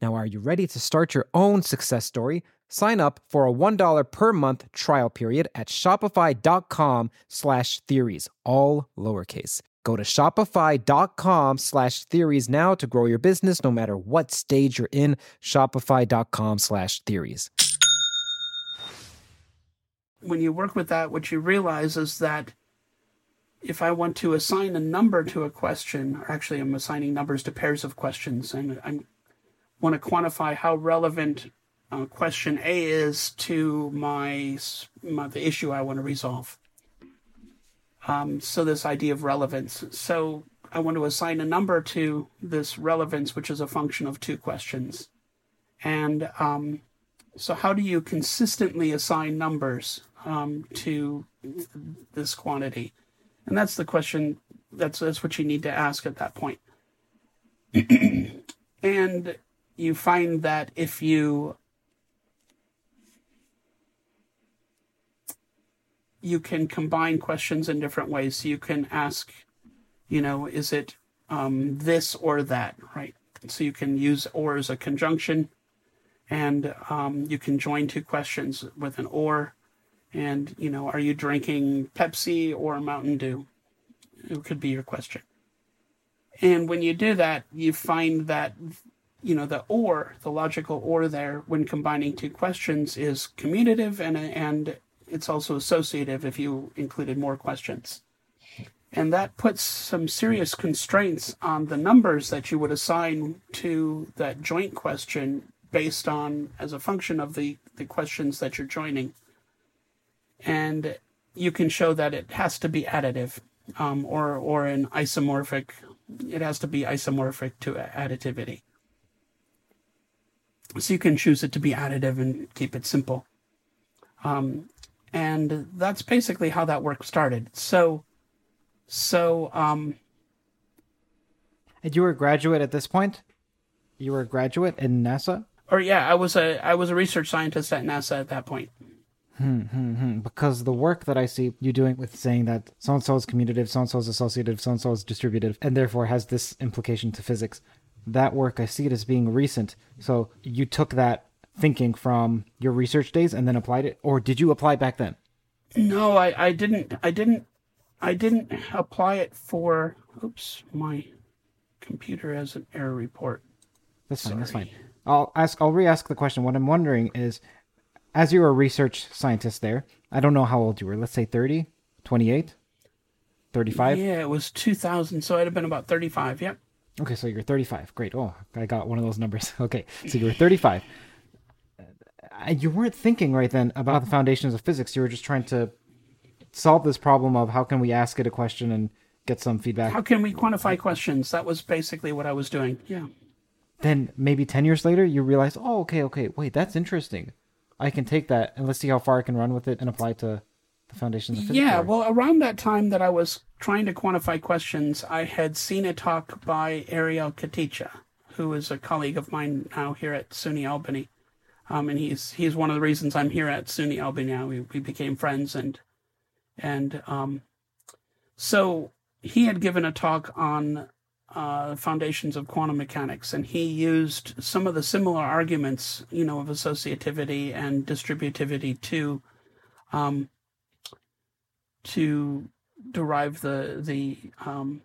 Now, are you ready to start your own success story? Sign up for a $1 per month trial period at shopify.com slash theories, all lowercase. Go to shopify.com slash theories now to grow your business no matter what stage you're in. Shopify.com slash theories. When you work with that, what you realize is that if I want to assign a number to a question, or actually I'm assigning numbers to pairs of questions, and I'm want to quantify how relevant uh, question A is to my, my, the issue I want to resolve. Um, so this idea of relevance. So I want to assign a number to this relevance, which is a function of two questions. And um, so how do you consistently assign numbers um, to this quantity? And that's the question. That's that's what you need to ask at that point. and you find that if you you can combine questions in different ways. So you can ask, you know, is it um, this or that, right? So you can use or as a conjunction, and um, you can join two questions with an or. And, you know, are you drinking Pepsi or Mountain Dew? It could be your question. And when you do that, you find that you know the or the logical or there when combining two questions is commutative and and it's also associative if you included more questions. And that puts some serious constraints on the numbers that you would assign to that joint question based on as a function of the the questions that you're joining. And you can show that it has to be additive um, or or an isomorphic it has to be isomorphic to additivity so you can choose it to be additive and keep it simple. Um, and that's basically how that work started. So, so, um, and you were a graduate at this point? You were a graduate in NASA? Or yeah, I was a I was a research scientist at NASA at that point. Hmm, hmm, hmm. Because the work that I see you doing with saying that so and so is commutative, so and so is associative, so and so is distributive, and therefore has this implication to physics that work, I see it as being recent. So you took that thinking from your research days and then applied it, or did you apply back then? No, I, I didn't. I didn't. I didn't apply it for. Oops, my computer has an error report. That's fine. Sorry. That's fine. I'll ask. I'll re-ask the question. What I'm wondering is, as you were a research scientist there, I don't know how old you were. Let's say 30, 28, 35. Yeah, it was 2000, so I'd have been about 35. Yep. Okay, so you're 35. Great. Oh, I got one of those numbers. Okay, so you were 35. Uh, you weren't thinking right then about the foundations of physics. You were just trying to solve this problem of how can we ask it a question and get some feedback. How can we quantify questions? That was basically what I was doing. Yeah. Then maybe 10 years later, you realize, oh, okay, okay, wait, that's interesting. I can take that and let's see how far I can run with it and apply it to the foundations of physics. Yeah, well, around that time that I was trying to quantify questions, I had seen a talk by Ariel Caticha, who is a colleague of mine now here at SUNY Albany. Um, and he's he's one of the reasons I'm here at SUNY Albany now. We, we became friends and and um, so he had given a talk on uh, foundations of quantum mechanics, and he used some of the similar arguments, you know, of associativity and distributivity to um, to derive the the um,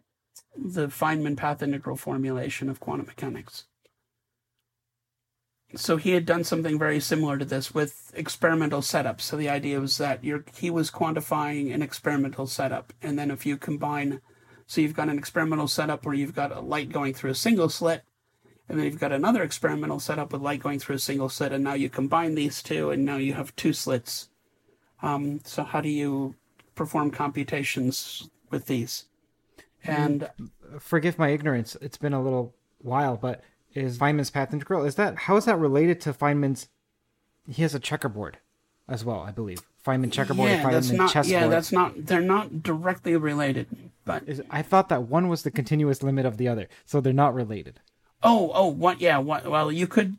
the Feynman path integral formulation of quantum mechanics. so he had done something very similar to this with experimental setups. So the idea was that he was quantifying an experimental setup, and then if you combine, so you've got an experimental setup where you've got a light going through a single slit, and then you've got another experimental setup with light going through a single slit, and now you combine these two, and now you have two slits. Um, so how do you perform computations with these? And Forgive my ignorance. It's been a little while, but is Feynman's path integral? Is that how is that related to Feynman's? He has a checkerboard, as well, I believe. Feynman checkerboard, yeah, Feynman that's not. chessboard. Yeah, that's not. They're not directly related, but Is, I thought that one was the continuous limit of the other, so they're not related. Oh, oh, what? Yeah, what? Well, you could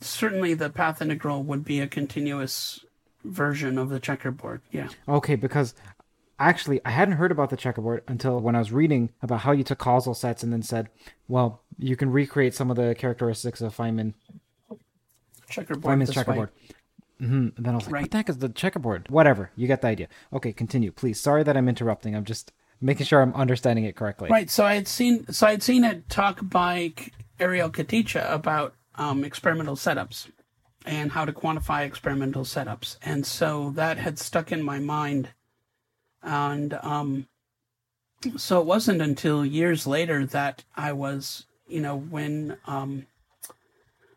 certainly the path integral would be a continuous version of the checkerboard. Yeah. Okay, because actually I hadn't heard about the checkerboard until when I was reading about how you took causal sets and then said, well, you can recreate some of the characteristics of Feynman Checkerboard. Feynman's checkerboard. hmm And then I was like, Right. what the heck is the checkerboard? Whatever, you get the idea. Okay, continue, please. Sorry that I'm interrupting. I'm just making sure I'm understanding it correctly. Right. So I had seen. So I had seen a talk by Ariel Caticha about um, experimental setups and how to quantify experimental setups, and so that had stuck in my mind. And um, so it wasn't until years later that I was, you know, when um,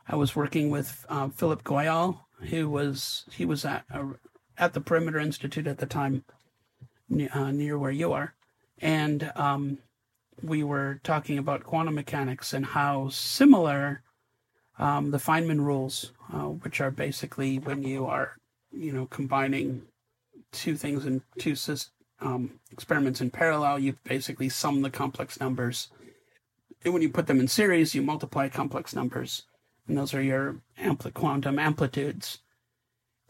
I was working with uh, Philip Goyal, who was he was at uh, at the Perimeter Institute at the time, uh, near where you are, and um, we were talking about quantum mechanics and how similar um, the Feynman rules, uh, which are basically when you are, you know, combining two things in two um, experiments in parallel, you basically sum the complex numbers. And when you put them in series, you multiply complex numbers, and those are your ampli- quantum amplitudes.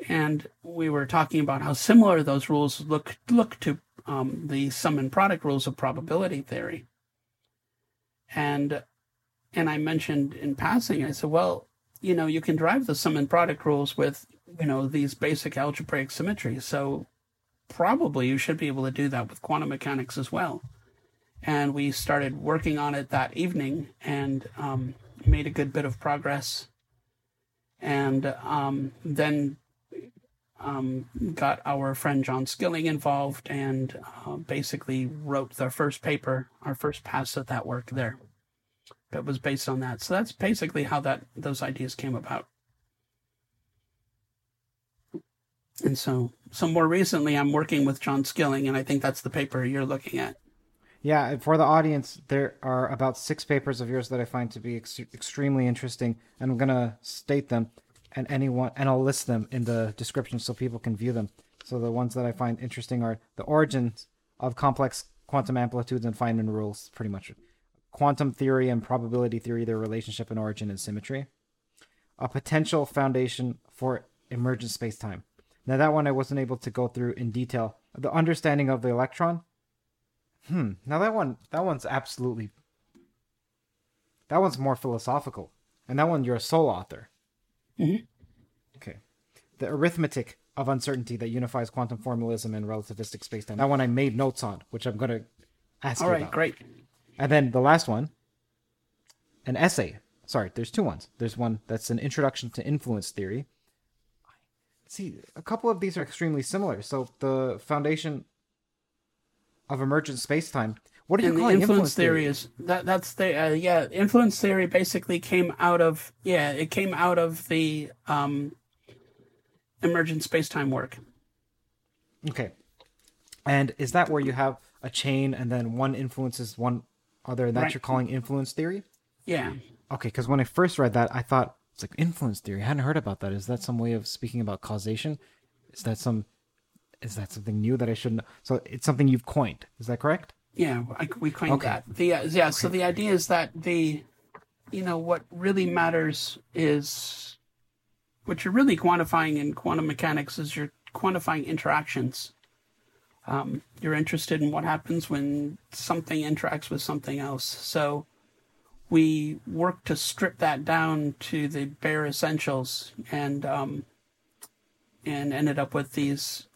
And we were talking about how similar those rules look look to um, the sum and product rules of probability theory. And and I mentioned in passing, I said, well, you know, you can drive the sum and product rules with, you know, these basic algebraic symmetries. So probably you should be able to do that with quantum mechanics as well. And we started working on it that evening and um, made a good bit of progress. And um, then um, got our friend John Skilling involved and uh, basically wrote the first paper, our first pass at that work there. That was based on that. So that's basically how that those ideas came about. And so, so more recently, I'm working with John Skilling, and I think that's the paper you're looking at. Yeah, for the audience, there are about six papers of yours that I find to be ex- extremely interesting, and I'm gonna state them, and anyone, and I'll list them in the description so people can view them. So the ones that I find interesting are the origins of complex quantum amplitudes and Feynman rules, pretty much. Quantum theory and probability theory, their relationship and origin and symmetry. A potential foundation for emergent spacetime. Now that one I wasn't able to go through in detail. The understanding of the electron, Hmm. Now that one, that one's absolutely. That one's more philosophical, and that one you're a sole author. Mhm. Okay. The arithmetic of uncertainty that unifies quantum formalism and relativistic spacetime. That one I made notes on, which I'm gonna ask All right, about. great. And then the last one, an essay. Sorry, there's two ones. There's one that's an introduction to influence theory. See, a couple of these are extremely similar. So the foundation of emergent spacetime. What are you calling influence, theory, is that that's the uh, yeah influence theory basically came out of yeah it came out of the um emergent space-time work Okay. And is that where you have a chain and then one influences one other, and that Right. you're calling influence theory? yeah Okay, because when I first read that, I thought it's like influence theory. I hadn't heard about that. Is that some way of speaking about causation? Is that some? Is that something new that I shouldn't? So it's something you've coined. Is that correct? yeah I, we coined Okay. that the uh, yeah so the idea is that the you know what really matters is what you're really quantifying in quantum mechanics is you're quantifying interactions um, you're interested in what happens when something interacts with something else so we work to strip that down to the bare essentials and um, and ended up with these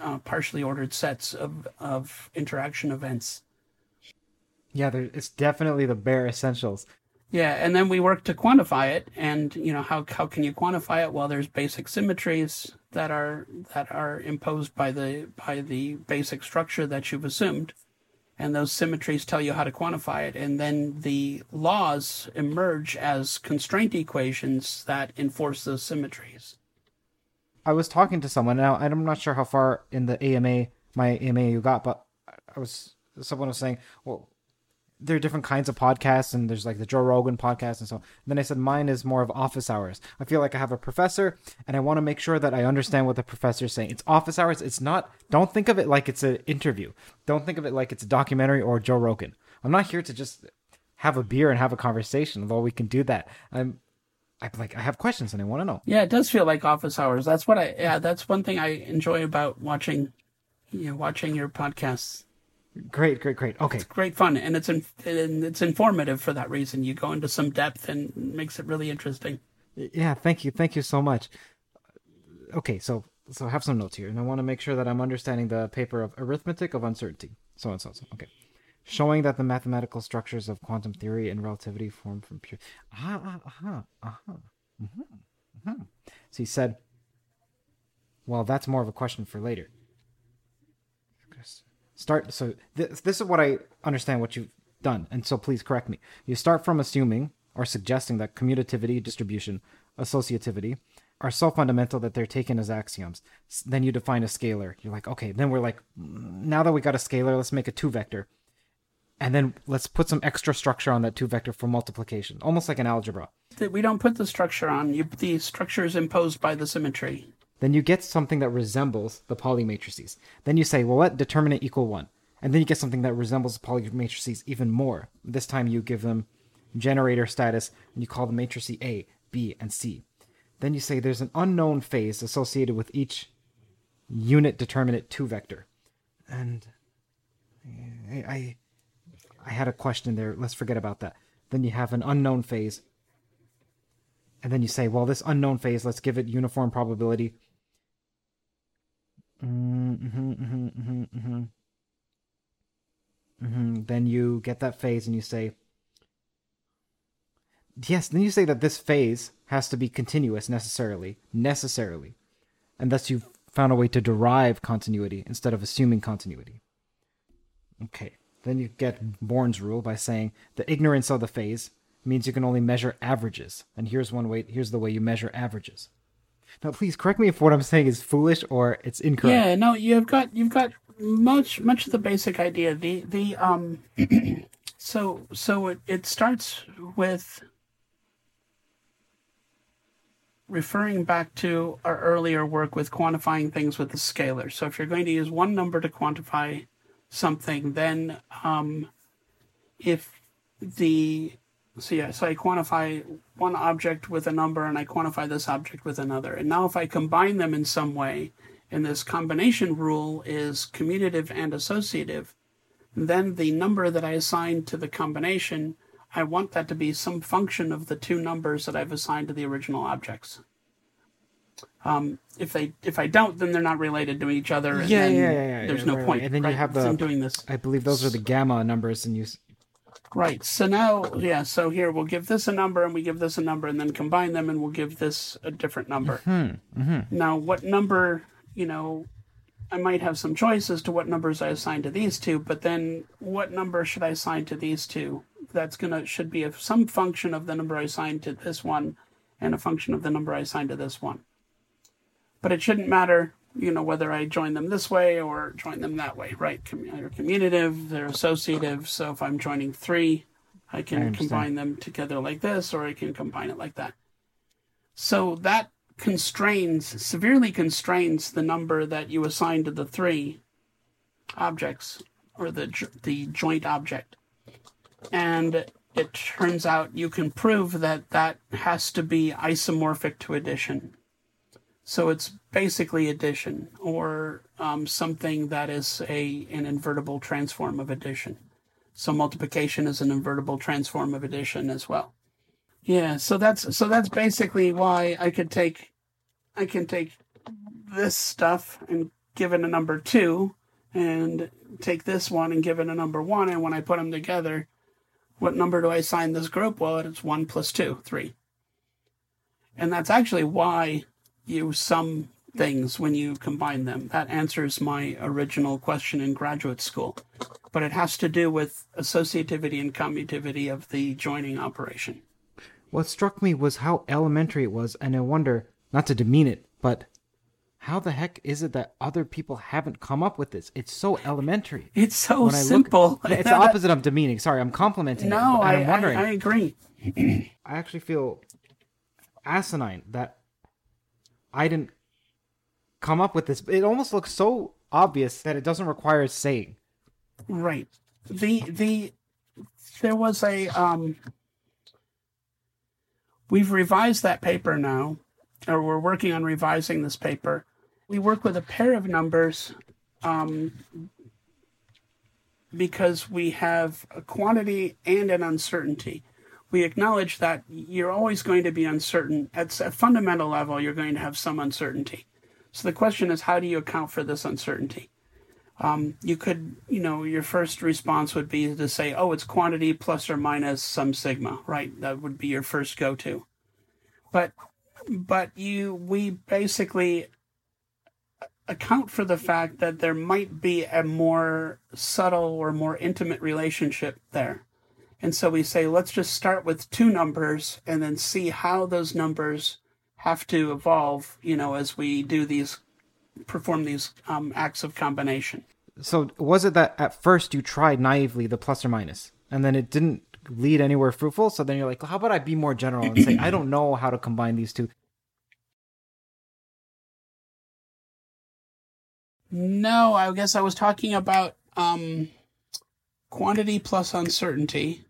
uh, partially ordered sets of, of interaction events Yeah, there, it's definitely the bare essentials. Yeah, and then we work to quantify it, and you know how how can you quantify it? Well, there's basic symmetries that are that are imposed by the by the basic structure that you've assumed, and those symmetries tell you how to quantify it, and then the laws emerge as constraint equations that enforce those symmetries. I was talking to someone. Now, I'm not sure how far in the AMA my AMA you got, but I was someone was saying, well, there are different kinds of podcasts and there's like the Joe Rogan podcast and so on. then I said mine is more of office hours. I feel like I have a professor and I want to make sure that I understand what the professor is saying. It's office hours. It's not don't think of it like it's an interview. Don't think of it like it's a documentary or Joe Rogan. I'm not here to just have a beer and have a conversation, although oh, we can do that. I'm I like I have questions and I want to know. Yeah, it does feel like office hours. That's what I yeah, that's one thing I enjoy about watching you know, watching your podcasts. Great, great, great. Okay, it's great fun, and it's in, and it's informative for that reason. You go into some depth and makes it really interesting. Yeah, thank you, thank you so much. Okay, so so I have some notes here, and I want to make sure that I'm understanding the paper of arithmetic of uncertainty, so on, so on, so. Okay, showing that the mathematical structures of quantum theory and relativity form from pure. Ah, ah, ah, ah. Mm-hmm, mm-hmm. So he said, "Well, that's more of a question for later." Start so this, this is what i understand what you've done and so please correct me. You start from assuming or suggesting that commutativity distribution associativity are so fundamental that they're taken as axioms. Then you define a scalar. You're like okay then we're like mm, now that we got a scalar let's make a two vector and then let's put some extra structure on that two vector for multiplication almost like an algebra. We don't put the structure on. You the structure is imposed by the symmetry then you get something that resembles the Pauli matrices. Then you say, well, let determinant equal 1. And then you get something that resembles the Pauli matrices even more. This time you give them generator status and you call the matrices A, B, and C. Then you say there's an unknown phase associated with each unit determinant 2 vector. And I, I, I had a question there. Let's forget about that. Then you have an unknown phase. And then you say, well, this unknown phase, let's give it uniform probability Mm-hmm, mm-hmm, mm-hmm, mm-hmm. Mm-hmm. Then you get that phase and you say, yes, then you say that this phase has to be continuous necessarily, necessarily. And thus you've found a way to derive continuity instead of assuming continuity. Okay. Then you get Born's rule by saying the ignorance of the phase means you can only measure averages. And here's one way here's the way you measure averages. Now, please correct me if what I'm saying is foolish or it's incorrect. Yeah, no, you've got you've got much much of the basic idea. The the um, so so it, it starts with referring back to our earlier work with quantifying things with the scalar. So if you're going to use one number to quantify something, then um, if the so yeah, so I quantify one object with a number and I quantify this object with another. And now if I combine them in some way, and this combination rule is commutative and associative, then the number that I assign to the combination, I want that to be some function of the two numbers that I've assigned to the original objects. Um, if they if I don't, then they're not related to each other. yeah, yeah, yeah, yeah, There's yeah, no right, point. Right. And then right? you have the. I'm doing this. I believe those are the gamma numbers, and you Right. So now, yeah. So here we'll give this a number, and we give this a number, and then combine them, and we'll give this a different number. Mm-hmm. Mm-hmm. Now, what number? You know, I might have some choice as to what numbers I assign to these two, but then what number should I assign to these two? That's gonna should be a, some function of the number I assign to this one, and a function of the number I assign to this one. But it shouldn't matter you know, whether I join them this way or join them that way, right? They're commutative, they're associative. So if I'm joining three, I can I combine them together like this, or I can combine it like that. So that constrains, severely constrains the number that you assign to the three objects or the, the joint object. And it turns out you can prove that that has to be isomorphic to addition. So it's basically addition or um, something that is a an invertible transform of addition. So multiplication is an invertible transform of addition as well. Yeah, so that's so that's basically why I could take I can take this stuff and give it a number 2 and take this one and give it a number 1 and when I put them together what number do I assign this group? Well, it's one plus two, three. And that's actually why you sum things when you combine them. That answers my original question in graduate school. But it has to do with associativity and commutativity of the joining operation. What struck me was how elementary it was, and I wonder, not to demean it, but how the heck is it that other people haven't come up with this? It's so elementary. It's so simple. Look, it's the opposite of demeaning. Sorry, I'm complimenting. No, it, I, am wondering. I, I agree. I actually feel asinine that I didn't come up with this. It almost looks so obvious that it doesn't require saying. Right. The the there was a um we've revised that paper now or we're working on revising this paper. We work with a pair of numbers um, because we have a quantity and an uncertainty. We acknowledge that you're always going to be uncertain. At a fundamental level, you're going to have some uncertainty. So the question is, how do you account for this uncertainty? Um, you could, you know, your first response would be to say, oh, it's quantity plus or minus some sigma, right? That would be your first go to. But, but you, we basically account for the fact that there might be a more subtle or more intimate relationship there. And so we say, let's just start with two numbers and then see how those numbers have to evolve, you know, as we do these, perform these um, acts of combination. So was it that at first you tried naively the plus or minus, and then it didn't lead anywhere fruitful? So then you're like, how about I be more general and say, I don't know how to combine these two. No, I guess I was talking about um, quantity plus uncertainty.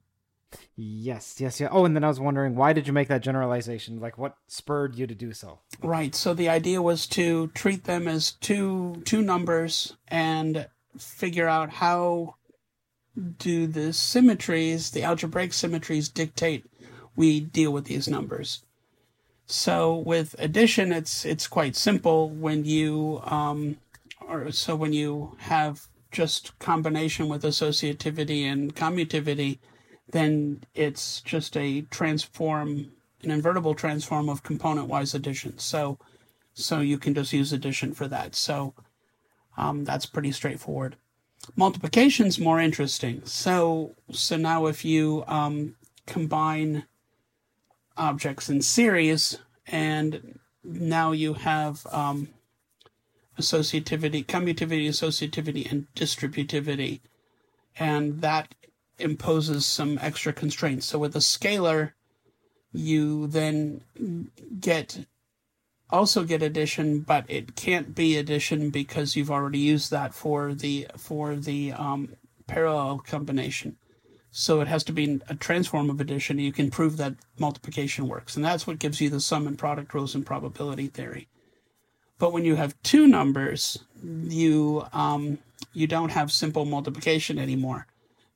Yes, yes, yeah. Oh, and then I was wondering why did you make that generalization? Like what spurred you to do so? Right. So the idea was to treat them as two two numbers and figure out how do the symmetries, the algebraic symmetries dictate we deal with these numbers. So with addition it's it's quite simple when you um or so when you have just combination with associativity and commutativity then it's just a transform, an invertible transform of component-wise addition. So, so you can just use addition for that. So, um, that's pretty straightforward. Multiplication's more interesting. So, so now if you um, combine objects in series, and now you have um, associativity, commutativity, associativity, and distributivity, and that imposes some extra constraints. So with a scalar, you then get also get addition, but it can't be addition because you've already used that for the for the um, parallel combination. So it has to be a transform of addition. You can prove that multiplication works, and that's what gives you the sum and product rules in probability theory. But when you have two numbers, you um, you don't have simple multiplication anymore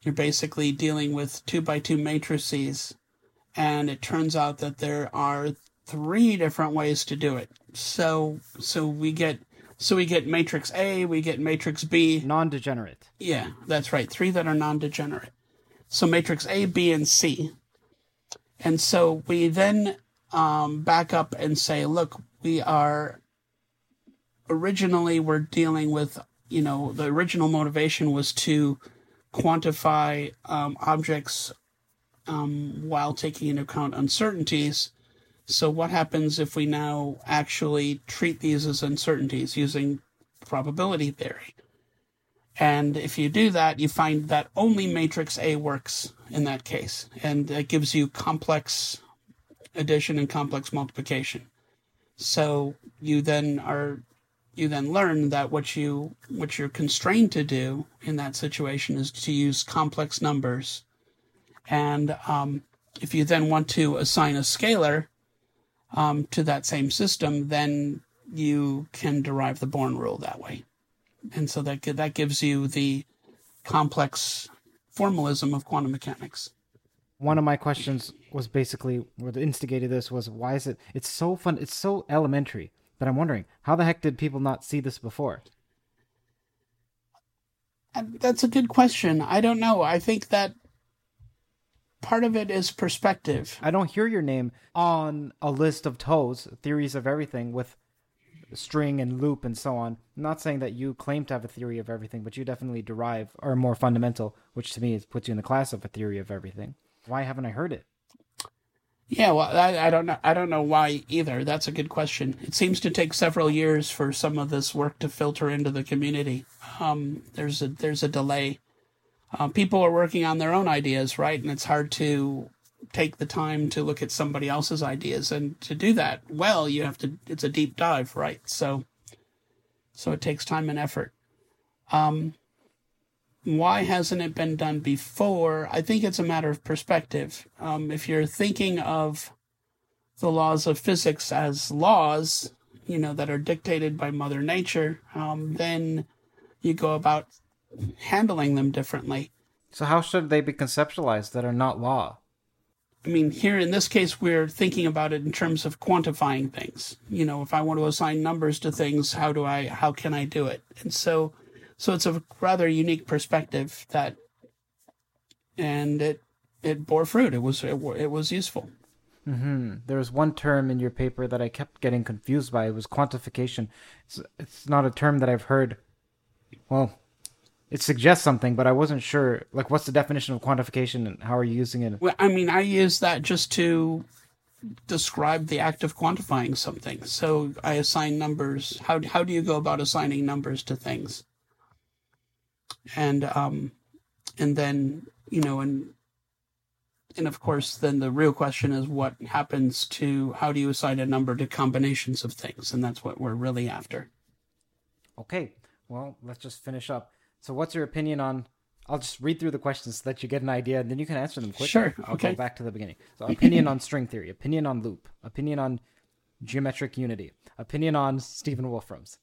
you're basically dealing with two by two matrices. And it turns out that there are three different ways to do it. So, so we get, so we get matrix A, we get matrix B. Non-degenerate. Yeah, that's right. Three that are non-degenerate. So matrix A, B, and C. And so we then um, back up and say, look, we are originally we're dealing with, you know, the original motivation was to quantify um, objects um, while taking into account uncertainties. So, what happens if we now actually treat these as uncertainties using probability theory? And if you do that, you find that only matrix A works in that case. And it gives you complex addition and complex multiplication. So you then are you then learn that what you what you're constrained to do in that situation is to use complex numbers, and um, if you then want to assign a scalar um, to that same system, then you can derive the Born rule that way, and so that that gives you the complex formalism of quantum mechanics. One of my questions was basically what instigated this was why is it it's so fun it's so elementary but I'm wondering, how the heck did people not see this before? Um, that's a good question. I don't know. I think that part of it is perspective. I don't hear your name on a list of TOEs, theories of everything with string and loop and so on. I'm not saying that you claim to have a theory of everything, but you definitely derive or more fundamental, which to me is puts you in the class of a theory of everything. Why haven't I heard it? Yeah, well, I, I don't know. I don't know why either. That's a good question. It seems to take several years for some of this work to filter into the community. Um, there's a there's a delay. Uh, people are working on their own ideas, right? And it's hard to take the time to look at somebody else's ideas, and to do that well, you have to. It's a deep dive, right? So, so it takes time and effort. Um, why hasn't it been done before? I think it's a matter of perspective. Um, if you're thinking of the laws of physics as laws, you know, that are dictated by Mother Nature, um, then you go about handling them differently. So how should they be conceptualized that are not law? I mean, here in this case, we're thinking about it in terms of quantifying things. You know, if I want to assign numbers to things, how do I, how can I do it? And so, so it's a rather unique perspective that, and it, it bore fruit. It was, it, it was useful. Mm-hmm. There was one term in your paper that I kept getting confused by. It was quantification. It's, it's not a term that I've heard. Well, it suggests something, but I wasn't sure. Like, what's the definition of quantification and how are you using it? Well, I mean, I use that just to describe the act of quantifying something. So I assign numbers. How how do you go about assigning numbers to things? And um, and then you know, and and of course, then the real question is what happens to how do you assign a number to combinations of things, and that's what we're really after. Okay, well, let's just finish up. So, what's your opinion on? I'll just read through the questions so that you get an idea, and then you can answer them quickly. Sure. I'll okay. go back to the beginning. So, opinion on string theory, opinion on loop, opinion on geometric unity, opinion on Stephen Wolfram's.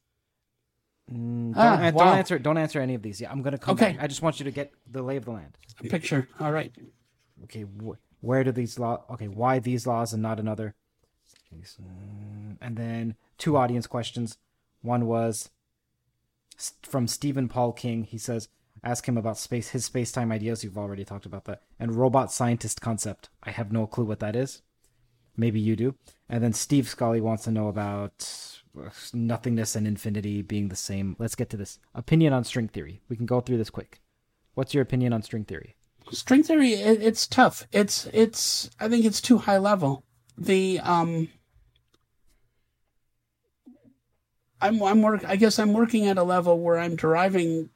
Mm, don't, Ah, don't answer. Don't answer any of these. Yeah, I'm gonna come Okay. back. I just want you to get the lay of the land. A picture. All right. Okay, wh- where do these law? Okay, why these laws and not another? So- And then two audience questions. One was from Stephen Paul King. He says, "Ask him about space, his space time ideas." You've already talked about that. And robot scientist concept. I have no clue what that is. Maybe you do. And then Steve Scully wants to know about nothingness and infinity being the same. Let's get to this. Opinion on string theory. We can go through this quick. What's your opinion on string theory? string theory it, it's tough it's it's i think it's too high level the um i'm i'm work i guess i'm working at a level where i'm deriving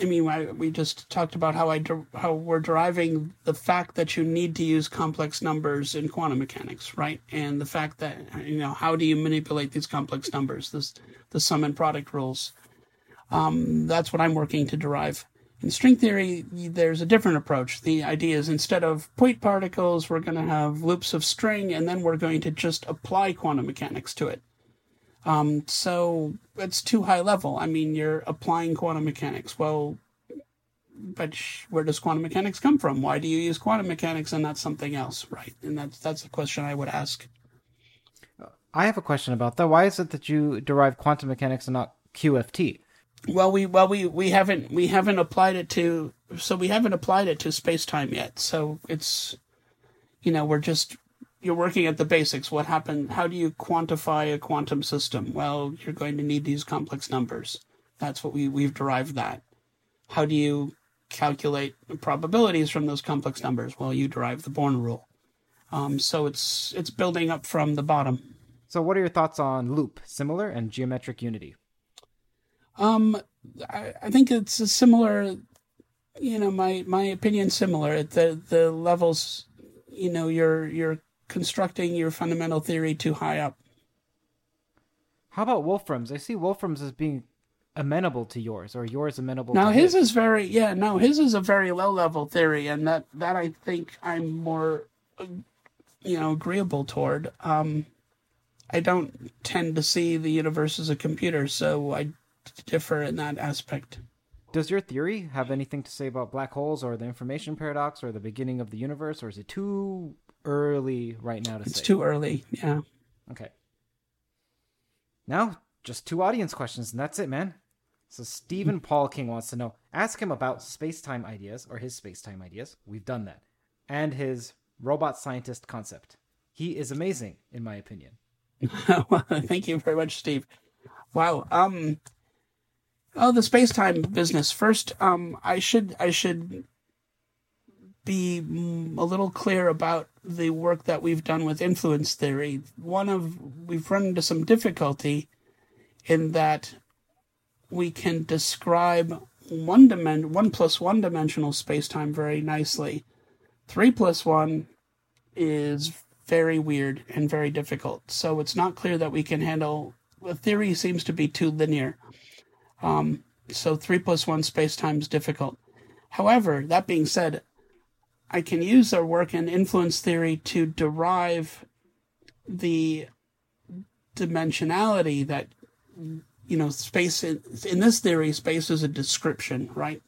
i mean I, we just talked about how i der- how we're deriving the fact that you need to use complex numbers in quantum mechanics right and the fact that you know how do you manipulate these complex numbers this the sum and product rules um, that's what i'm working to derive in string theory, there's a different approach. The idea is instead of point particles, we're going to have loops of string, and then we're going to just apply quantum mechanics to it. Um, so it's too high level. I mean, you're applying quantum mechanics. Well, but sh- where does quantum mechanics come from? Why do you use quantum mechanics and not something else, right? And that's that's a question I would ask. I have a question about that. Why is it that you derive quantum mechanics and not QFT? Well, we well we we haven't we haven't applied it to so we haven't applied it to space time yet. So it's you know we're just you're working at the basics. What happened? How do you quantify a quantum system? Well, you're going to need these complex numbers. That's what we we've derived that. How do you calculate probabilities from those complex numbers? Well, you derive the Born rule. Um, so it's it's building up from the bottom. So, what are your thoughts on loop, similar, and geometric unity? Um, I, I think it's a similar. You know, my my opinion similar. At the the levels, you know, you're you're constructing your fundamental theory too high up. How about Wolfram's? I see Wolfram's as being amenable to yours, or yours amenable Now to his is very yeah no his is a very low level theory, and that that I think I'm more, uh, you know, agreeable toward. Um, I don't tend to see the universe as a computer, so I differ in that aspect. Does your theory have anything to say about black holes, or the information paradox, or the beginning of the universe, or is it too early right now to It's say? too early. Yeah. Okay. Now, just two audience questions, and that's it, man. So Stephen Paul King wants to know: Ask him about space time ideas or his space time ideas. We've done that. And his robot scientist concept. He is amazing, in my opinion. Thank you very much, Steve. Wow. Um. Oh, the space time business. First, um, I should I should be mm, a little clear about the work that we've done with influence theory. One of we've run into some difficulty in that we can describe one dimen- one plus one dimensional space time very nicely. Three plus one is very weird and very difficult. So it's not clear that we can handle. The theory seems to be too linear. Um, so three plus one space time is difficult. However, that being said, I can use our work in influence theory to derive the dimensionality that you know space in, in this theory space is a description right?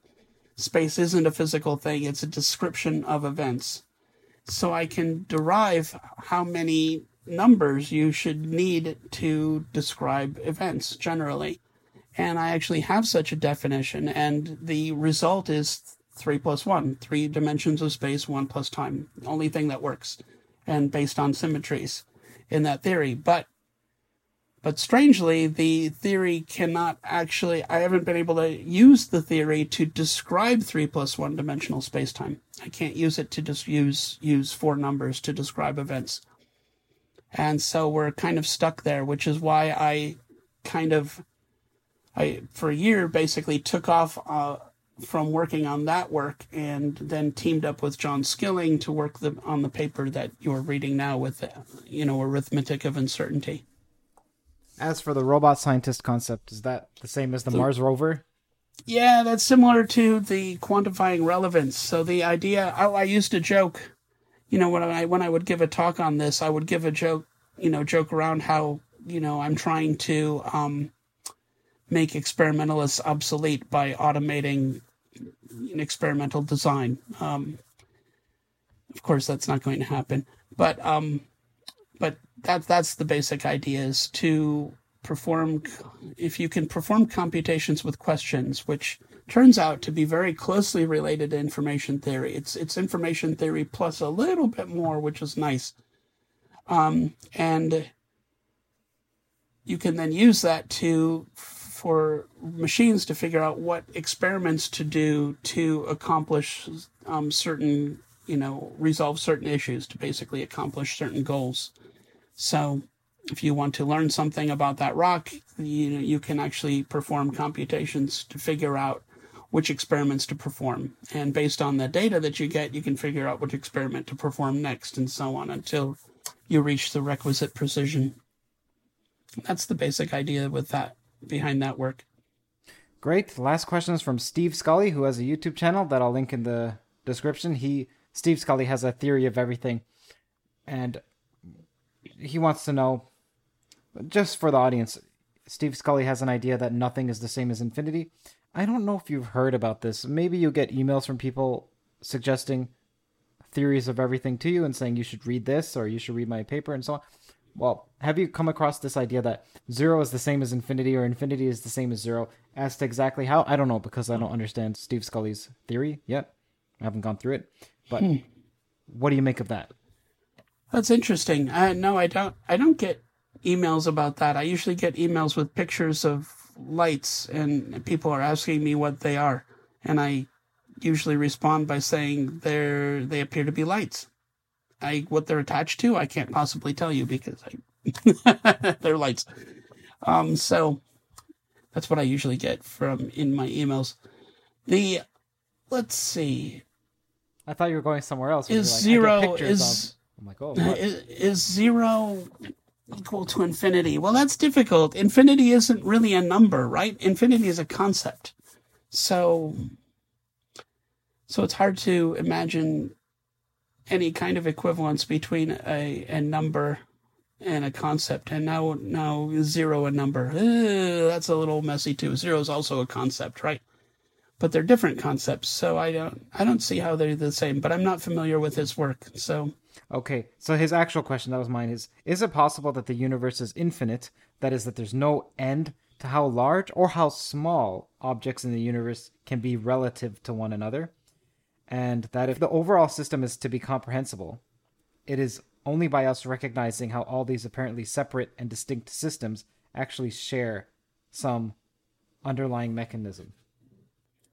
Space isn't a physical thing it's a description of events. So i can derive how many numbers you should need to describe events generally. And i actually have such a definition and the result is 3 plus 1 three dimensions of space 1 plus time only thing that works and based on symmetries in that theory but but strangely, the theory cannot actually, I haven't been able to use the theory to describe three plus one dimensional spacetime. I can't use it to just use, use four numbers to describe events. And so we're kind of stuck there, which is why I kind of, I, for a year, basically took off, uh, from working on that work and then teamed up with John Skilling to work the, on the paper that you're reading now with, you know, arithmetic of uncertainty. As for the robot scientist concept, is that the same as the so, Mars rover? Yeah, that's similar to the quantifying relevance. So the idea, I, I used to joke, you know, when I when I would give a talk on this, I would give a joke, you know, joke around how you know I'm trying to um, make experimentalists obsolete by automating an experimental design. Um, of course, that's not going to happen, but um, but that that's the basic idea is to perform if you can perform computations with questions which turns out to be very closely related to information theory. It's it's information theory plus a little bit more which is nice. Um, and you can then use that to for machines to figure out what experiments to do to accomplish um, certain you know resolve certain issues to basically accomplish certain goals so if you want to learn something about that rock, you, you can actually perform computations to figure out which experiments to perform. And based on the data that you get, you can figure out which experiment to perform next and so on until you reach the requisite precision. That's the basic idea with that behind that work. Great. Last question is from Steve Scully, who has a YouTube channel that I'll link in the description. He Steve Scully has a theory of everything. And he wants to know, just for the audience, Steve Scully has an idea that nothing is the same as infinity. I don't know if you've heard about this. Maybe you get emails from people suggesting theories of everything to you and saying you should read this or you should read my paper and so on. Well, have you come across this idea that zero is the same as infinity or infinity is the same as zero? As to exactly how, I don't know because I don't understand Steve Scully's theory yet. I haven't gone through it. But hmm. what do you make of that? That's interesting. Uh, no, I don't. I don't get emails about that. I usually get emails with pictures of lights, and people are asking me what they are, and I usually respond by saying they're they appear to be lights. I what they're attached to, I can't possibly tell you because I, they're lights. Um, so that's what I usually get from in my emails. The let's see. I thought you were going somewhere else. Is like, zero is I'm like, oh, is, is zero equal to infinity? Well, that's difficult. Infinity isn't really a number, right? Infinity is a concept. So, so it's hard to imagine any kind of equivalence between a, a number and a concept. And now, now zero a number. Uh, that's a little messy too. Zero is also a concept, right? But they're different concepts. So I don't, I don't see how they're the same. But I'm not familiar with his work, so Okay, so his actual question, that was mine, is Is it possible that the universe is infinite? That is, that there's no end to how large or how small objects in the universe can be relative to one another, and that if the overall system is to be comprehensible, it is only by us recognizing how all these apparently separate and distinct systems actually share some underlying mechanism.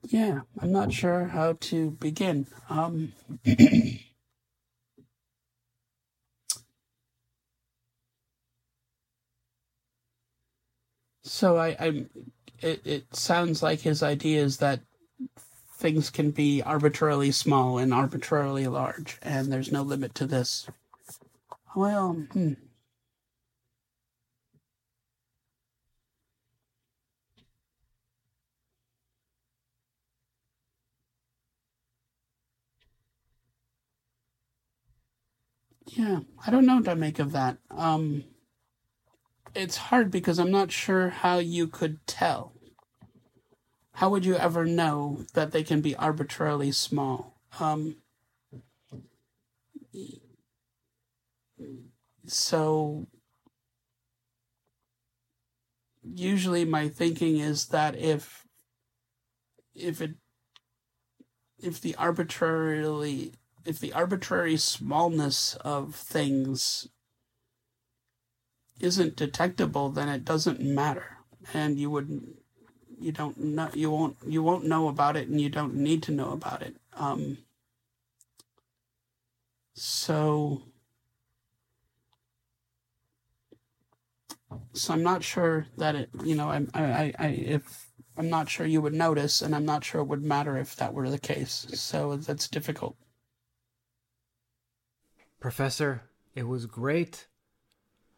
Yeah, I'm not sure how to begin. Um, so I, I'm. It, it sounds like his idea is that things can be arbitrarily small and arbitrarily large, and there's no limit to this. Well, hmm. Yeah, I don't know what to make of that. Um, it's hard because I'm not sure how you could tell. How would you ever know that they can be arbitrarily small? Um, so usually my thinking is that if if it if the arbitrarily if the arbitrary smallness of things isn't detectable then it doesn't matter and you would you don't know you won't you won't know about it and you don't need to know about it um so so I'm not sure that it, you know, I, I, I, if I'm not sure you would notice, and I'm not sure it would matter if that were the case. So that's difficult. Professor, it was great.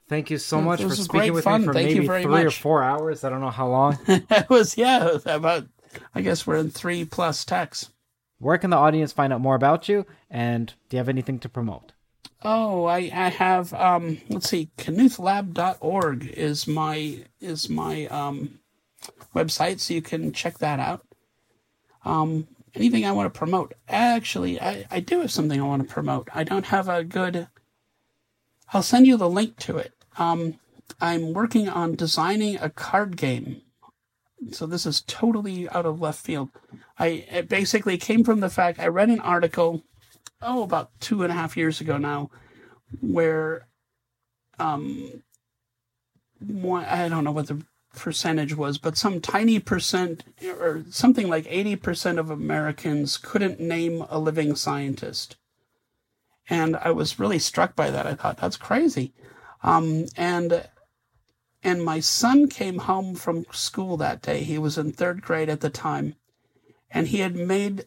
Thank you so much for speaking with fun. me for Thank maybe three or four hours. I don't know how long. it was yeah about. I guess we're in three plus techs. Where can the audience find out more about you? And do you have anything to promote? Oh, I, I have um let's see, knuthlab.org is my is my um website, so you can check that out. Um anything I want to promote. Actually, I, I do have something I want to promote. I don't have a good I'll send you the link to it. Um I'm working on designing a card game. So this is totally out of left field. I basically came from the fact I read an article oh, about two and a half years ago now, where um, I don't know what the percentage was, but some tiny percent or something like 80% of Americans couldn't name a living scientist. And I was really struck by that. I thought that's crazy. Um, and and my son came home from school that day. He was in third grade at the time, and he had made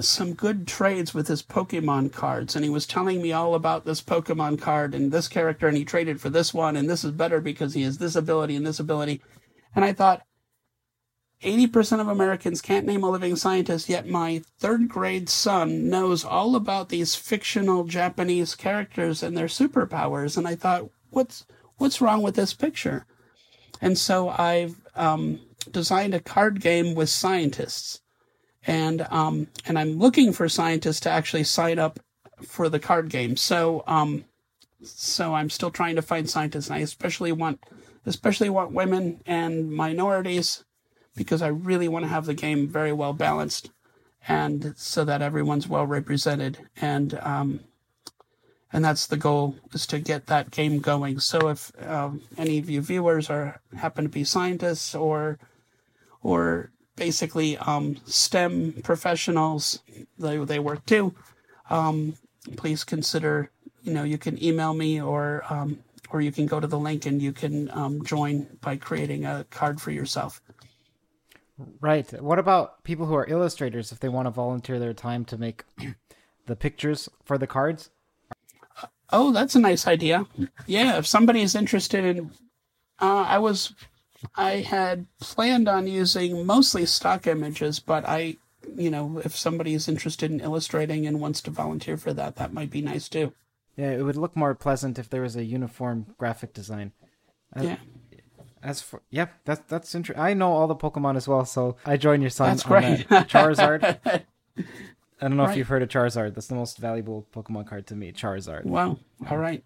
some good trades with his Pokemon cards, and he was telling me all about this Pokemon card and this character, and he traded for this one, and this is better because he has this ability and this ability. And I thought, 80% of Americans can't name a living scientist, yet my third grade son knows all about these fictional Japanese characters and their superpowers. And I thought, what's, what's wrong with this picture? And so I've um, designed a card game with scientists and um, and I'm looking for scientists to actually sign up for the card game. So um, so I'm still trying to find scientists, and I especially want especially want women and minorities because I really want to have the game very well balanced, and so that everyone's well represented. And um, and that's the goal is to get that game going. So if um, any of you viewers are happen to be scientists or or basically um, STEM professionals. They they work too. Um, please consider. You know, you can email me or um, or you can go to the link and you can um, join by creating a card for yourself. Right. What about people who are illustrators if they want to volunteer their time to make the pictures for the cards? Oh, that's a nice idea. Yeah, if somebody is interested in, uh, I was, I had planned on using mostly stock images, but I, you know, if somebody is interested in illustrating and wants to volunteer for that, that might be nice too. Yeah, it would look more pleasant if there was a uniform graphic design. Uh, Yeah, As for yep, that's that's interesting. I know all the Pokemon as well, so I join your son that's on great. that. Charizard. I don't know if you've heard of Charizard. That's the most valuable Pokemon card to me. Charizard. wow. All right.